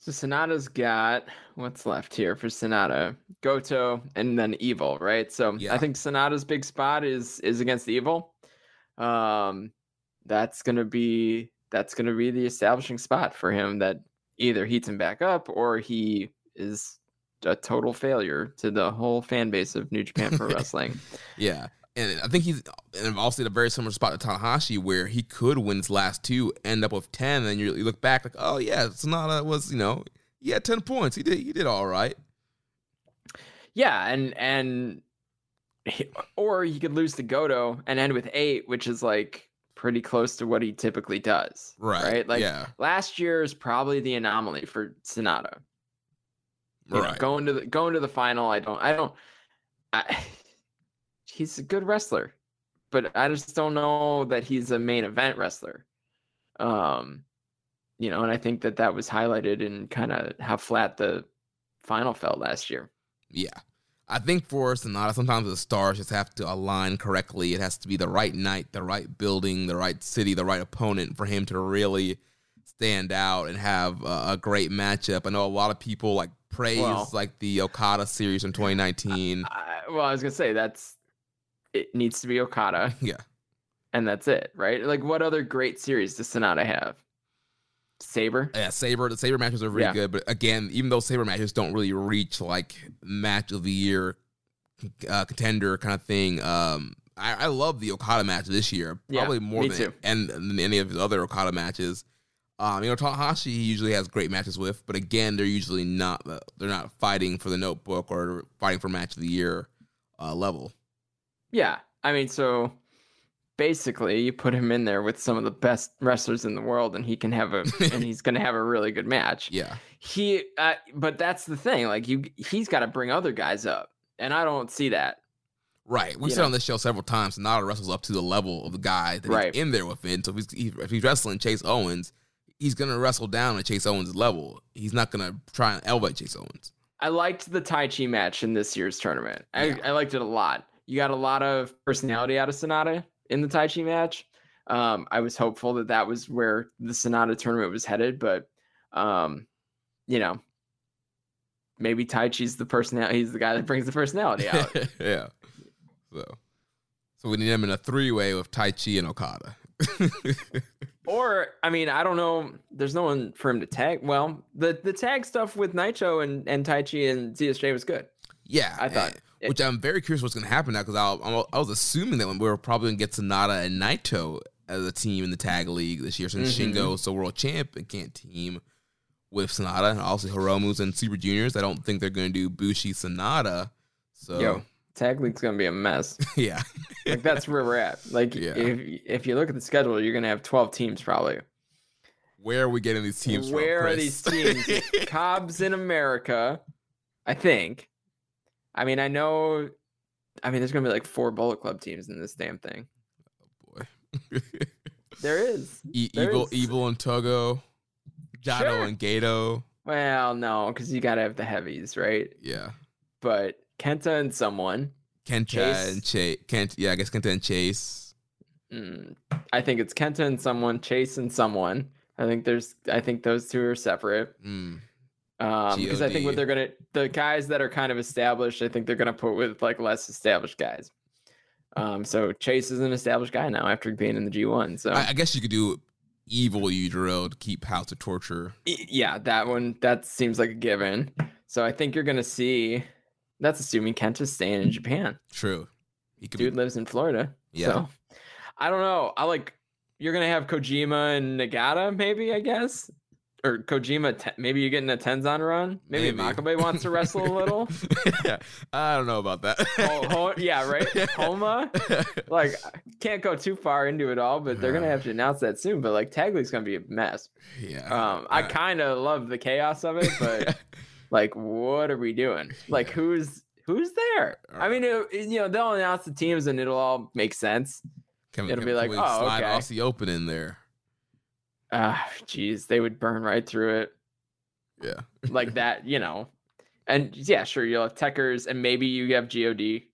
So Sanada's got what's left here for Sanada? Goto and then Evil, right? So Yeah. I think Sanada's big spot is is against Evil. Um that's gonna be that's gonna be the establishing spot for him that either heats him back up or he is a total failure to the whole fan base of New Japan Pro Wrestling. Yeah. And I think he's and also in a very similar spot to Tanahashi, where he could win his last two, end up with ten, and you, you look back like, oh yeah, Sanada was you know he had ten points, he did he did all right. Yeah, and and he- or he could lose to Goto and end with eight, which is like pretty close to what he typically does. Right, Right. Like yeah. last year is probably the anomaly for Sanada. You know, Right. going to the going to the final, I don't I don't I, he's a good wrestler, but I just don't know that he's a main event wrestler. Um you know, and I think that that was highlighted in kind of how flat the final felt last year. Yeah. I think for Sanada, sometimes the stars just have to align correctly. It has to be the right night, the right building, the right city, the right opponent for him to really stand out and have a, a great matchup. I know a lot of people like praise Well- like the Okada series from 2019. I, well, I was gonna say that's it needs to be Okada, yeah. and that's it, right? Like, what other great series does Sanada have? Sabre. Yeah, Sabre. The Sabre matches are really Yeah. good, but again, even those Sabre matches don't really reach like match of the year uh, contender kind of thing. Um, I, I love the Okada match this year, Yeah, probably more than too. and than any of his other Okada matches. Um, you know, Tanahashi he usually has great matches with, but again, they're usually not uh, they're not fighting for the notebook or fighting for match of the year uh, level. Yeah, I mean, so basically, you put him in there with some of the best wrestlers in the world, and he can have a and he's gonna have a really good match. Yeah, He, uh, but that's the thing. Like, you, he's got to bring other guys up, and I don't see that. Right. We've You said know. on this show several times, Sanada wrestles up to the level of the guy that Right. he's in there with within. So if he's, if he's wrestling Chase Owens, he's going to wrestle down at Chase Owens' level. He's not going to try and elevate Chase Owens. I liked the Taichi match in this year's tournament. I, Yeah. I liked it a lot. You got a lot of personality out of Sanada in the Taichi match. Um, I was hopeful that that was where the Sanada tournament was headed, but um, you know, maybe Taichi's the personality. He's the guy that brings the personality out. yeah. So, so we need him in a three way with Taichi and Okada. or I mean, I don't know. There's no one for him to tag. Well, the the tag stuff with Naito and and Taichi and ZSJ was good. yeah. I thought- and- which I'm very curious what's going to happen now because I, I was assuming that we were probably going to get Sanada and Naito as a team in the tag league this year since Mhm. Shingo's the world champ and can't team with Sanada and also Hiromu's and Super Juniors. I don't think they're going to do Bushi Sanada. So Yo, tag league's gonna be a mess. yeah, like that's where we're at. Like Yeah. if if you look at the schedule, you're gonna have 12 teams probably. where are we getting these teams from? Where are these teams? Cobb's in America, I think. I mean, I know. I mean, there's gonna be like four Bullet Club teams in this damn thing. Oh boy. There is. E- There evil, is. evil, and Togo, Jado Sure. and Gedo. Well, no, because you gotta have the heavies, right? Yeah, But Kenta and someone. Kenta Chase. and Chase. Kent, yeah, I guess Kenta and Chase. Mm, I think it's Kenta and someone, Chase and someone. I think there's. I think those two are separate. Mm. Um, because I think what they're gonna, the guys that are kind of established, I think they're gonna put with like less established guys. Um, so Chase is an established guy now after being in the G1. So I, I guess you could do evil Yujiro to keep House of Torture. Yeah, that one that seems like a given. So I think you're gonna see. That's assuming Kenta's staying in Japan. True. He could Dude be, lives in Florida. Yeah. So I don't know. I like you're gonna have Kojima and Nagata, maybe I guess, or Kojima. Te- maybe you're getting a Tenzan run. Maybe, Maybe. Makabe wants to wrestle a little. yeah, I don't know about that. oh, ho- yeah, right. Honma. Like can't go too far into it all, but they're gonna have to announce that soon. But like Tag League's gonna be a mess. yeah. Um, I Uh, kind of love the chaos of it, but like, what are we doing? Like, who's who's there? I mean, it, it- you know, they'll announce the teams and it'll all make sense. Can, it'll can- be like, oh, slide okay. Aussie Open in there. Ah, jeez, they would burn right through it Yeah. like that, you know. And yeah, sure, you'll have Tekkers, and maybe you have God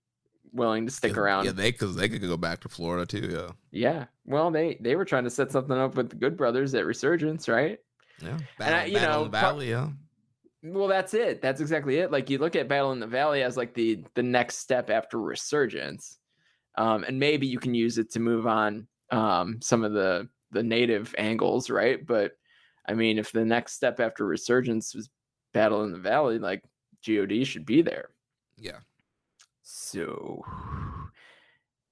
willing to stick Yeah, around. Yeah, they because they could go back to Florida too. Yeah. Yeah. Well, they they were trying to set something up with the Good Brothers at Resurgence, right? Yeah. And I- Battle, you Battle know, in the pro- Valley. Yeah. Well, that's it. That's exactly it. Like you look at Battle in the Valley as like the the next step after Resurgence, um, and maybe you can use it to move on um, some of the the native angles, right? But I mean, if the next step after Resurgence was Battle in the Valley, like God should be there. Yeah. So,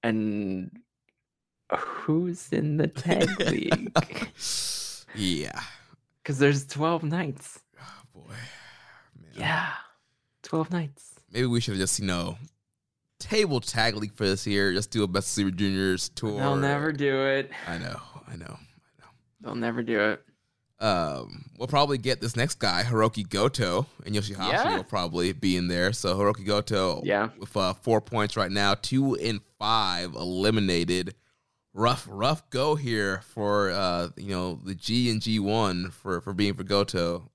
and who's in the tag league? yeah. Because there's twelve nights. Oh boy. Man. Yeah, twelve nights. Maybe we should have just you know table tag league for this year. Just do a best Super Juniors tour. They'll never do it. I know. I know. I know. They'll never do it. Um, we'll probably get this next guy, Hiroki Goto, and Yoshihashi Yeah. will probably be in there. So Hiroki Goto, Yeah. with uh, four points right now, two and five eliminated. Rough, rough go here for uh, you know the G and G one for for being for Goto.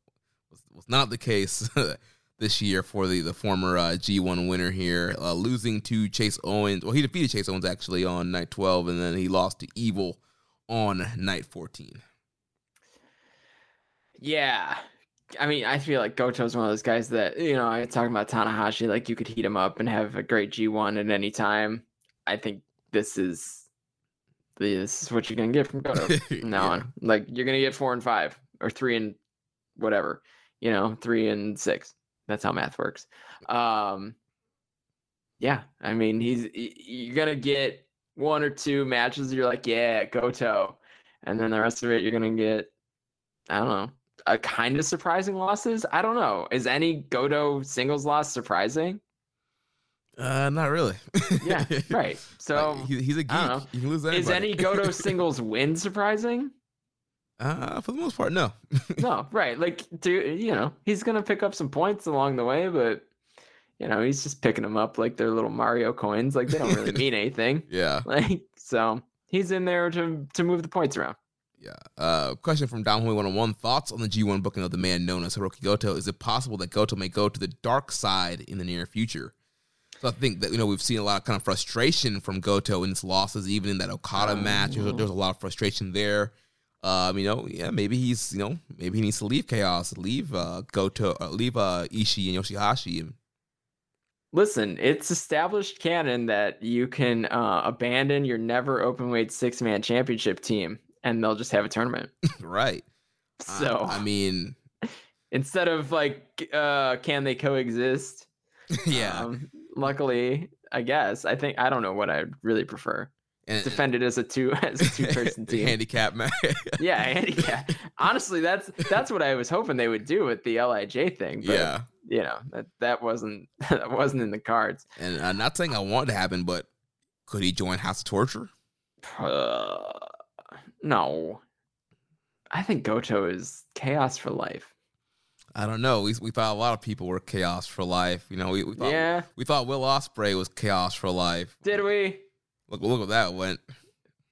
Was, was not the case this year for the the former uh, G one winner here, uh, losing to Chase Owens. Well, he defeated Chase Owens actually on night twelve, and then he lost to Evil on night fourteen. Yeah. I mean, I feel like Goto's one of those guys that, you know, I talking about Tanahashi, like you could heat him up and have a great G1 at any time. I think this is this is what you're gonna get from Goto now Yeah. on. Like you're gonna get four and five or three and whatever, you know, three and six. That's how math works. Um yeah, I mean he's you're gonna get one or two matches you're like, yeah, Goto. And then the rest of it you're gonna get I don't know. A kind of surprising losses. I don't know. Is any Goto singles loss surprising? Uh, not really. Yeah, right. So Like, he, he's a geek. He can lose is any Goto singles win surprising? Uh, for the most part, no. No, right. Like, do you know, he's gonna pick up some points along the way, but you know, he's just picking them up like they're little Mario coins. Like they don't really mean anything. Yeah. Like so he's in there to to move the points around. Yeah. Uh, question from Dom Hoy 101. Thoughts on the G1 booking of the man known as Hiroki Goto? Is it possible that Goto may go to the dark side in the near future? So I think that, you know, we've seen a lot of kind of frustration from Goto in his losses, even in that Okada match. There's, there's a lot of frustration there. Um, you know, yeah, maybe he's, you know, maybe he needs to leave Chaos, leave uh, Goto, uh, leave uh, Ishii and Yoshihashi. And, Listen, it's established canon that you can uh, abandon your never open weight six man championship team and they'll just have a tournament. right. So I, I mean, instead of like, uh, can they coexist? yeah. Um, luckily, I guess I think I don't know what I'd really prefer. and, Defend it as a two as a two person team. handicap match. yeah, handicap. Honestly, that's that's what I was hoping they would do with the LIJ thing. But, yeah. You know that that wasn't that wasn't in the cards. And I'm not saying I want it to happen, but could he join House of Torture? Uh, no, I think Goto is chaos for life. I don't know. We we thought a lot of people were chaos for life. You know, we, we thought Yeah. we thought Will Ospreay was chaos for life. Did we Look look what that went.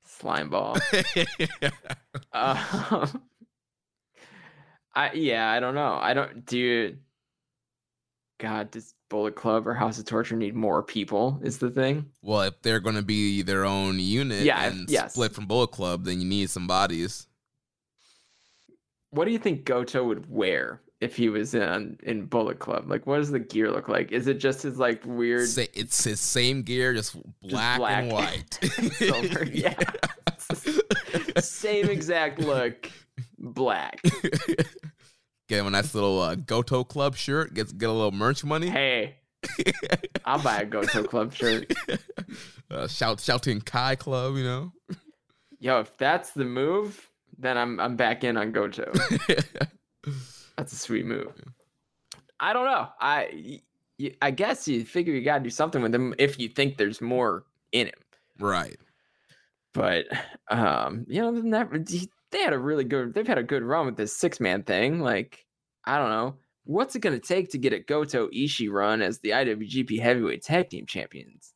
slime ball? Uh, I yeah, I don't know. I don't do. You, God, does Bullet Club or House of Torture need more people? Is the thing. well, if they're going to be their own unit Yeah, if- and yes. split from Bullet Club, then you need some bodies. What do you think Goto would wear if he was in in Bullet Club? Like, what does the gear look like? Is it just his like weird it's his same gear, just black, and black. white. silver? yeah, same exact look, black. Get him a nice little uh, Goto Club shirt. Get get a little merch money. Hey, I'll buy a Goto Club shirt. uh, shout Shoten Kai Club. You know. Yo, if that's the move, then I'm I'm back in on Goto. That's a sweet move. I don't know. I I guess you figure you got to do something with him if you think there's more in him. right. But um, you know, never they had a really good. They've had a good run with this six man thing. Like I don't know. What's it going to take to get a Goto Ishii run as the IWGP Heavyweight Tag Team Champions?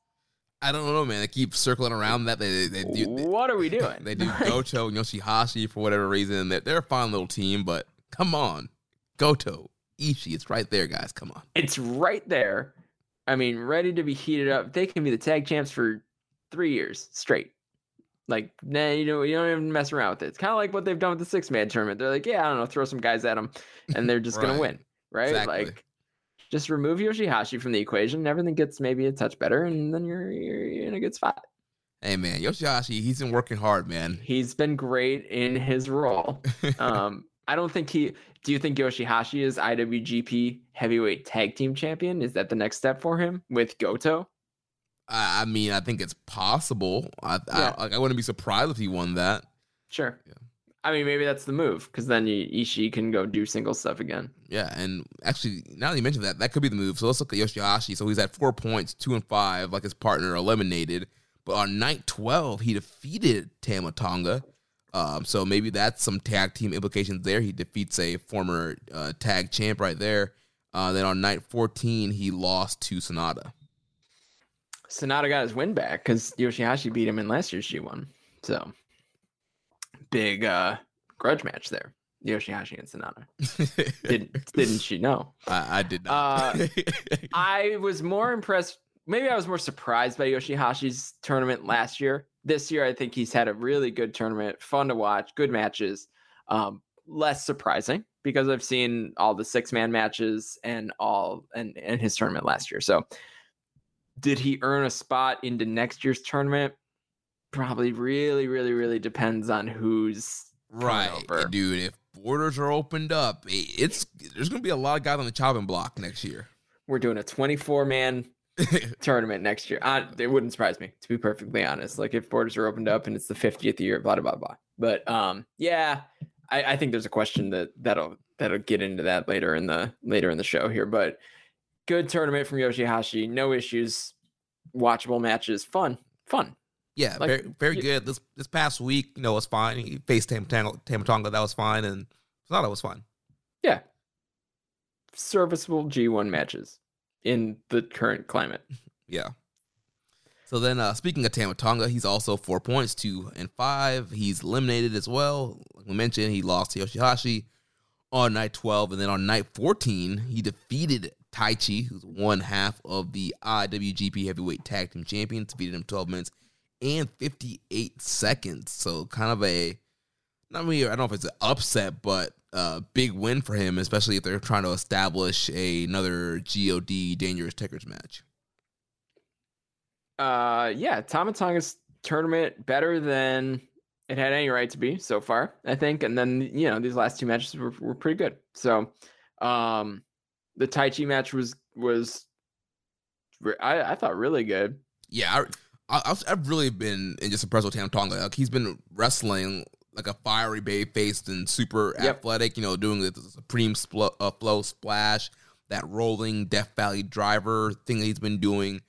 I don't know, man. They keep circling around that. They they, they do. They, what are we doing? they do Goto and Yoshihashi for whatever reason. They're, they're a fun little team, but come on, Goto, Ishii, it's right there, guys. Come on. It's right there. I mean, ready to be heated up. They can be the tag champs for three years straight. Like, nah, you know, you don't even mess around with it. It's kind of like what they've done with the six man tournament. They're like, yeah, I don't know, throw some guys at them, and they're just gonna win, right? Exactly. Like, just remove Yoshihashi from the equation, and everything gets maybe a touch better, and then you're you're, you're in a good spot. Hey, man, Yoshihashi, he's been working hard, man. He's been great in his role. um, I don't think he. Do you think Yoshihashi is IWGP Heavyweight Tag Team Champion? Is that the next step for him with Goto? I, I mean, I think it's possible. I, Yeah. I, like, I wouldn't be surprised if he won that. Sure. Yeah. I mean, maybe that's the move because then you, Ishii can go do single stuff again. Yeah, and actually, now that you mentioned that, that could be the move. So let's look at Yoshihashi. So he's at four points, two and five, like his partner eliminated. But on night twelve, he defeated Tama Tonga. Um, so maybe that's some tag team implications there. He defeats a former uh, tag champ right there. Uh, then on night fourteen, he lost to Sanada. Sanada got his win back because Yoshihashi beat him in last year's G1. So big uh, grudge match there. Yoshihashi and Sanada. Didn't didn't she know? I, I did not. Uh, I was more impressed. Maybe I was more surprised by Yoshihashi's tournament last year. This year, I think he's had a really good tournament, fun to watch, good matches. Um, less surprising because I've seen all the six man matches and all and, and his tournament last year. So, did he earn a spot into next year's tournament? Probably really, really, really depends on who's right, dude. If borders are opened up, it's there's gonna be a lot of guys on the chopping block next year. we're doing a 24 man tournament next year. Uh, it wouldn't surprise me, to be perfectly honest. Like if borders are opened up and it's the 50th year, blah blah blah. But um, yeah, I, I think there's a question that that'll that'll get into that later in the later in the show here. But good tournament from Yoshihashi, no issues, watchable matches, fun, fun. Yeah, Like, very very good. This this past week, you know, was fine. He faced Tam Tam- Tama Tonga, that was fine, and Sanada was fine. Yeah, serviceable G1 matches. in the current climate. Yeah. So then, uh, speaking of Tama Tonga, he's also four points, two and five. He's eliminated as well. Like we mentioned, he lost to Yoshihashi on night 12. And then on night 14, he defeated Taichi, who's one half of the IWGP Heavyweight Tag Team Champions, defeated him 12 minutes and 58 seconds. So kind of a, not really, I don't know if it's an upset, but a big win for him, especially if they're trying to establish a, another God Dangerous Tekkers match. Uh, yeah, Tonga's tournament better than it had any right to be so far, I think. And then you know these last two matches were, were pretty good. So, um, the Taichi match was was I, I thought really good. Yeah, I, I, have really been in just impressed with Tam Tonga. Like he's been wrestling like a fiery bay faced and super yep. athletic. You know, doing the, supreme spl- uh, flow splash, that rolling Death Valley driver thing that he's been doing.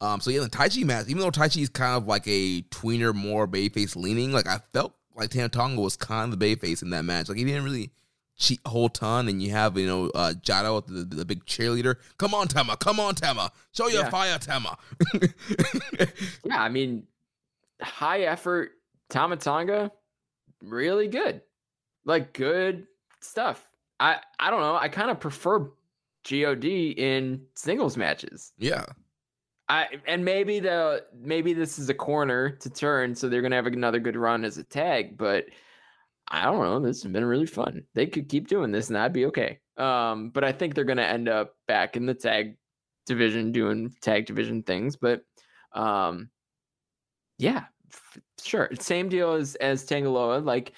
Um, so yeah, the Taichi match, even though Taichi is kind of like a tweener, more bayface leaning, like I felt like Tam Tonga was kind of the bay face in that match. Like he didn't really cheat whole ton, and you have you know uh, Jado, the, the, big cheerleader. Come on, Tama! Come on, Tama! Show your yeah. fire, Tama! yeah, I mean, high effort Tama Tonga, really good, like good stuff. I I don't know. I kind of prefer God in singles matches. Yeah. I and maybe the maybe this is a corner to turn, so they're gonna have another good run as a tag. But I don't know. This has been really fun. They could keep doing this, and I'd be okay. Um, but I think they're gonna end up back in the tag division doing tag division things. But um, yeah, f- sure. Same deal as as Tanga Loa. Like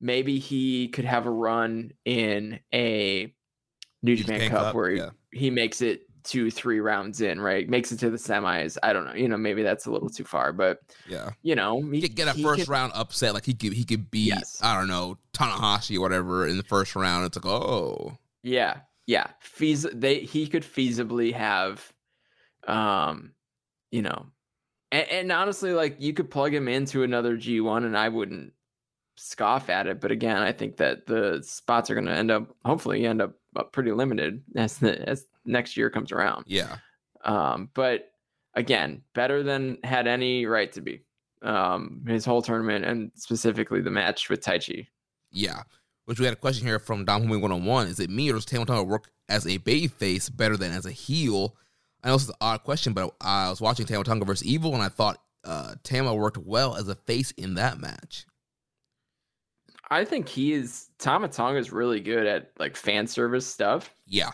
maybe he could have a run in a New Japan Cup, Cup, where he, yeah. he makes it two, three rounds in, right? Makes it to the semis. I don't know. You know, maybe that's a little too far, but yeah, you know, he, could get a first could, round upset. Like he could, he could beat, yes. I don't know, Tanahashi or whatever in the first round. It's like, oh, yeah, yeah. Feas, they he could feasibly have, um, you know, and, and honestly, like you could plug him into another G one, and I wouldn't scoff at it. But again, I think that the spots are going to end up, hopefully, end up pretty limited as the as next year comes around. Yeah. Um, but again, better than had any right to be. Um, his whole tournament and specifically the match with Taichi. Yeah. Which we had a question here from Dom Homie 101. Is it me or does Tama Tonga work as a baby face better than as a heel? I know this is an odd question, but I was watching Tama Tonga versus Evil and I thought uh, Tama worked well as a face in that match. I think he is Tama Tonga is really good at like fan service stuff. Yeah.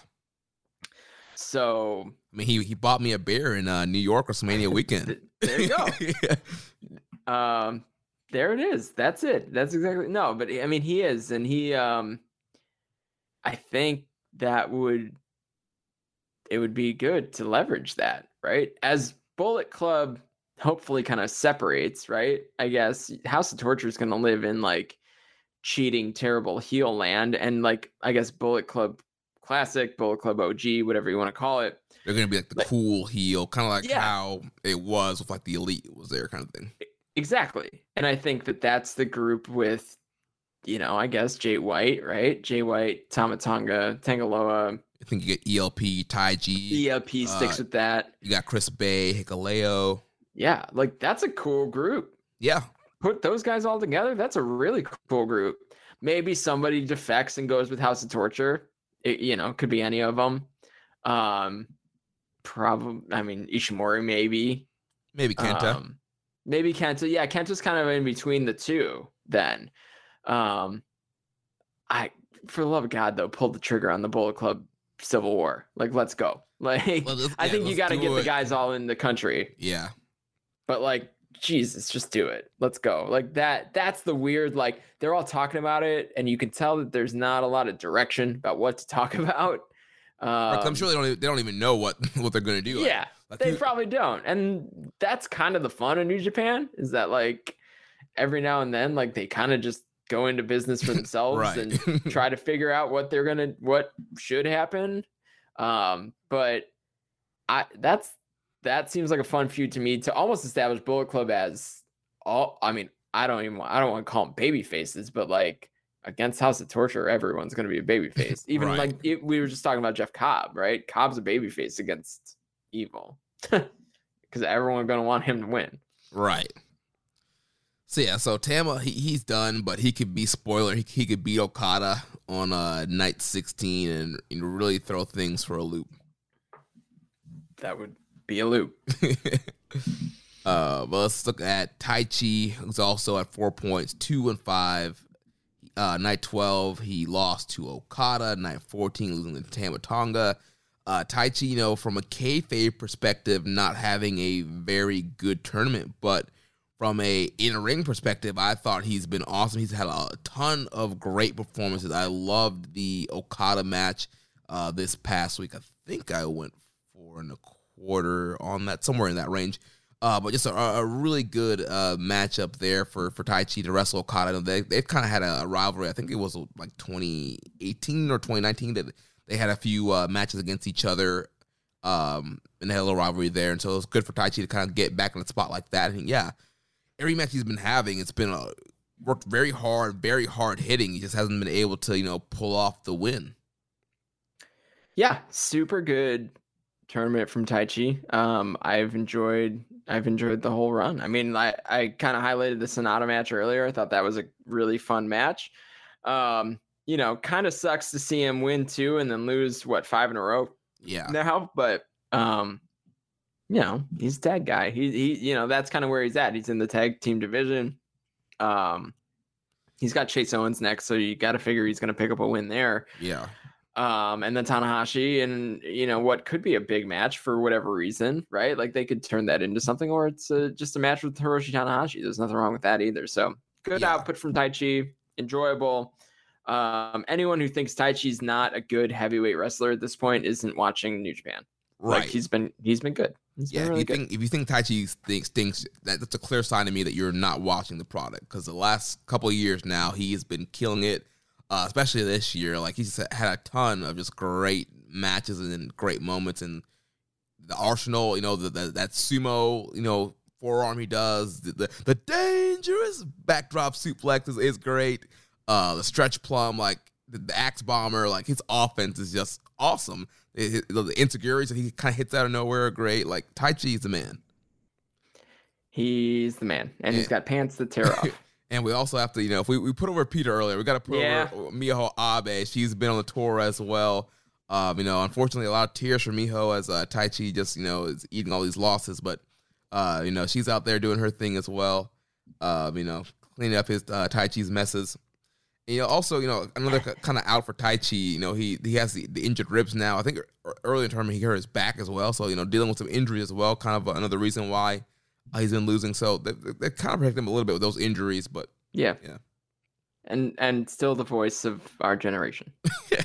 So I mean, he he bought me a beer in uh, New York WrestleMania weekend. there you go. Um, there it is. That's it. That's exactly no, but I mean, he is, and he um, I think that would it would be good to leverage that right as Bullet Club hopefully kind of separates right. I guess House of Torture is going to live in like cheating terrible heel land and like I guess Bullet Club Classic, Bullet Club OG, whatever you want to call it. They're gonna be like the like, cool heel, kind of like yeah. how it was with like the Elite was there, kind of thing. Exactly, and I think that that's the group with, you know, I guess Jay White, right? Jay White, Tama Tangaloa. I think you get ELP, Taiji. ELP sticks uh, with that. You got Chris Bey, Hikuleo. Yeah, like that's a cool group. Yeah. Put those guys all together. That's a really cool group. Maybe somebody defects and goes with House of Torture. It, you know, could be any of them. Um, probably. I mean, Ishimori maybe. Maybe Kenta. Um, maybe Kenta. Yeah, Kenta's kind of in between the two. Then, um, I for the love of God though, pull the trigger on the Bullet Club Civil War. Like, let's go. Like, well, I yeah, think you got to get it. the guys all in the country. Yeah. But like, Jesus, just do it. Let's go. Like that. That's the weird. Like they're all talking about it, and you can tell that there's not a lot of direction about what to talk about. Um, I'm sure they don't. Even, they don't even know what what they're going to do. Yeah, like, they probably don't. And that's kind of the fun of New Japan is that like every now and then, like they kind of just go into business for themselves and try to figure out what they're gonna what should happen. Um, but I that's that seems like a fun feud to me to almost establish Bullet Club as all. I mean, I don't even I don't want to call them baby faces, but like against House of Torture, everyone's going to be a baby face. Even Right. like it, we were just talking about Jeff Cobb, right? Cobb's a baby face against Evil because everyone's going to want him to win. Right. So yeah, so Tama he, he's done, but he could be spoiler. He, he could beat Okada on uh night sixteen and, and really throw things for a loop. That would be a loop. uh, but let's look at Taichi, who's also at four points, two and five. Uh, night twelve, he lost to Okada. Night fourteen, losing to Tama Tonga. Uh, Taichi, you know, from a kayfabe perspective, not having a very good tournament, but from a in ring perspective, I thought he's been awesome. He's had a ton of great performances. I loved the Okada match uh, this past week. I think I went four and a quarter on that, somewhere in that range. Uh, but just a, a really good uh, matchup there for, for Taichi to wrestle Okada. They, they've kind of had a, a rivalry. I think it was like 2018 or 2019 that they had a few uh, matches against each other um, and they had a little rivalry there. And so it was good for Taichi to kind of get back in the spot like that. And yeah, every match he's been having, it's been uh, worked very hard, very hard hitting. He just hasn't been able to, you know, pull off the win. Yeah, super good tournament from Taichi. Um, I've enjoyed I've enjoyed the whole run. I mean, I, I kind of highlighted the Sanada match earlier. I thought that was a really fun match. Um, you know, kind of sucks to see him win two and then lose what five in a row Yeah. now, but um, you know, he's a tag guy. He he, you know, that's kind of where he's at. He's in the tag team division. Um, he's got Chase Owens next, so you got to figure he's going to pick up a win there. Yeah. Um, and then Tanahashi, and you know what could be a big match for whatever reason, right? Like they could turn that into something, or it's a, just a match with Hiroshi Tanahashi. There's nothing wrong with that either. So good Yeah. output from Taichi, enjoyable. Um, anyone who thinks Taichi's not a good heavyweight wrestler at this point isn't watching New Japan. Right. Like he's been he's been good. He's yeah, been really if you good. think if you think Taichi thinks thinks that, that's a clear sign to me that you're not watching the product because the last couple of years now he has been killing it, uh, especially this year. Like he's had a ton of just great matches and great moments and the arsenal. You know the, the that sumo you know forearm he does the the, the dangerous backdrop suplex is, is great. Uh, the stretch plum like the, the axe bomber like his offense is just awesome. It- it- the enzuigiris that he kind of hits out of nowhere are great. Like Taichi is the man. He's the man, and he's got pants that tear off. And we also have to, you know, if we, we put over Pieter earlier, we got to put Yeah. over Miho Abe. She's been on the tour as well. Um, you know, unfortunately, a lot of tears for Miho as uh, Taichi just, you know, is eating all these losses. But, uh, you know, she's out there doing her thing as well. Um, you know, cleaning up his uh, Taichi's messes. And, you know, also, you know, another kind of out for Taichi. You know, he he has the, the injured ribs now. I think ear- early in the tournament he hurt his back as well. So, you know, dealing with some injury as well. Kind of another reason why he's been losing. So they, they, kind of protect him a little bit with those injuries. But yeah, Yeah. and and still the voice of our generation. yeah.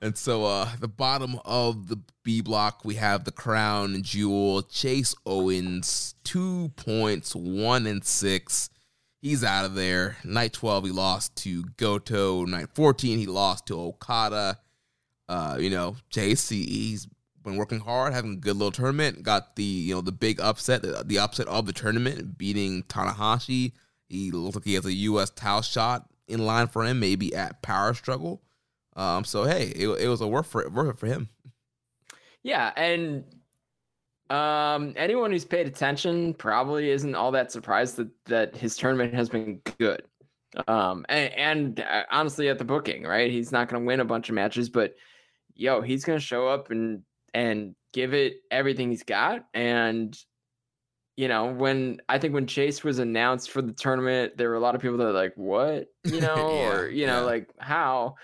And so uh the bottom of the B block we have the crown jewel Chase Owens two points one and six he's out of there night 12 he lost to Goto night 14 he lost to Okada uh you know Chase he, he's been working hard having a good little tournament got the you know the big upset the, the upset of the tournament beating Tanahashi he looks like he has a US title shot in line for him maybe at power struggle um, so hey, it, it was a worth for it for him. Yeah, and um, anyone who's paid attention probably isn't all that surprised that that his tournament has been good. Um, and, and uh, honestly, at the booking, right, he's not going to win a bunch of matches, but yo, he's going to show up and and give it everything he's got. And you know, when I think when Chase was announced for the tournament, there were a lot of people that were like, "What?" You know, Yeah, or you know, yeah. like how?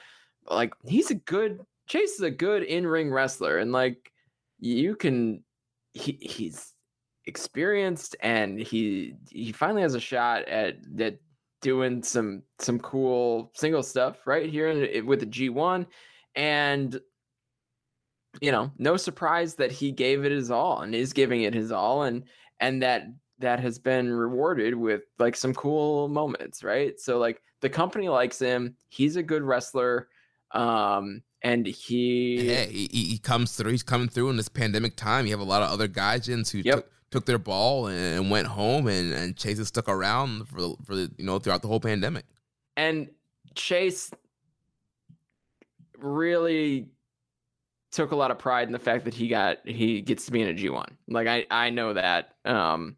Like he's a good Chase is a good in ring wrestler, and like you can, he he's experienced, and he he finally has a shot at that doing some some cool single stuff right here in, with the G one, and you know, no surprise that he gave it his all and is giving it his all, and and that that has been rewarded with like some cool moments, right? So like the company likes him. He's a good wrestler. Um and he Hey, he, he comes through. He's coming through in this pandemic time. You have a lot of other guys who Yep. took, took their ball and, and went home, and and Chase has stuck around for for the, you know throughout the whole pandemic. And Chase really took a lot of pride in the fact that he got he gets to be in a G1. Like I I know that um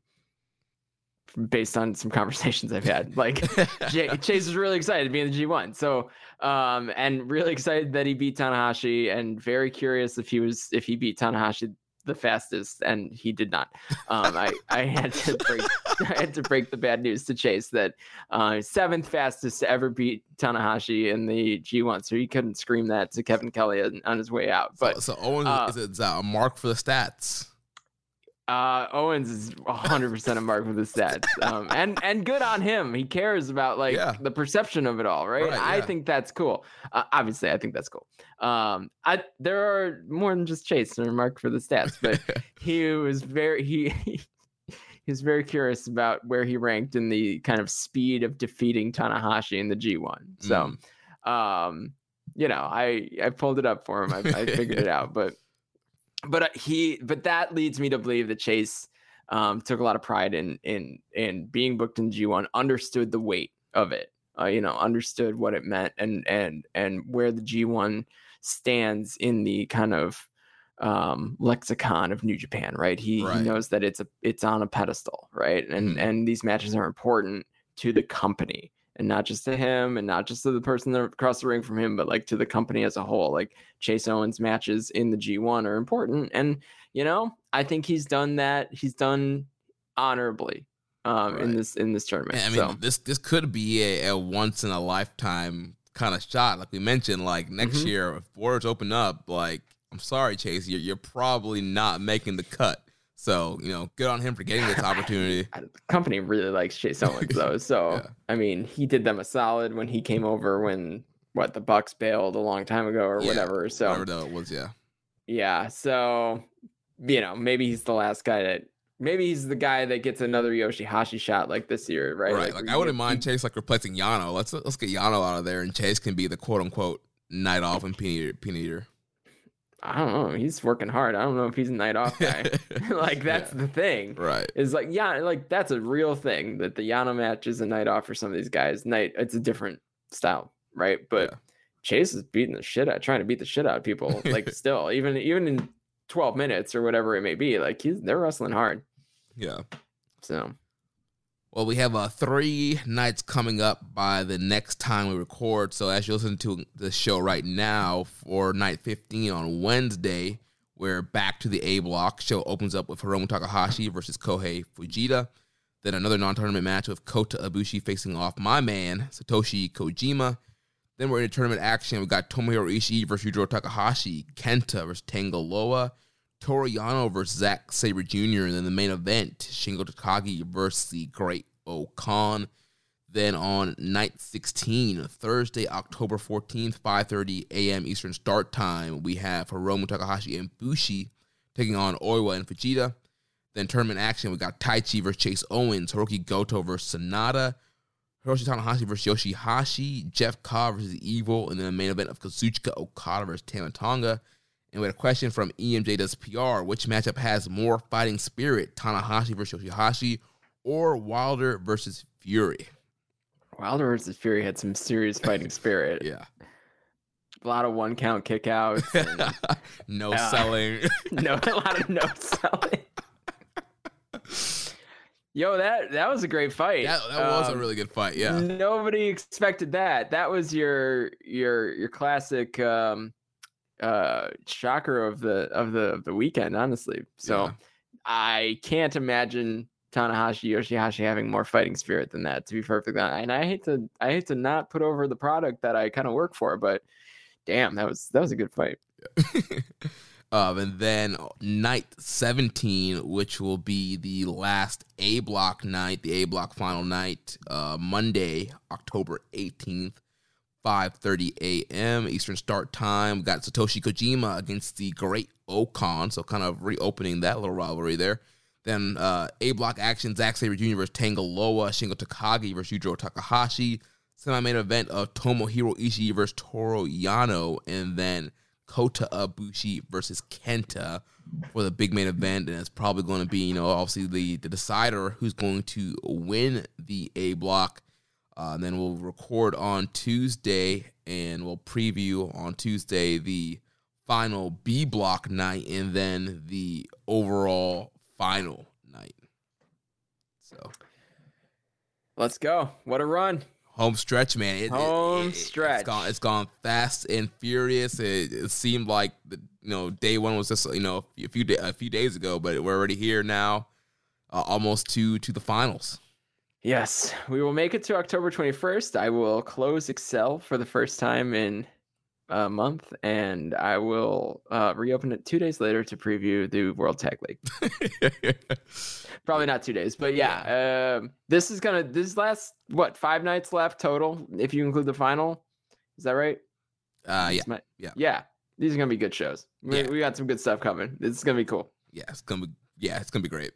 based on some conversations I've had. Like Chase is really excited to be in the G1. So um and really excited that he beat Tanahashi and very curious if he was if he beat Tanahashi the fastest, and he did not. Um, I I had to break I had to break the bad news to Chase that uh, seventh fastest to ever beat Tanahashi in the G1, so he couldn't scream that to Kevin Kelly on his way out. But so, so Owen uh, is, is a mark for the stats. Uh, Owens is 100% a mark for the stats. Um, and and good on him. He cares about like yeah. the perception of it all, right? right I think that's cool. Uh, obviously, I think that's cool. Um, I there are more than just Chase and a mark for the stats, but he was very he, he was very curious about where he ranked in the kind of speed of defeating Tanahashi in the G1. So, mm. um, you know, I I pulled it up for him. I, I figured it out, but but uh, he but that leads me to believe that Chase um, took a lot of pride in in in being booked in G1, understood the weight of it, uh, you know, understood what it meant and and and where the G1 stands in the kind of um, lexicon of New Japan, right? He, right. he knows that it's a it's on a pedestal, right? And mm. and these matches are important to the company and not just to him and not just to the person across the ring from him, but like to the company as a whole. Like Chase Owens matches in the G1 are important. And, you know, I think he's done that. He's done honorably um, right. in this in this tournament. I mean, so. this this could be a, a, once in a lifetime kind of shot. Like we mentioned, like next mm-hmm. year, if borders open up, like I'm sorry, Chase, you're, you're probably not making the cut. So you know, good on him for getting this opportunity. the company really likes Chase Owens though, so yeah. I mean, he did them a solid when he came over when what the Bucks bailed a long time ago or yeah, whatever. So whatever was, yeah, yeah. So you know, maybe he's the last guy that maybe he's the guy that gets another Yoshihashi shot like this year, right? Right. Like, like I wouldn't mind Chase like replacing Yano. Let's let's get Yano out of there, and Chase can be the quote unquote night off and peanut eater. I don't know. He's working hard. I don't know if he's a night off guy. like that's yeah. the thing. Right. Is like yeah, like that's a real thing that the Yano match is a night off for some of these guys. Night it's a different style, right? But yeah. Chase is beating the shit out, trying to beat the shit out of people. Like still, even even in 12 minutes or whatever it may be, like he's they're wrestling hard. Yeah. So well, we have uh, three nights coming up by the next time we record. So, as you listen to the show right now for night 15 on Wednesday, we're back to the A block. Show opens up with Hiromu Takahashi versus Kosei Fujita. Then another non tournament match with Kota Ibushi facing off my man, Satoshi Kojima. Then we're in tournament action. We've got Tomohiro Ishii versus Yujiro Takahashi, Kenta versus Tanga Yano versus Zack Sabre Jr. And then the main event, Shingo Takagi versus the Great O-Khan. Then on night 16, Thursday, October 14th, 5.30 a.m. Eastern Start Time, we have Hiromu Takahashi and Bushi taking on Oiwa and Fujita. Then tournament action, we got Taichi versus Chase Owens, Hiroki Goto versus Sanada, Hiroshi Tanahashi versus Yoshihashi, Jeff Cobb versus Evil, and then the main event of Kazuchika Okada versus Tama Tonga. And we had a question from EMJ Does PR. Which matchup has more fighting spirit, Tanahashi versus Yoshihashi or Wilder versus Fury? Wilder versus Fury had some serious fighting spirit. yeah. A lot of one count kickouts. And, no uh, selling. no, a lot of no selling. Yo, that that was a great fight. That, that was um, a really good fight. Yeah. Nobody expected that. That was your your your classic um uh shocker of the of the of the weekend, honestly. So yeah. I can't imagine Tanahashi Yoshihashi having more fighting spirit than that, to be perfectly honest. And I hate to I hate to not put over the product that I kind of work for, but damn, that was that was a good fight. um, and then night 17, which will be the last A block night, the A block final night, uh, Monday, October 18th, 5:30 a.m. Eastern Start Time. We got Satoshi Kojima against the Great O-Khan, so kind of reopening that little rivalry there. Then uh, A block action, Zack Sabre Jr. versus Tanga Loa, Shingo Takagi versus Yujiro Takahashi. Semi-main event of Tomohiro Ishii versus Toru Yano, and then Kota Ibushi versus Kenta for the big main event, and it's probably going to be, you know, obviously the the decider who's going to win the A block. Uh, and then we'll record on Tuesday, and we'll preview on Tuesday the final B block night, and then the overall final night. So let's go! What a run! home stretch, man. It, home it, it, stretch. It's gone. It's gone fast and furious. It, it seemed like the, you know day one was just you know a few a few days ago, but we're already here now, uh, almost to to the finals. Yes, we will make it to October 21st. I will close Excel for the first time in a month, and I will uh, reopen it two days later to preview the World Tag League. Probably not two days, but yeah, um, this is gonna this last what five nights left total if you include the final. Is that right? Uh, yeah, my, yeah, yeah. These are gonna be good shows. We, yeah. we got some good stuff coming. It's gonna be cool. Yeah, it's gonna be yeah, it's gonna be great.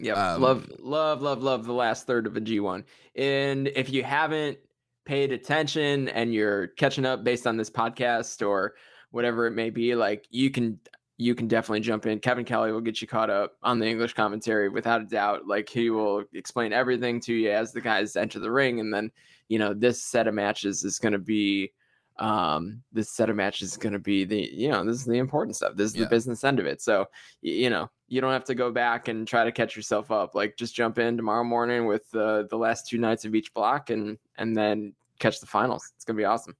Yeah, um, love, love, love, love the last third of a G1. And if you haven't paid attention and you're catching up based on this podcast or whatever it may be, like you can you can definitely jump in. Kevin Kelly will get you caught up on the English commentary without a doubt. Like he will explain everything to you as the guys enter the ring. And then, you know, this set of matches is going to be, um, this set of matches is going to be the, you know, this is the important stuff. This is yeah. the business end of it. So, you know, you don't have to go back and try to catch yourself up. Like just jump in tomorrow morning with uh, the last two nights of each block and, and then catch the finals. It's to be awesome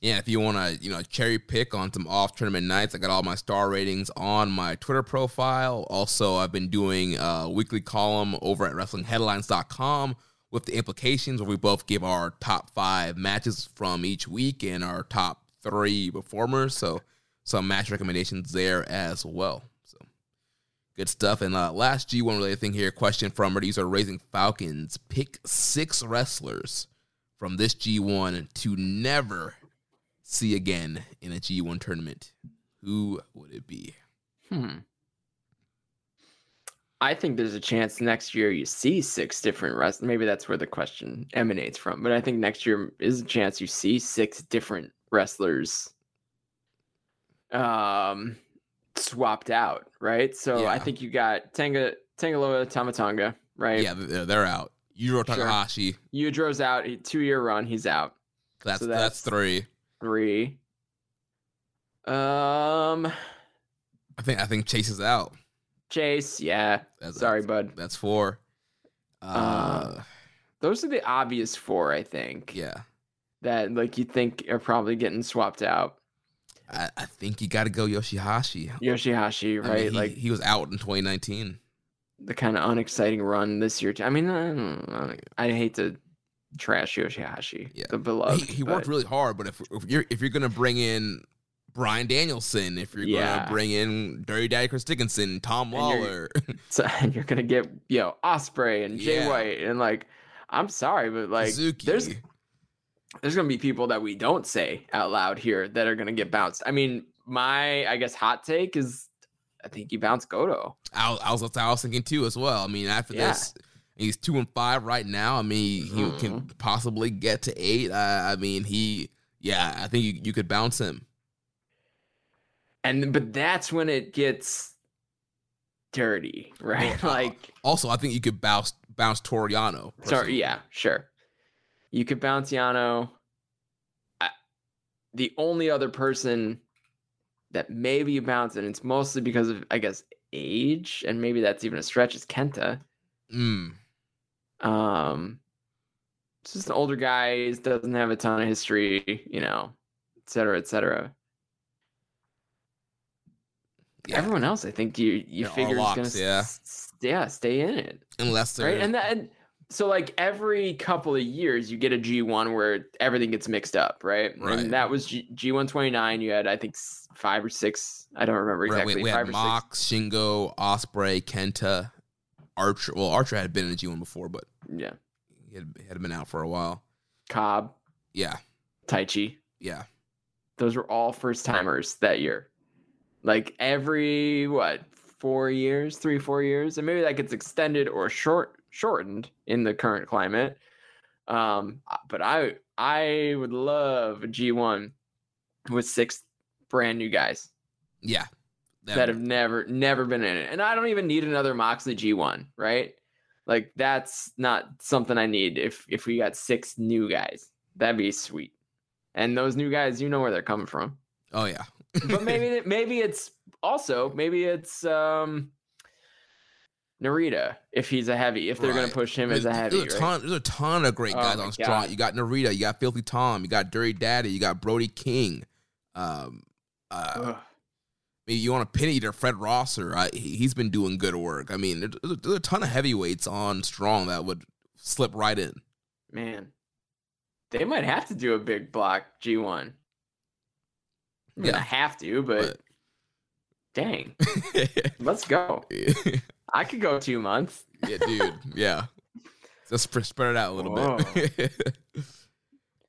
yeah, if you want to, you know, cherry pick on some off tournament nights, I got all my star ratings on my Twitter profile. Also, I've been doing a weekly column over at WrestlingHeadlines.com with the implications, where we both give our top five matches from each week and our top three performers. So, some match recommendations there as well. Good stuff. And uh, last G1 related thing here question from user Raising Falcons pick six wrestlers from this G1 to never see again in a G1 tournament, who would it be? Hmm. I think there's a chance next year you see six different wrestlers. Maybe that's where the question emanates from. But I think next year is a chance you see six different wrestlers um swapped out, right? So yeah. I think you got Tanga Tangaloa Tama Tonga, right? Yeah, they're out. Yujiro Takahashi. Sure. Yujiro's out. Two year run, he's out. That's, so that's that's three three. Um, I think I think Chase is out. Chase, yeah. That's, Sorry, that's, bud. That's four. Uh, uh, those are the obvious four, I think. Yeah. That like you think are probably getting swapped out. I, I think you got to go Yoshihashi. Yoshihashi, right? I mean, he, like he was out in 2019. The kind of unexciting run this year. I mean, I, I hate to trash Yoshihashi, yeah. the beloved. He, he worked really hard, but if, if you're if you're gonna bring in Bryan Danielson, if you're yeah. gonna bring in Dirty Daddy Chris Dickinson, Tom Lawler, and you're, so, and you're gonna get you know Ospreay and Jay yeah. White, and like I'm sorry, but like Suzuki. there's there's gonna be people that we don't say out loud here that are gonna get bounced. I mean, my I guess hot take is I think you bounce Goto. I, I was I was thinking too as well. I mean, after yeah. this He's two and five right now. I mean, he mm. can possibly get to eight. I, I mean, he, yeah, I think you, you could bounce him. And but that's when it gets dirty, right? Well, like also, I think you could bounce bounce Toru Yano. Sorry, yeah, sure. You could bounce Yano. I, the only other person that maybe you bounce, and it's mostly because of I guess age, and maybe that's even a stretch, is Kenta. Mm. Um, it's just an older guy. Doesn't have a ton of history, you know, et cetera, et cetera. Yeah. Everyone else, I think you you They're figure is gonna yeah. S- yeah stay in it unless they're right and then so like every couple of years you get a G1 where everything gets mixed up, right? Right. And that was G- G129. You had I think five or six. I don't remember exactly. Right, we, we had Mox, six. Shingo, Ospreay, Kenta, Archer. Well, Archer had been in a G1 before, but yeah, he had, had been out for a while. Cobb. Yeah. Taichi. Yeah. Those were all first timers that year. Like every what four years, three four years, and maybe that gets extended or short shortened in the current climate. Um, but I I would love a G1 with six brand new guys. Yeah, that Never. have never never been in it. And I don't even need another Moxley G1, right? Like that's not something I need if if we got six new guys. That'd be sweet. And those new guys, you know where they're coming from. Oh yeah. But maybe maybe it's also maybe it's um Narita if he's a heavy, if they're gonna push him There's- as a heavy. There's a right? ton. There's a ton of great Oh guys my on Strong. God. You got Narita. You got Filthy Tom. You got Dirty Daddy. You got Brody King. Um, uh, Ugh. maybe you want a pin eater, Fred Rosser. I, he- he's been doing good work. I mean, there's, there's a ton of heavyweights on Strong that would slip right in. Man, they might have to do a big block G1. I mean, Yeah. I have to, but, But dang, let's go. I could go two months. yeah, dude. Yeah, just sp- spread it out a little bit.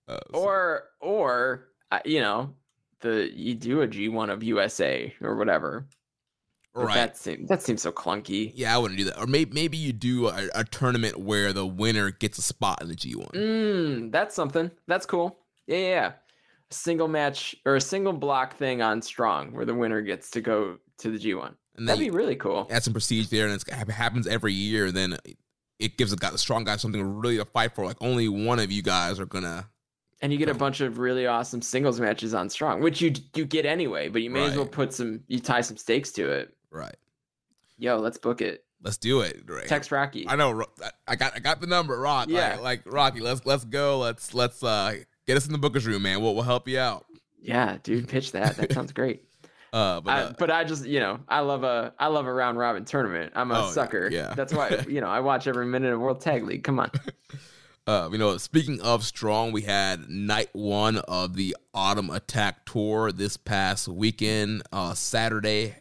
Uh, so- Or, or uh, you know, the you do a G1 of USA or whatever. Right. That seems that seems so clunky. Yeah, I wouldn't do that. Or maybe maybe you do a, a tournament where the winner gets a spot in the G one. Mm, that's something. That's cool. Yeah, yeah, yeah. A single match or a single block thing on Strong where the winner gets to go to the G1. And That'd be really cool. add some prestige there, and it's, it happens every year. Then it gives the guy, the strong guy, something really to fight for. Like only one of you guys are gonna. And you get a bunch of really awesome singles matches on Strong, which you you get anyway, but you may as well put some you tie some stakes to it. Right. Yo, let's book it. Let's do it. Right. Text Rocky. I know. I- I got. I got the number. Rock. Yeah. Like, like Rocky. Let's let's go. Let's let's uh get us in the bookers room, man. We'll we'll help you out. Yeah, dude, pitch that. That sounds great. Uh, but I, uh, but I just, you know, I love a I love a round robin tournament. I'm a Oh, sucker. yeah. That's why, you know, I watch every minute of World Tag League. Come on. Uh, you know, speaking of strong, we had night one of the Autumn Attack Tour this past weekend, uh, Saturday.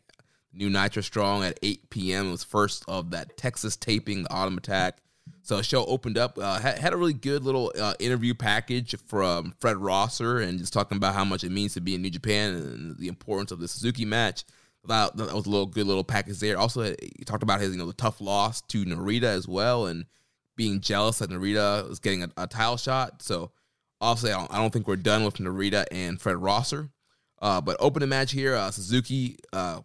New Nitro Strong at 8 p.m. It was first of that Texas taping, the Autumn Attack. So the show opened up, uh, had, had a really good little uh, interview package from Fred Rosser and just talking about how much it means to be in New Japan and the importance of the Suzuki match. That, that was a little good little package there. Also, he talked about his you know the tough loss to Narita as well, and being jealous that Narita was getting a, a title shot. So obviously, I don't, I don't think we're done with Narita and Fred Rosser. Uh, but opening match here, uh, Suzuki, uh,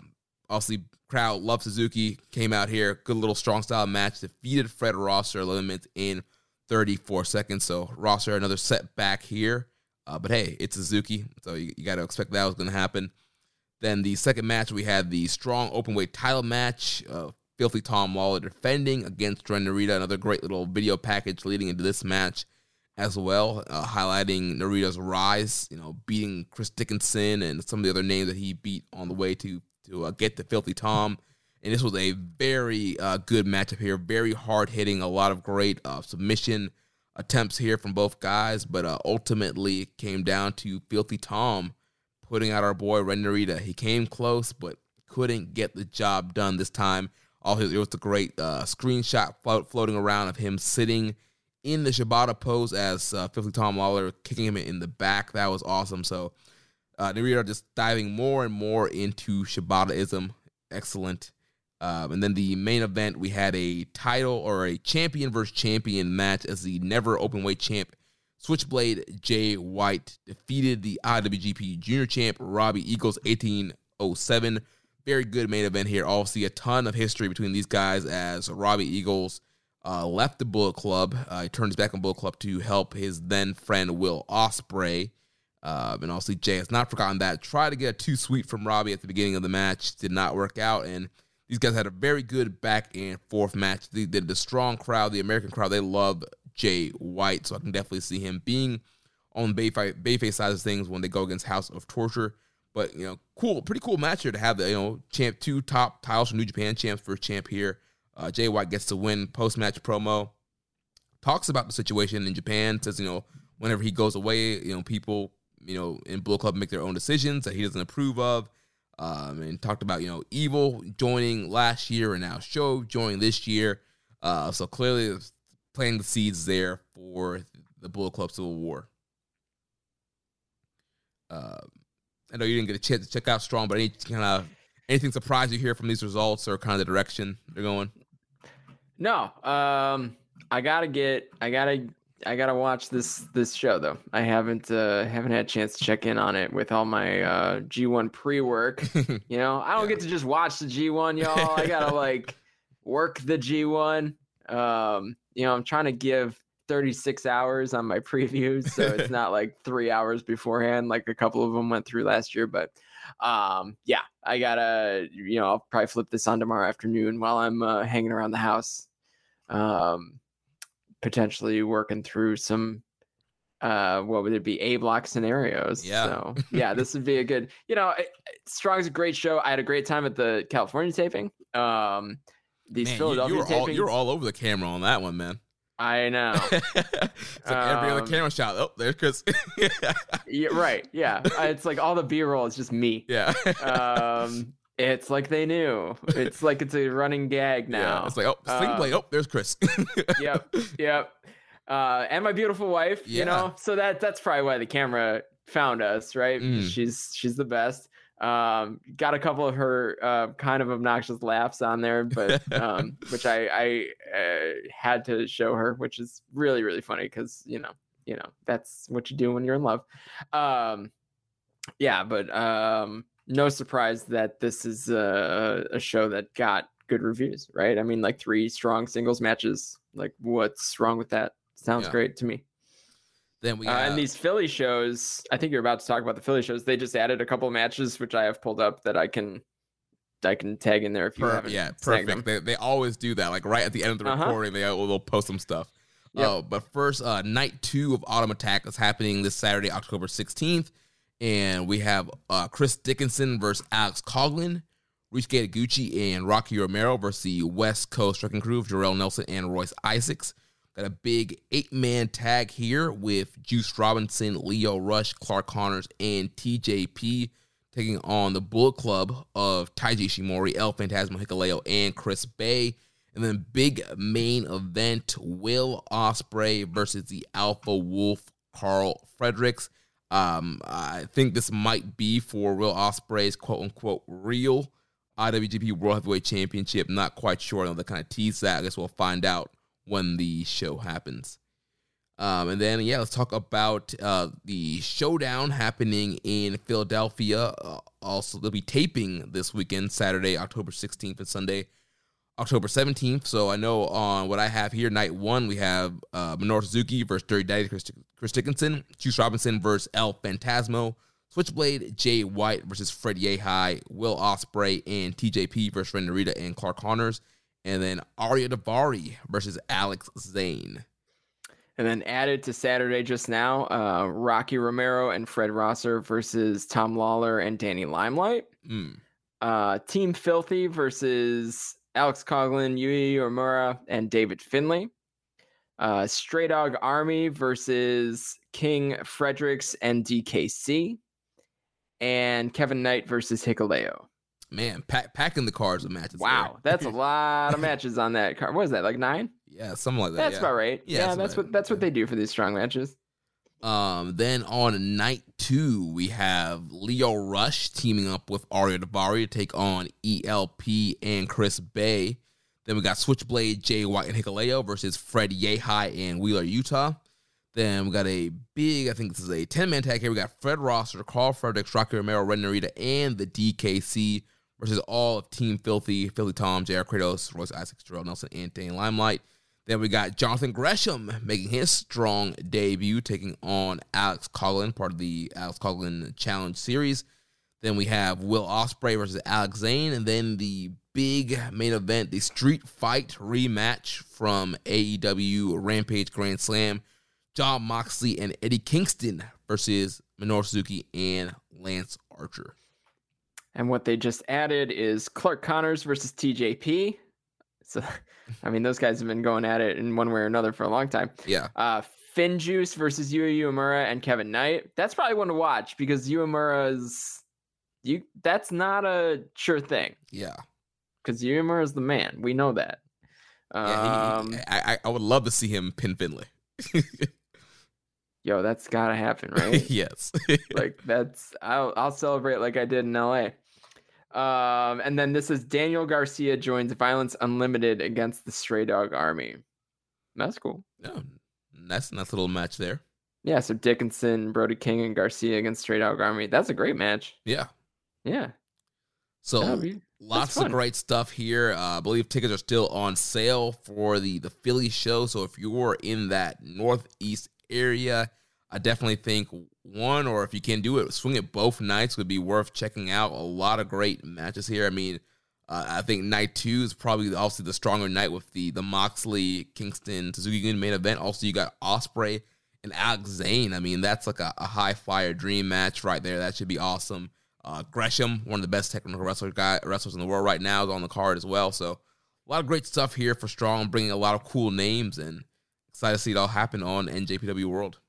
obviously crowd loved Suzuki, came out here, good little strong style match, defeated Fred Rosser 11 minutes in 34 seconds. So Rosser another setback here. Uh, but hey, it's Suzuki, so you, you got to expect that was going to happen. Then the second match, we had the strong open weight title match. Uh, Filthy Tom Lawler defending against Ren Narita. Another great little video package leading into this match as well, uh, highlighting Narita's rise. You know, beating Chris Dickinson and some of the other names that he beat on the way to to uh, get the Filthy Tom. And this was a very uh, good matchup here. Very hard hitting. A lot of great uh, submission attempts here from both guys, but uh, ultimately it came down to Filthy Tom putting out our boy Ren Narita. He came close, but couldn't get the job done this time. His, it was a great uh, screenshot float, floating around of him sitting in the Shibata pose as uh, Filthy Tom Lawler kicking him in the back. That was awesome. So uh, are just diving more and more into Shibataism. Excellent. Um, and then the main event, we had a title or a champion versus champion match as the never open weight champ Switchblade Jay White defeated the IWGP Junior Champ Robbie Eagles 1807. Very good main event here. Obviously, a ton of history between these guys as Robbie Eagles uh, left the Bullet Club. Uh, he turned his back on Bullet Club to help his then friend Will Ospreay. Uh, and obviously, Jay has not forgotten that. Tried to get a too sweet from Robbie at the beginning of the match, did not work out. And these guys had a very good back and forth match. The, the, the strong crowd, the American crowd, they love Jay White, so I can definitely see him being on the Bayface, Bayface side of things when they go against House of Torture. But you know, cool, pretty cool match here to have the you know champ two top titles from New Japan champs first champ here. Uh, Jay White gets to win post match promo, talks about the situation in Japan. Says you know whenever he goes away, you know people you know in Bullet Club make their own decisions that he doesn't approve of. Um, and talked about you know Evil joining last year and now Sho joining this year. Uh, so clearly planting the seeds there for the Bullet Club Civil War. Uh, I know you didn't get a chance to check out Strong, but any kind of anything surprise you here from these results or kind of the direction they're going? No, um, I gotta get, I gotta I gotta watch this this show though. I haven't uh haven't had a chance to check in on it with all my uh G1 pre-work. you know, I don't Yeah. get to just watch the G1, y'all. I gotta like work the G1. Um, you know, I'm trying to give 36 hours on my previews, so it's not like three hours beforehand, like a couple of them went through last year. But um, yeah, I gotta, you know, I'll probably flip this on tomorrow afternoon while I'm uh, hanging around the house. Um, potentially working through some uh what would it be a block scenarios Yeah. so yeah this would be a good you know strong's a great show i had a great time at the california taping um these Man, you, philadelphia you were all you were all over the camera on that one, man. i know it's like every other Um, camera shot. Oh, there's Chris. yeah, right yeah it's like all the b-roll is just me yeah. um it's like they knew it's like it's a running gag now Yeah. It's like, oh, sling Uh. Oh, there's Chris. yep, yep. Uh, and my beautiful wife, Yeah. you know. So that that's probably why the camera found us, right? Mm. She's she's the best. Um, got a couple of her uh, kind of obnoxious laughs on there, but um, which I I uh, had to show her, which is really really funny because you know you know that's what you do when you're in love. Um, yeah, but um, no surprise that this is a, a show that got good reviews, right? I mean, like three strong singles matches. Like, what's wrong with that? Sounds Yeah. great to me. then we Uh, and these Philly shows, I think you're about to talk about the Philly shows. They just added a couple of matches, which I have pulled up that I can, I can tag in there if you Per- haven't. yeah, perfect. They, they always do that. Like right at the end of the Uh-huh. recording, they will they'll post some stuff. Yep. Uh, but first, uh, night two of Autumn Attack is happening this Saturday, October 16th. And we have uh, Chris Dickinson versus Alex Coughlin, Ryusuke Taguchi and Rocky Romero versus the West Coast Wrecking Crew of Jorel Nelson and Royce Isaacs. Got a big eight man tag here with Juice Robinson, Lio Rush, Clark Connors, and TJP taking on the Bullet Club of Taiji Ishimori, El Phantasmo Hikuleo, and Chris Bey. And then big main event, Will Ospreay versus the Alpha Wolf, Karl Fredericks. Um, I think this might be for Will Ospreay's quote unquote real IWGP World Heavyweight Championship. Not quite sure. I they kind of tease that. I guess we'll find out when the show happens. Um, and then, yeah, let's talk about uh, the showdown happening in Philadelphia. Uh, also, they'll be taping this weekend, Saturday, October 16th, and Sunday, October 17th. So I know on what I have here, night one, we have uh, Minoru Suzuki versus Dirty Daddy Chris, Chris Dickinson, Juice Robinson versus El Phantasmo, Switchblade Jay White versus Fred Yehi, Will Ospreay and TJP versus Ren Narita and Clark Connors, and then Arya Daivari versus Alex Zane. And then added to Saturday just now, uh, Rocky Romero and Fred Rosser versus Tom Lawler and Danny Limelight. Mm. Uh, Team Filthy versus Alex Coughlin, Yuya Uemura, and David Finlay. Uh, Stray Dog Army versus King Fredericks and DKC. And Kevin Knight versus Hikuleo. Man, pack, packing the cards with matches. Wow, that's a lot of matches on that card. What is that, like nine? yeah, something like that. That's yeah. about right. Yeah, Yeah, that's what that's what they do for these strong matches. Um, then on night two, we have Lio Rush teaming up with Arya Daivari to take on ELP and Chris Bay. Then we got Switchblade, Jay White, and Hikuleo versus Fred Yehi and Wheeler, Yuta. Then we got a big, I think this is a 10 man tag here. We got Fred Rosser, Karl Fredericks, Rocky Romero, Ren Narita, and the DKC versus all of Team Filthy, Filthy Tom, JR Kratos, Royce Isaacs, Jorel Nelson, and Dane Limelight. Then we got Jonathan Gresham making his strong debut, taking on Alex Coughlin, part of the Alex Coughlin Challenge Series. Then we have Will Ospreay versus Alex Zane, and then the big main event, the Street Fight rematch from AEW Rampage Grand Slam. Jon Moxley and Eddie Kingston versus Minoru Suzuki and Lance Archer. And what they just added is Clark Connors versus TJP. So, I mean, those guys have been going at it in one way or another for a long time. Yeah. Uh, FinJuice versus Yu Uemura and Kevin Knight. That's probably one to watch because Uemura's you. That's not a sure thing Yeah. because Uemura is the man. We know that. Yeah, Um, he- I, I, I would love to see him pin Finlay. yo, that's gotta happen, right? yes. like that's I'll I'll celebrate like I did in LA. Um, and then this is Daniel Garcia joins Violence Unlimited against the Stray Dog Army. That's cool. no, That's a nice little match there. Yeah, so Dickinson, Brody King, and Garcia against Stray Dog Army. That's a great match. Yeah. Yeah. So be- lots of great stuff here. Uh, I believe tickets are still on sale for the the Philly show. So if you're in that northeast area, I definitely think one or if you can do it, swing it both nights would be worth checking out. A lot of great matches here. I mean, uh, I think night two is probably obviously the stronger night with the the Moxley Kingston Suzuki Gun main event. Also, you got Ospreay and Alex Zane. I mean, that's like a, a high fire dream match right there. That should be awesome. Uh, Gresham, one of the best technical wrestler guy, wrestlers in the world right now, is on the card as well. So a lot of great stuff here for Strong, bringing a lot of cool names, and excited to see it all happen on NJPW World.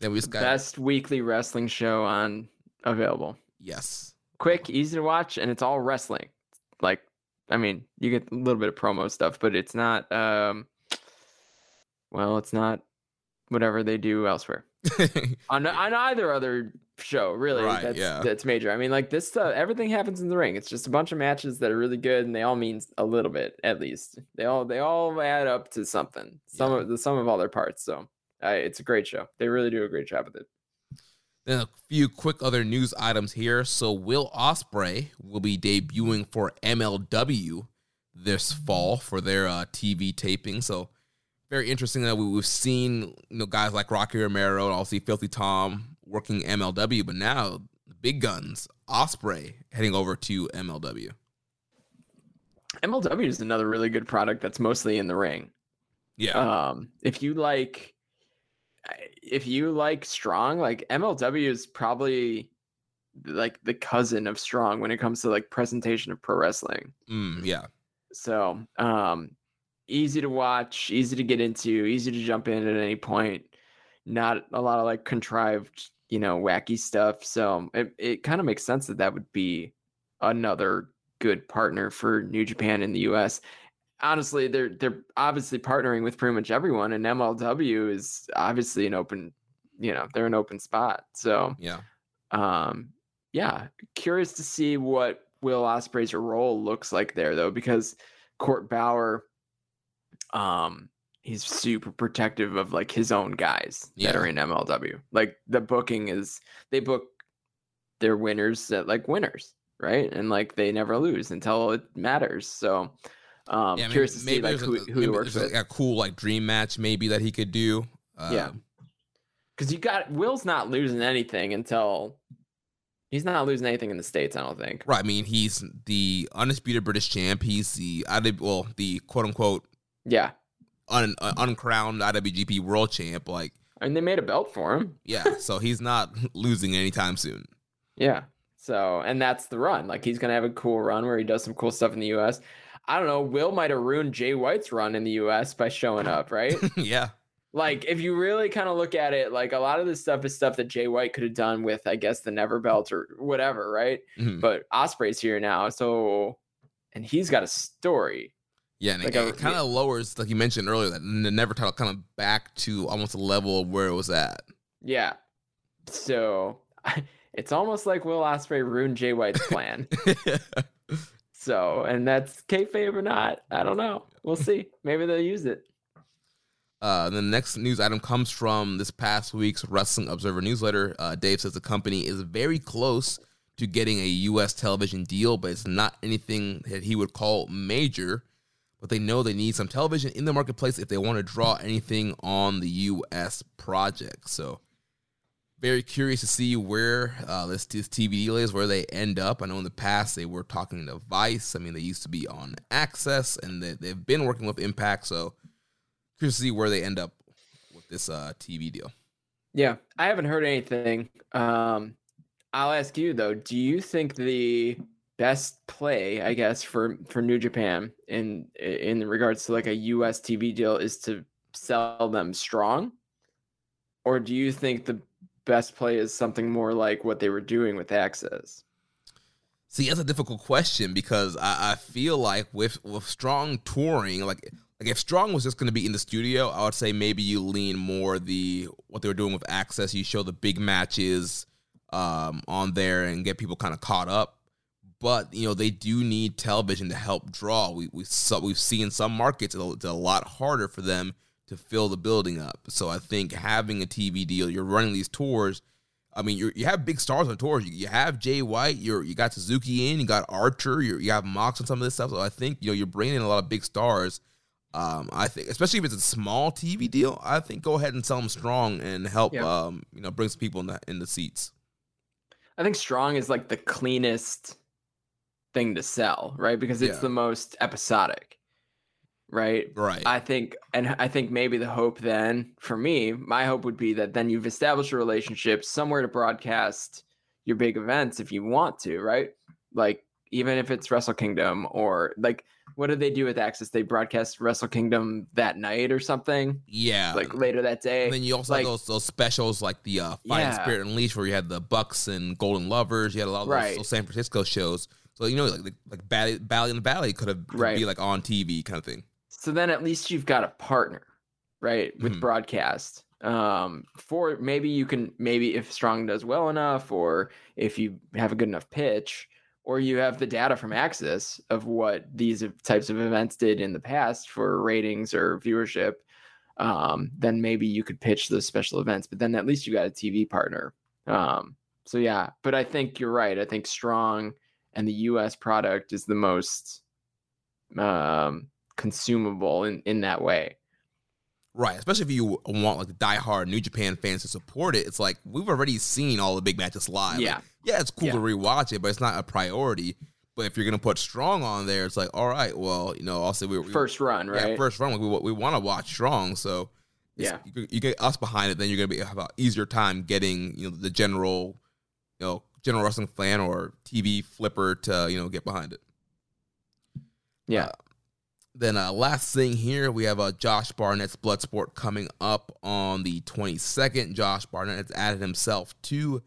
Then we just got Best weekly wrestling show on available. yes, Quick, easy to watch, and it's all wrestling. Like, I mean, you get a little bit of promo stuff, but it's not. um Well, it's not whatever they do elsewhere on on either other show. Really, Right, that's yeah. that's major. I mean, like this stuff, everything happens in the ring. It's just a bunch of matches that are really good, and they all mean a little bit at least. They all they all add up to something. Some Yeah. of the sum of all their parts. So, uh, it's a great show. They really do a great job with it. Then a few quick other news items here. So Will Ospreay will be debuting for MLW this fall for their uh, TV taping. So very interesting that we, we've seen you know guys like Rocky Romero and also Filthy Tom working MLW, but now the big guns Ospreay heading over to MLW. MLW is another really good product that's mostly in the ring. Yeah, Um, if you like, if you like strong, like MLW is probably like the cousin of strong when it comes to like presentation of pro wrestling. mm, yeah, So, um, easy to watch, easy to get into, easy to jump in at any point. Not a lot of like contrived, you know, wacky stuff. So it, it kind of makes sense that that would be another good partner for New Japan in the US. Honestly, they're they're obviously partnering with pretty much everyone, and MLW is obviously an open, you know, they're an open spot. So yeah. um yeah curious to see what will ospreay's role looks like there though because court bauer um he's super protective of like his own guys that Yeah. are in mlw like the booking is they book their winners at like winners right and like they never lose until it matters so um yeah, curious to see like who, a, who he works with like a cool like dream match maybe that he could do. Uh, Yeah. because you got will's not losing anything until he's not losing anything in the states i don't think Right. I mean, he's the undisputed British champ. He's the well, the quote unquote yeah un, uh, uncrowned IWGP World Champ. Like, and they made a belt for him yeah. so he's not losing anytime soon. yeah so and that's the run like he's gonna have a cool run where he does some cool stuff in the us i don't know will might have ruined jay white's run in the us by showing up right yeah. like if you really kind of look at it like a lot of this stuff is stuff that jay white could have done with i guess the never belt or whatever right Mhm. but ospreay's here now so and he's got a story Yeah. And Like it, a- kind of lowers, like you mentioned earlier, that the never title kind of back to almost a level of where it was at. yeah so it's almost like will ospreay ruined jay white's plan So, and that's kayfabe or not, I don't know. We'll see. Maybe they'll use it. Uh, the next news item comes from this past week's Wrestling Observer newsletter. Uh, Dave says the company is very close to getting a U.S. television deal, but it's not anything that he would call major. But they know they need some television in the marketplace if they want to draw anything on the U.S. project. So, very curious to see where uh, this, this TV deal is, where they end up. I know in the past they were talking to Vice. I mean, they used to be on Access, and they, they've been working with Impact. So, curious to see where they end up with this uh, TV deal. Yeah, I haven't heard anything. Um, I'll ask you though. Do you think the best play, I guess, for for New Japan in in regards to like a U.S. TV deal is to sell them strong, or do you think the best play is something more like what they were doing with Access? See, that's a difficult question because I, I feel like with with strong touring, like like if Strong was just going to be in the studio, I would say maybe you lean more the what they were doing with Access. You show the big matches um, on there and get people kind of caught up. But you know they do need television to help draw. We we we've seen some markets it's a lot harder for them to fill the building up. So I think having a TV deal, you're running these tours. I mean, you you have big stars on tours. You, you have Jay White. You're you got Suzuki in. You got Archer. you you have Mox on some of this stuff. So I think you know you're bringing in a lot of big stars. Um, I think, especially if it's a small TV deal, I think go ahead and sell them strong and help. Yeah. Um, you know, bring some people in the in the seats. I think strong is like the cleanest thing to sell, right? Because it's Yeah. the most episodic, right? Right. I think, and I think maybe the hope then for me, my hope would be that then you've established a relationship somewhere to broadcast your big events if you want to, right? Like even if it's Wrestle Kingdom or like what did they do with Access? They broadcast Wrestle Kingdom that night or something, yeah. like later that day. And then you also like- have those those specials like the uh, Fighting Yeah. Spirit Unleashed, where you had the Bucks and Golden Lovers. You had a lot of those, Right. those San Francisco shows. So you know, like like, like Bally, Bally in the Valley could have Right. be like on TV kind of thing. So then at least you've got a partner right with Mhm. broadcast um for maybe you can maybe if strong does well enough or if you have a good enough pitch or you have the data from access of what these types of events did in the past for ratings or viewership um then maybe you could pitch those special events but then at least you got a tv partner um so yeah but i think you're right i think strong and the us product is the most um consumable in in that way Right, especially if you want like the diehard New Japan fans to support it. It's like we've already seen all the big matches live. Like, Yeah. yeah, it's cool Yeah. to rewatch it, but it's not a priority. But if you're gonna put strong on there, it's like, all right, well, you know, also we we- first run right Yeah, first run. Like we we want to watch strong, so Yeah. you, you get us behind it, then you're gonna be have an easier time getting you know the general, you know, general wrestling fan or TV flipper to you know get behind it. yeah uh, Then uh, last thing here, we have uh, Josh Barnett's Bloodsport coming up on the 22nd. Josh Barnett has added himself to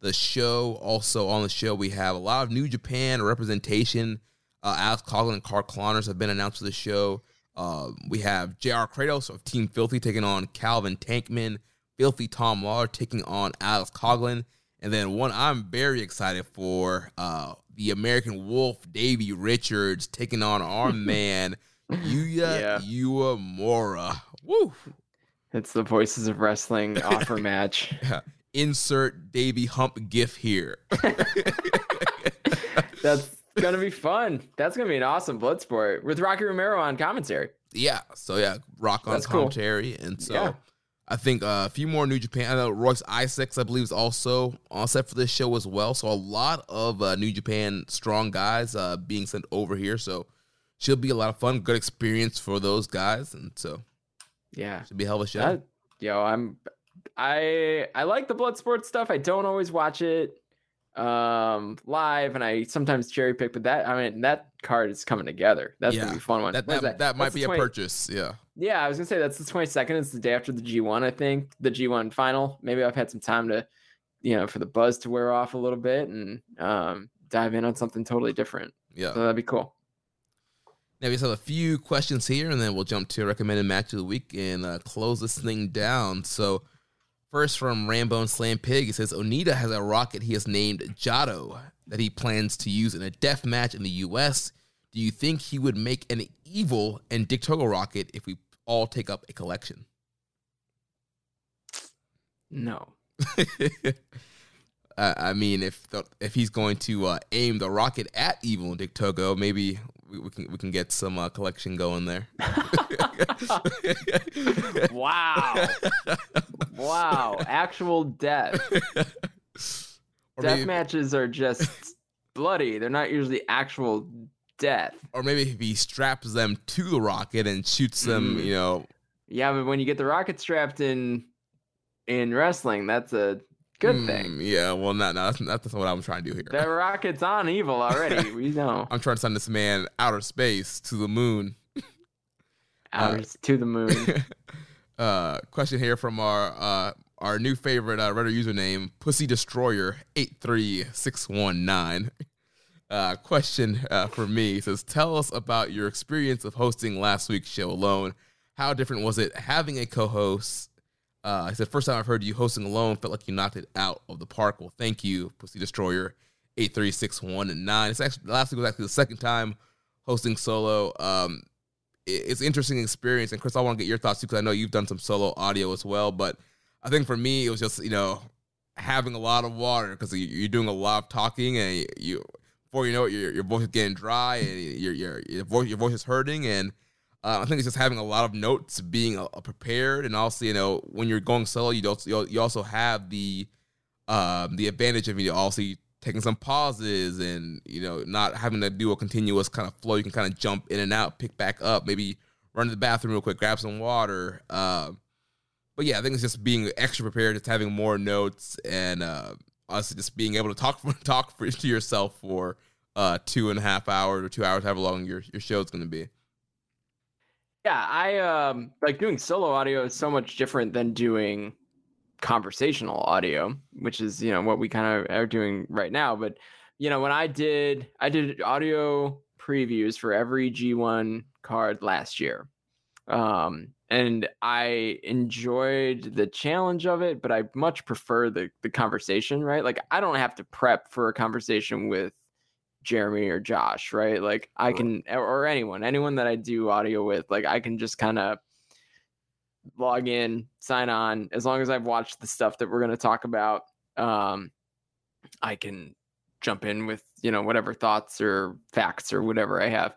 the show. Also on the show, we have a lot of New Japan representation. Uh, Alex Coughlin and Clark Connors have been announced to the show. Uh, we have JR Kratos of Team Filthy taking on Calvin Tankman. Filthy Tom Lawler taking on Alex Coughlin. And then one I'm very excited for, uh, the American Wolf, Davey Richards, taking on our man, Yeah. Yuya Uemura. Woo! it's the voices of wrestling offer match Insert Davey Hump gif here. that's gonna be fun that's gonna be an awesome blood sport with rocky romero on commentary yeah, so yeah, rock on That's cool. commentary. And so Yeah. I think uh, a few more New Japan. I know Royce Isaacs, I believe, is also on set for this show as well. So a lot of uh, New Japan strong guys uh, being sent over here. So should be a lot of fun, good experience for those guys, and so yeah should be a hell of a show. that, yo i'm i i like the blood sport stuff i don't always watch it um live and i sometimes cherry pick but that i mean that card is coming together that's Yeah. gonna be a fun one that What is that, that, might be a purchase. Yeah. Yeah, I was gonna say that's the 22nd. It's the day after the G1, I think. The G1 final. Maybe I've had some time to, you know, for the buzz to wear off a little bit and um, dive in on something totally different. Yeah. So that'd be cool. Now we just have a few questions here, and then we'll jump to a recommended match of the week and uh, close this thing down. So, first from Rambo and Slam Pig, he says Onita has a rocket he has named Jado that he plans to use in a death match in the U.S. Do you think he would make an evil and Dick Togo rocket if we all take up a collection? No. uh, I mean, if the, if he's going to uh, aim the rocket at evil and Dick Togo, maybe we, we can we can get some uh, collection going there. wow. wow. Actual death. or death maybe, matches are just bloody. They're not usually actual death. or maybe if he straps them to the rocket and shoots them, Mm. you know, Yeah, but when you get the rocket strapped in in wrestling, that's a good thing. mm, Yeah, well, not, no, that's, that's what I'm trying to do here. That rocket's on evil already. We know. I'm trying to send this man outer space to the moon. Out to the moon. uh, question here from our uh, our new favorite uh, Reddit username, Pussy Destroyer eight three six one nine. Uh, question uh, for me says, tell us about your experience of hosting last week's show alone. How different was it having a co-host? Uh, I said, first time I've heard you hosting alone, felt like you knocked it out of the park. Well, thank you, Pussy Destroyer eight three six one nine. It's actually last week was actually the second time hosting solo. Um, it's interesting experience. And Chris, I want to get your thoughts too because I know you've done some solo audio as well. But I think for me, it was just you know having a lot of water because you're doing a lot of talking and you before you know it, your, your voice is getting dry and your your your voice your voice is hurting and. Uh, I think it's just having a lot of notes, being uh, prepared, and also you know when you're going solo, you also you also have the um, the advantage of you know, also taking some pauses and you know not having to do a continuous kind of flow. You can kind of jump in and out, pick back up, maybe run to the bathroom real quick, grab some water. Uh, but yeah, I think it's just being extra prepared, just having more notes, and uh, just being able to talk for, talk for, to yourself for uh, two and a half hours or two hours, however long your your show is going to be. Yeah, I um like doing solo audio is so much different than doing conversational audio, which is, you know, what we kind of are doing right now. But, you know, when I did, I did audio previews for every G1 card last year. Um, and I enjoyed the challenge of it, but I much prefer the the conversation, right? Like I don't have to prep for a conversation with Jeremy or Josh, right? Like I can or anyone, anyone that I do audio with, like I can just kind of log in, sign on. As long as I've watched the stuff that we're going to talk about, um, I can jump in with you know whatever thoughts or facts or whatever I have.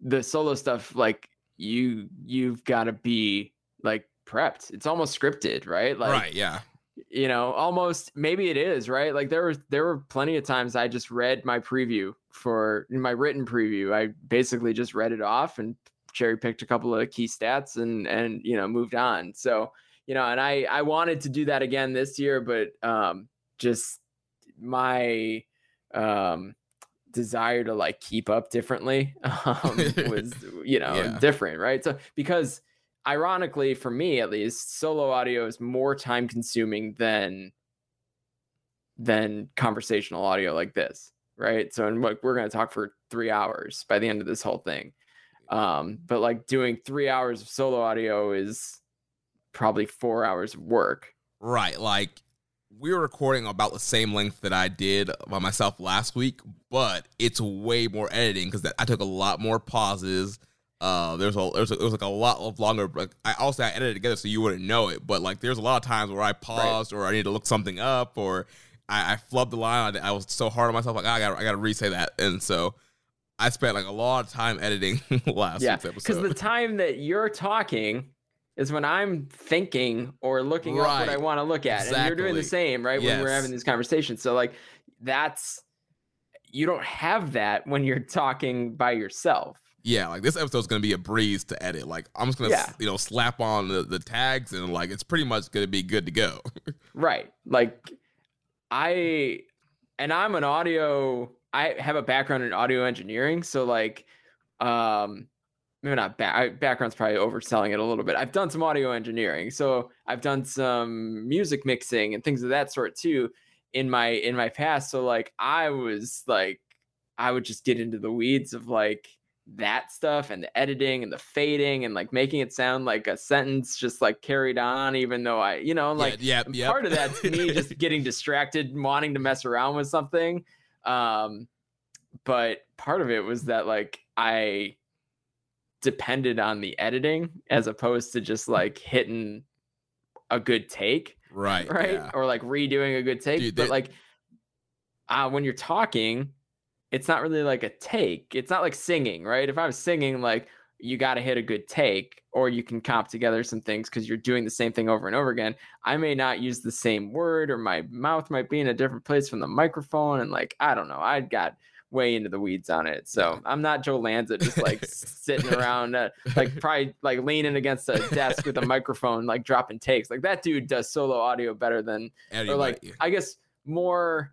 The solo stuff, like you, you've got to be like prepped. It's almost scripted, right? Like, right? Yeah. You know, almost maybe it is right. Like there were there were plenty of times I just read my preview for my written preview. I basically just read it off and cherry picked a couple of key stats and and you know moved on. So you know, and I I wanted to do that again this year, but um, just my um desire to like keep up differently um, was you know yeah. different, right? So because ironically for me at least solo audio is more time consuming than than conversational audio like this right so and like we're going to talk for three hours by the end of this whole thing um, but like doing three hours of solo audio is probably four hours of work. Right. Like we were recording about the same length that I did by myself last week, but it's way more editing because I took a lot more pauses. Uh, there's a there's a, there was like a lot of longer. Like I also I edited together so you wouldn't know it, but like there's a lot of times where I paused right. or I need to look something up or I, I flubbed the line. I, I was so hard on myself like oh, I got I got to re-say that, and so I spent like a lot of time editing last yeah, week's episode. Because the time that you're talking is when I'm thinking or looking right. up what I want to look at. Exactly. And you're doing the same, right? Yes. When we're having these conversations. So like that's you don't have that when you're talking by yourself. Yeah, like this episode's gonna be a breeze to edit. Like I'm just gonna yeah. you know slap on the, the tags and like it's pretty much gonna be good to go. right. Like I and I'm an audio I have a background in audio engineering, so like, um, maybe not back, background's probably overselling it a little bit. I've done some audio engineering, so I've done some music mixing and things of that sort too in my in my past. So like, I was like, I would just get into the weeds of like that stuff and the editing and the fading and like making it sound like a sentence just like carried on even though i you know like yeah, yeah part of that's me just getting distracted wanting to mess around with something um, but part of it was that like I depended on the editing as opposed to just like hitting a good take. Right. Right. Yeah. Or like redoing a good take. Dude, but like uh, when you're talking, it's not really like a take. It's not like singing, right? If I'm singing, like you got to hit a good take or you can comp together some things because you're doing the same thing over and over again i may not use the same word or my mouth might be in a different place from the microphone and like i don't know i got way into the weeds on it so i'm not joe lanza just like sitting around uh, like probably like leaning against a desk with a microphone like dropping takes like that dude does solo audio better than or like i guess more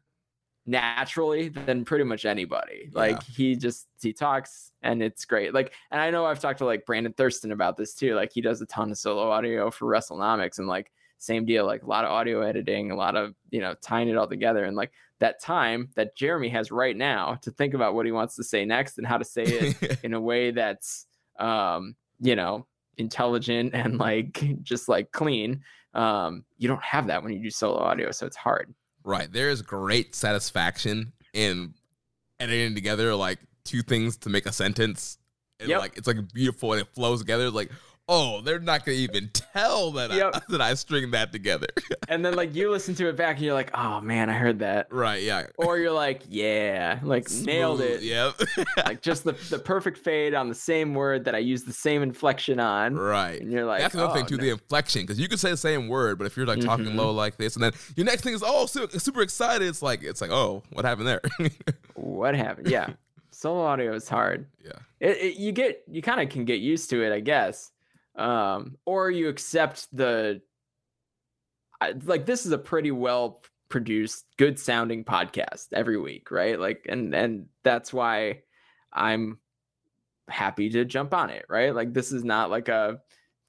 naturally than pretty much anybody. Like yeah. he just he talks and it's great. Like and I know I've talked to like Brandon Thurston about this too. Like he does a ton of solo audio for WrestleNomics and like same deal, like a lot of audio editing, a lot of, you know, tying it all together and like that time that Jeremy has right now to think about what he wants to say next and how to say it in a way that's um, you know, intelligent and like just like clean. Um, you don't have that when you do solo audio, so it's hard. Right. There is great satisfaction in editing together like two things to make a sentence and Yep. like it's like beautiful and it flows together. It's like, oh, they're not gonna even tell that I, Yep. that I stringed that together. and then like you listen to it back and you're like, oh man, I heard that. right? Yeah. Or you're like, yeah, like nailed it. Yep. Like just the, the perfect fade on the same word that I used the same inflection on. right. And you're like, That's another oh, thing too, no. the inflection, because you could say the same word, but if you're like talking Mhm. low like this, and then your next thing is oh super, super excited, it's like it's like oh what happened there? What happened? Yeah. Solo audio is hard. yeah. It, it, you get you kind of can get used to it, I guess. Um, or you accept the like this is a pretty well produced, good sounding podcast every week, right? Like and and that's why I'm happy to jump on it, right? Like this is not like a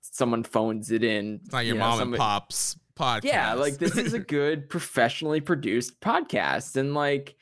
someone phones it in. It's not your you know, mom somebody- and pop's podcast. yeah, like this is a good professionally produced podcast and like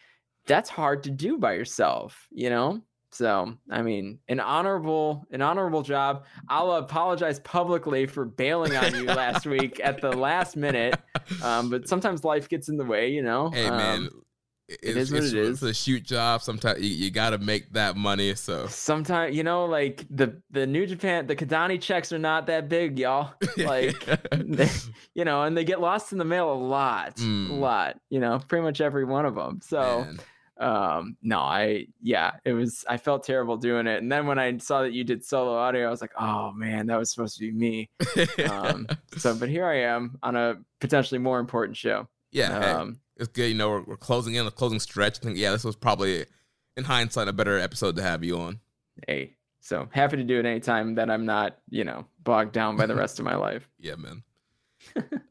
that's hard to do by yourself, you know? So, I mean, an honorable an honorable job. I'll apologize publicly for bailing on you last week at the last minute. Um, but sometimes life gets in the way, you know. Hey man, Um, it's, is what it's, it it's a shoot job. Sometimes you, you got to make that money. So sometimes you know, like the the New Japan, the Kidani checks are not that big, y'all. Like they, you know, and they get lost in the mail a lot, Mm. a lot. You know, pretty much every one of them. So. man. Um no i yeah it was i felt terrible doing it and then when i saw that you did solo audio i was like oh man that was supposed to be me um so but here i am on a potentially more important show yeah, hey, um it's good. You know, we're, we're closing in, the closing stretch. I think yeah, this was probably in hindsight a better episode to have you on. hey so happy to do it anytime that i'm not you know bogged down by the rest of my life Yeah, man.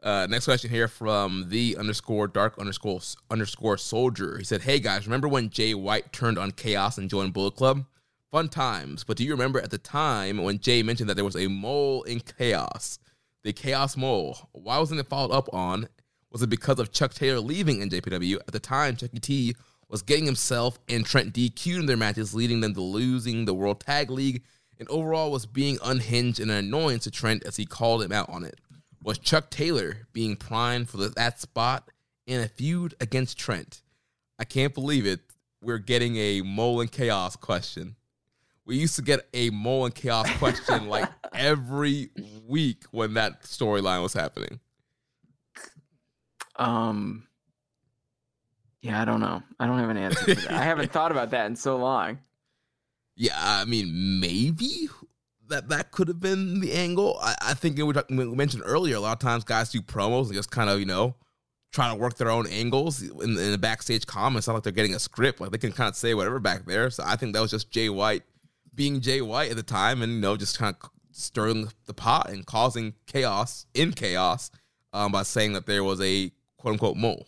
Uh, next question here from the underscore dark underscore underscore soldier. He said, "Hey guys, remember when Jay White turned on Chaos and joined Bullet Club? Fun times. But do you remember at the time when Jay mentioned that there was a mole in Chaos, the Chaos mole? Why wasn't it followed up on? Was it because of Chuck Taylor leaving NJPW at the time? Chucky T was getting himself and Trent DQ'd in their matches, leading them to losing the World Tag League." And overall was being unhinged and an annoyance to Trent as he called him out on it was Chuck Taylor being primed for that spot in a feud against Trent. I can't believe it. We're getting a Mole and Chaos question. We used to get a Mole and Chaos question like every week when that storyline was happening. um yeah i don't know i don't have an answer for that i haven't thought about that in so long Yeah, I mean, maybe that that could have been the angle. I, I think it was, we mentioned earlier. A lot of times, guys do promos and just kind of you know try to work their own angles in, in the backstage comments. Not like they're getting a script. Like they can kind of say whatever back there. So I think that was just Jay White being Jay White at the time, and you know just kind of stirring the pot and causing chaos in chaos um, by saying that there was a quote unquote mole.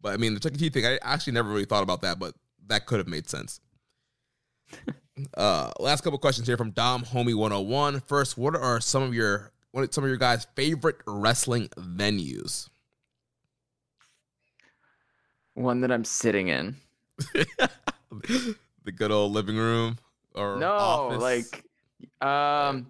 But I mean, the Chuck E. T thing, I actually never really thought about that, but that could have made sense. uh, last couple questions here from Dom Homie 101. First, what are some of your what are some of your guys' favorite wrestling venues? one that i'm sitting in the good old living room or no office? like um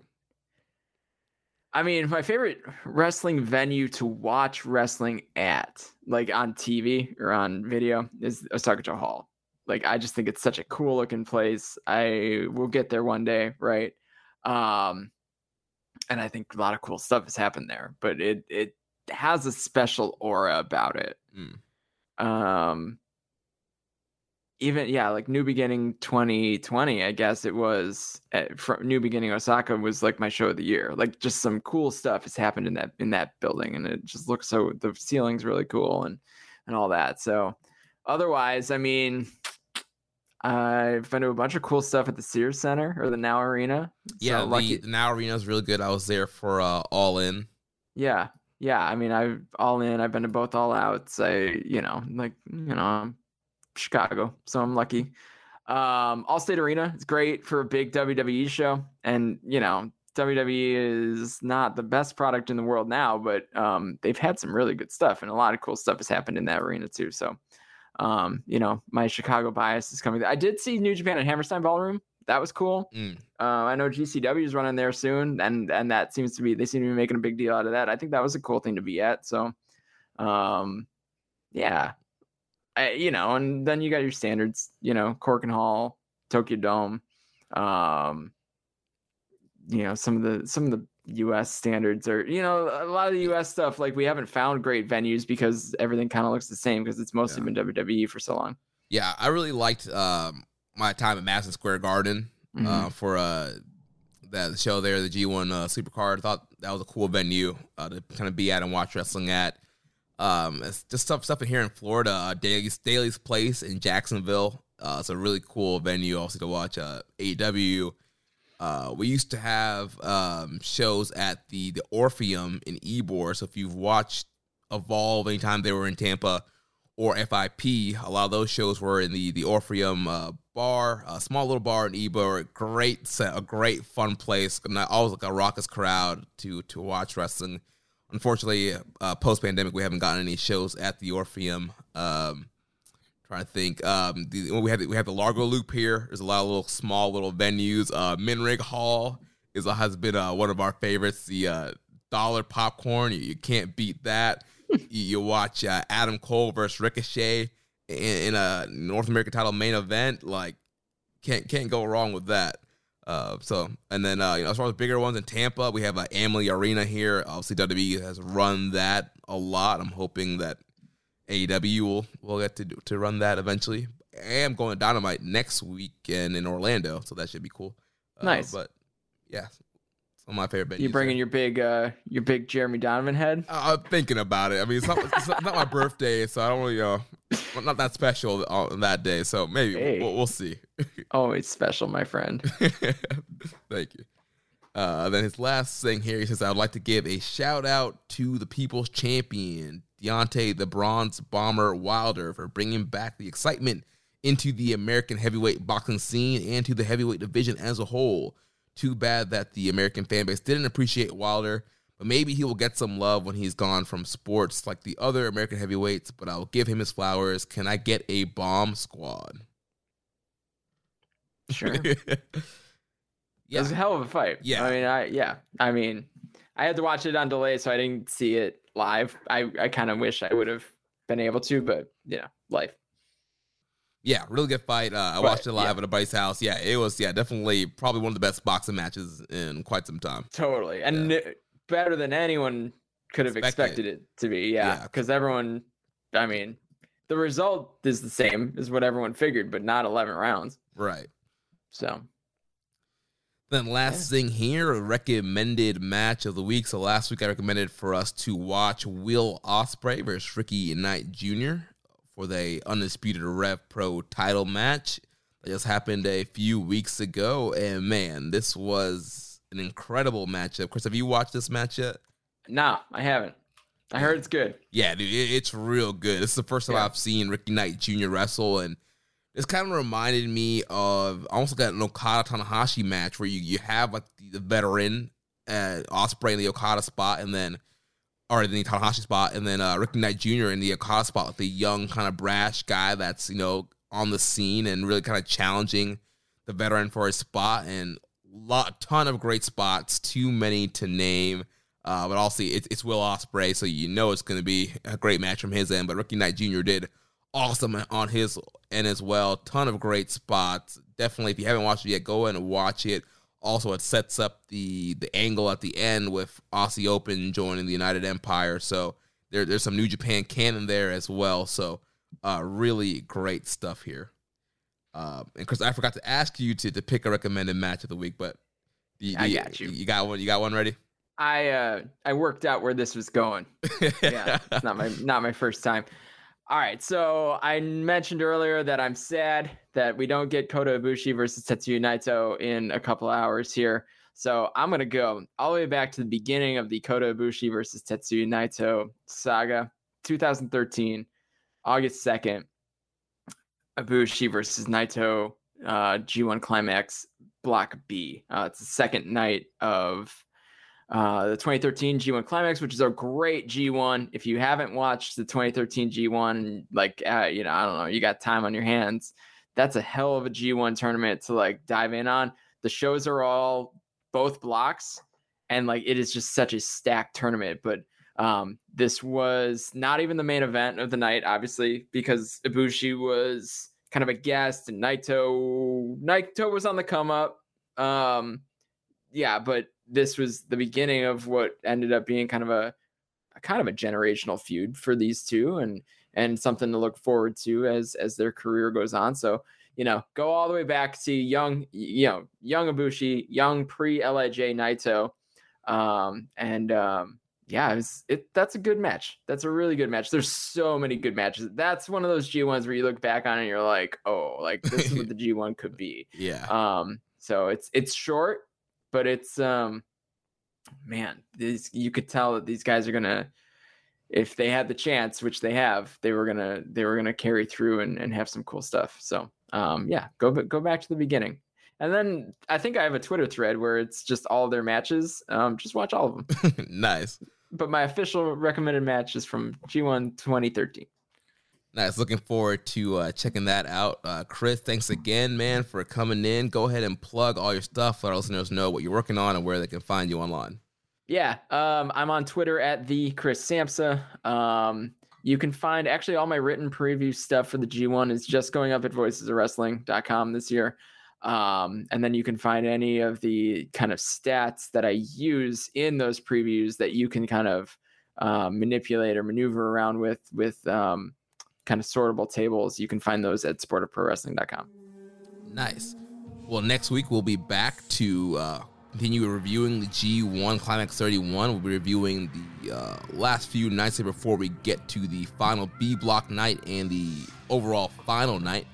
i mean my favorite wrestling venue to watch wrestling at like on tv or on video is osaka hall like i just think it's such a cool looking place i will get there one day right? Um and i think a lot of cool stuff has happened there but it it has a special aura about it. Mm. um even yeah like new beginning 2020 i guess it was at, from new beginning osaka was like my show of the year. Like just some cool stuff has happened in that in that building and it just looks so the ceiling's really cool and and all that so otherwise i mean i've been to a bunch of cool stuff at the sears center or the now arena yeah, so lucky the Now Arena is really good. I was there for uh, All In. yeah yeah i mean i've all in i've been to both all outs i you know like you know i'm chicago so i'm lucky um allstate arena is great for a big wwe show and you know wwe is not the best product in the world now but um they've had some really good stuff and a lot of cool stuff has happened in that arena too so um you know my chicago bias is coming i did see new japan at hammerstein ballroom that was cool Mm. uh, I know GCW is running there soon, and and that seems to be they seem to be making a big deal out of that. I think that was a cool thing to be at. So, um, yeah, I, you know, and then you got your standards, you know, Korakuen Hall, Tokyo Dome, Um, you know, some of the some of the US standards or you know, a lot of the US stuff, like we haven't found great venues because everything kind of looks the same because it's mostly Yeah. been WWE for so long. Yeah, I really liked um, my time at Madison Square Garden uh, Mhm. for uh, that show there, the G1 uh, Supercard. I thought that was a cool venue uh, to kind of be at and watch wrestling at. Um, it's just stuff stuff in here in Florida. Uh, Daily's Daily's Place in Jacksonville. Uh, it's a really cool venue also to watch uh, AEW. Uh, we used to have um, shows at the the Orpheum in Ybor. So if you've watched Evolve anytime they were in Tampa or FIP, a lot of those shows were in the the Orpheum uh, bar, a small little bar in Ybor. Great set, a great fun place. Always like a raucous crowd to to watch wrestling. Unfortunately, uh, post pandemic, we haven't gotten any shows at the Orpheum. Um, to think. Um, the, we have we have the Largo Loop here. There's a lot of little small little venues. Uh, Minrig Hall is has been uh, one of our favorites. The uh, dollar popcorn, you, you can't beat that. you, you watch uh, Adam Cole versus Ricochet in, in a North American title main event. Like can't can't go wrong with that. Uh, so and then uh, you know as far as bigger ones in Tampa, we have uh, Amalie Arena here. Obviously, WWE has run that a lot. I'm hoping that AEW will will get to do, to run that eventually. I am going to Dynamite next weekend in Orlando, so that should be cool. Uh, Nice. but yeah, some of my favorite. You bringing there. your big uh your big Jeremy Donovan head? I- I'm thinking about it. I mean, it's not, it's not my birthday, so I don't really, uh, I'm not that special on that day. So maybe Hey. we'll, we'll see. Always special, my friend. Thank you. Uh, then his last thing here, he says, I would like to give a shout out to the people's champion, Deontay the Bronze Bomber Wilder, for bringing back the excitement into the American heavyweight boxing scene and to the heavyweight division as a whole. Too bad that the American fan base didn't appreciate Wilder, but maybe he will get some love when he's gone from sports like the other American heavyweights, but I will give him his flowers. Can I get a bomb squad? Sure. Yeah. It was a hell of a fight. Yeah. I mean, I yeah. I mean, I had to watch it on delay, so I didn't see it live. I I kind of wish I would have been able to, but you know, life. Yeah, really good fight. Uh, I Right, watched it live yeah. at a buddy's house. Yeah, it was yeah definitely probably one of the best boxing matches in quite some time. Totally, and n- better than anyone could have Expected. expected it to be. Yeah, Yeah. because everyone. I mean, the result is the same as what everyone figured, but not eleven rounds. Right. So Then last thing here, a recommended match of the week. So last week I recommended for us to watch Will Ospreay versus Ricky Knight Jr. for the undisputed Rev Pro title match that just happened a few weeks ago. And man, this was an incredible matchup. Chris, have you watched this match yet? nah, I haven't. I heard it's good. Yeah, dude, it's real good. This is the first time Yeah. I've seen Ricky Knight Jr. wrestle, and this kind of reminded me of almost like an Okada Tanahashi match where you, you have like the, veteran uh, Ospreay in the Okada spot, and then or in the Tanahashi spot, and then uh, Ricky Knight Jr. in the Okada spot, like the young kind of brash guy that's you know on the scene and really kind of challenging the veteran for his spot, and lot ton of great spots, too many to name. Uh, but also, it's, it's Will Ospreay, so you know it's going to be a great match from his end. But Ricky Knight Jr. did awesome on his end as well. Ton of great spots. Definitely, if you haven't watched it yet, go and watch it. Also, it sets up the the angle at the end with Aussie Open joining the United Empire. So there, there's some New Japan canon there as well. So uh, really great stuff here. Uh, and Chris, I forgot to ask you to, to pick a recommended match of the week, but do you, I got you. You got one. You got one ready. I uh I worked out where this was going. yeah, it's not my not my first time. All right, so I mentioned earlier that I'm sad that we don't get Kota Ibushi versus Tetsuya Naito in a couple hours here. So I'm gonna go all the way back to the beginning of the Kota Ibushi versus Tetsuya Naito saga, 2013, August 2nd. Ibushi versus Naito, uh, G1 Climax Block B. Uh, it's the second night of uh, the 2013 G1 Climax, which is a great G1. If you haven't watched the 2013 G1, like, uh, you know, I don't know, you got time on your hands. That's a hell of a G1 tournament to like dive in on. The shows are all both blocks, and like it is just such a stacked tournament. But um, this was not even the main event of the night, obviously, because Ibushi was kind of a guest, and Naito Naito was on the come up. Um, yeah, but this was the beginning of what ended up being kind of a, a kind of a generational feud for these two, and and something to look forward to as as their career goes on. So you know, go all the way back to young, you know, young Ibushi, young pre Lij Naito, um, and um, yeah, it was, it that's a good match. That's a really good match. There's so many good matches. That's one of those G1s where you look back on it and you're like, oh, like this is what the G1 could be. Yeah. Um, so it's it's short, but it's um man, these you could tell that these guys are gonna if they had the chance, which they have, they were gonna they were gonna carry through and, and have some cool stuff. So um yeah, go go back to the beginning. And then I think I have a Twitter thread where it's just all their matches. Um, just watch all of them. nice. But my official recommended match is from G1 2013. Nice. Looking forward to uh, checking that out. Uh, Chris, thanks again, man, for coming in. Go ahead and plug all your stuff. Let our listeners know what you're working on and where they can find you online. Yeah, um, I'm on Twitter at the Chris Samsa. Um, you can find actually all my written preview stuff for the G1 is just going up at voicesofwrestling.com this year. Um, and then you can find any of the kind of stats that I use in those previews that you can kind of uh, manipulate or maneuver around with with um, kind of sortable tables. You can find those at sportofprowrestling.com. Nice. Well, next week we'll be back to uh, continue reviewing the G1 Climax 31. We'll be reviewing the uh, last few nights before we get to the final B block night and the overall final night.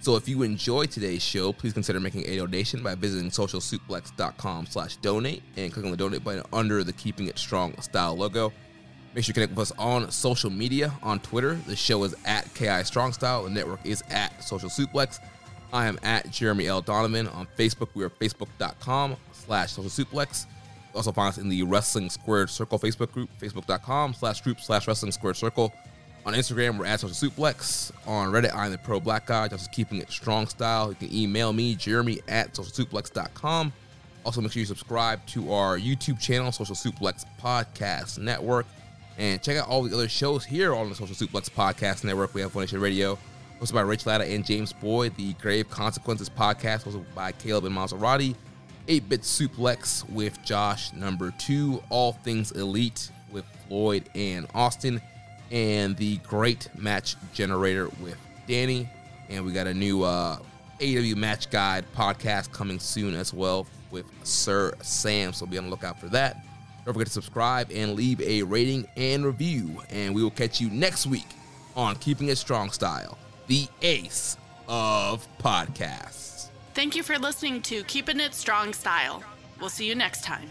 So if you enjoyed today's show, please consider making a donation by visiting socialsuplex.com slash donate and clicking the donate button under the Keeping It Strong style logo. Make sure you connect with us on social media. On Twitter, the show is at KI Strong Style. The network is at Social Suplex. I am at Jeremy L. Donovan. On Facebook, we are facebook.com slash social suplex. Also find us in the Wrestling Squared Circle Facebook group, facebook.com slash group slash wrestling squared circle. On Instagram, we're at Social Suplex. On Reddit, I'm the Pro Black Guy, just keeping it strong style. You can email me, Jeremy at socialsuplex.com. Also, make sure you subscribe to our YouTube channel, Social Suplex Podcast Network. And check out all the other shows here on the Social Suplex Podcast Network. We have One Radio, hosted by Rich Latta and James Boyd. The Grave Consequences Podcast, hosted by Caleb and Maserati. 8 Bit Suplex with Josh, number two. All Things Elite with Floyd and Austin. And the Great Match Generator with Danny. And we got a new uh, AEW Match Guide podcast coming soon as well with Sir Sam. So be on the lookout for that. Don't forget to subscribe and leave a rating and review. And we will catch you next week on Keeping It Strong Style, the ace of podcasts. Thank you for listening to Keeping It Strong Style. We'll see you next time.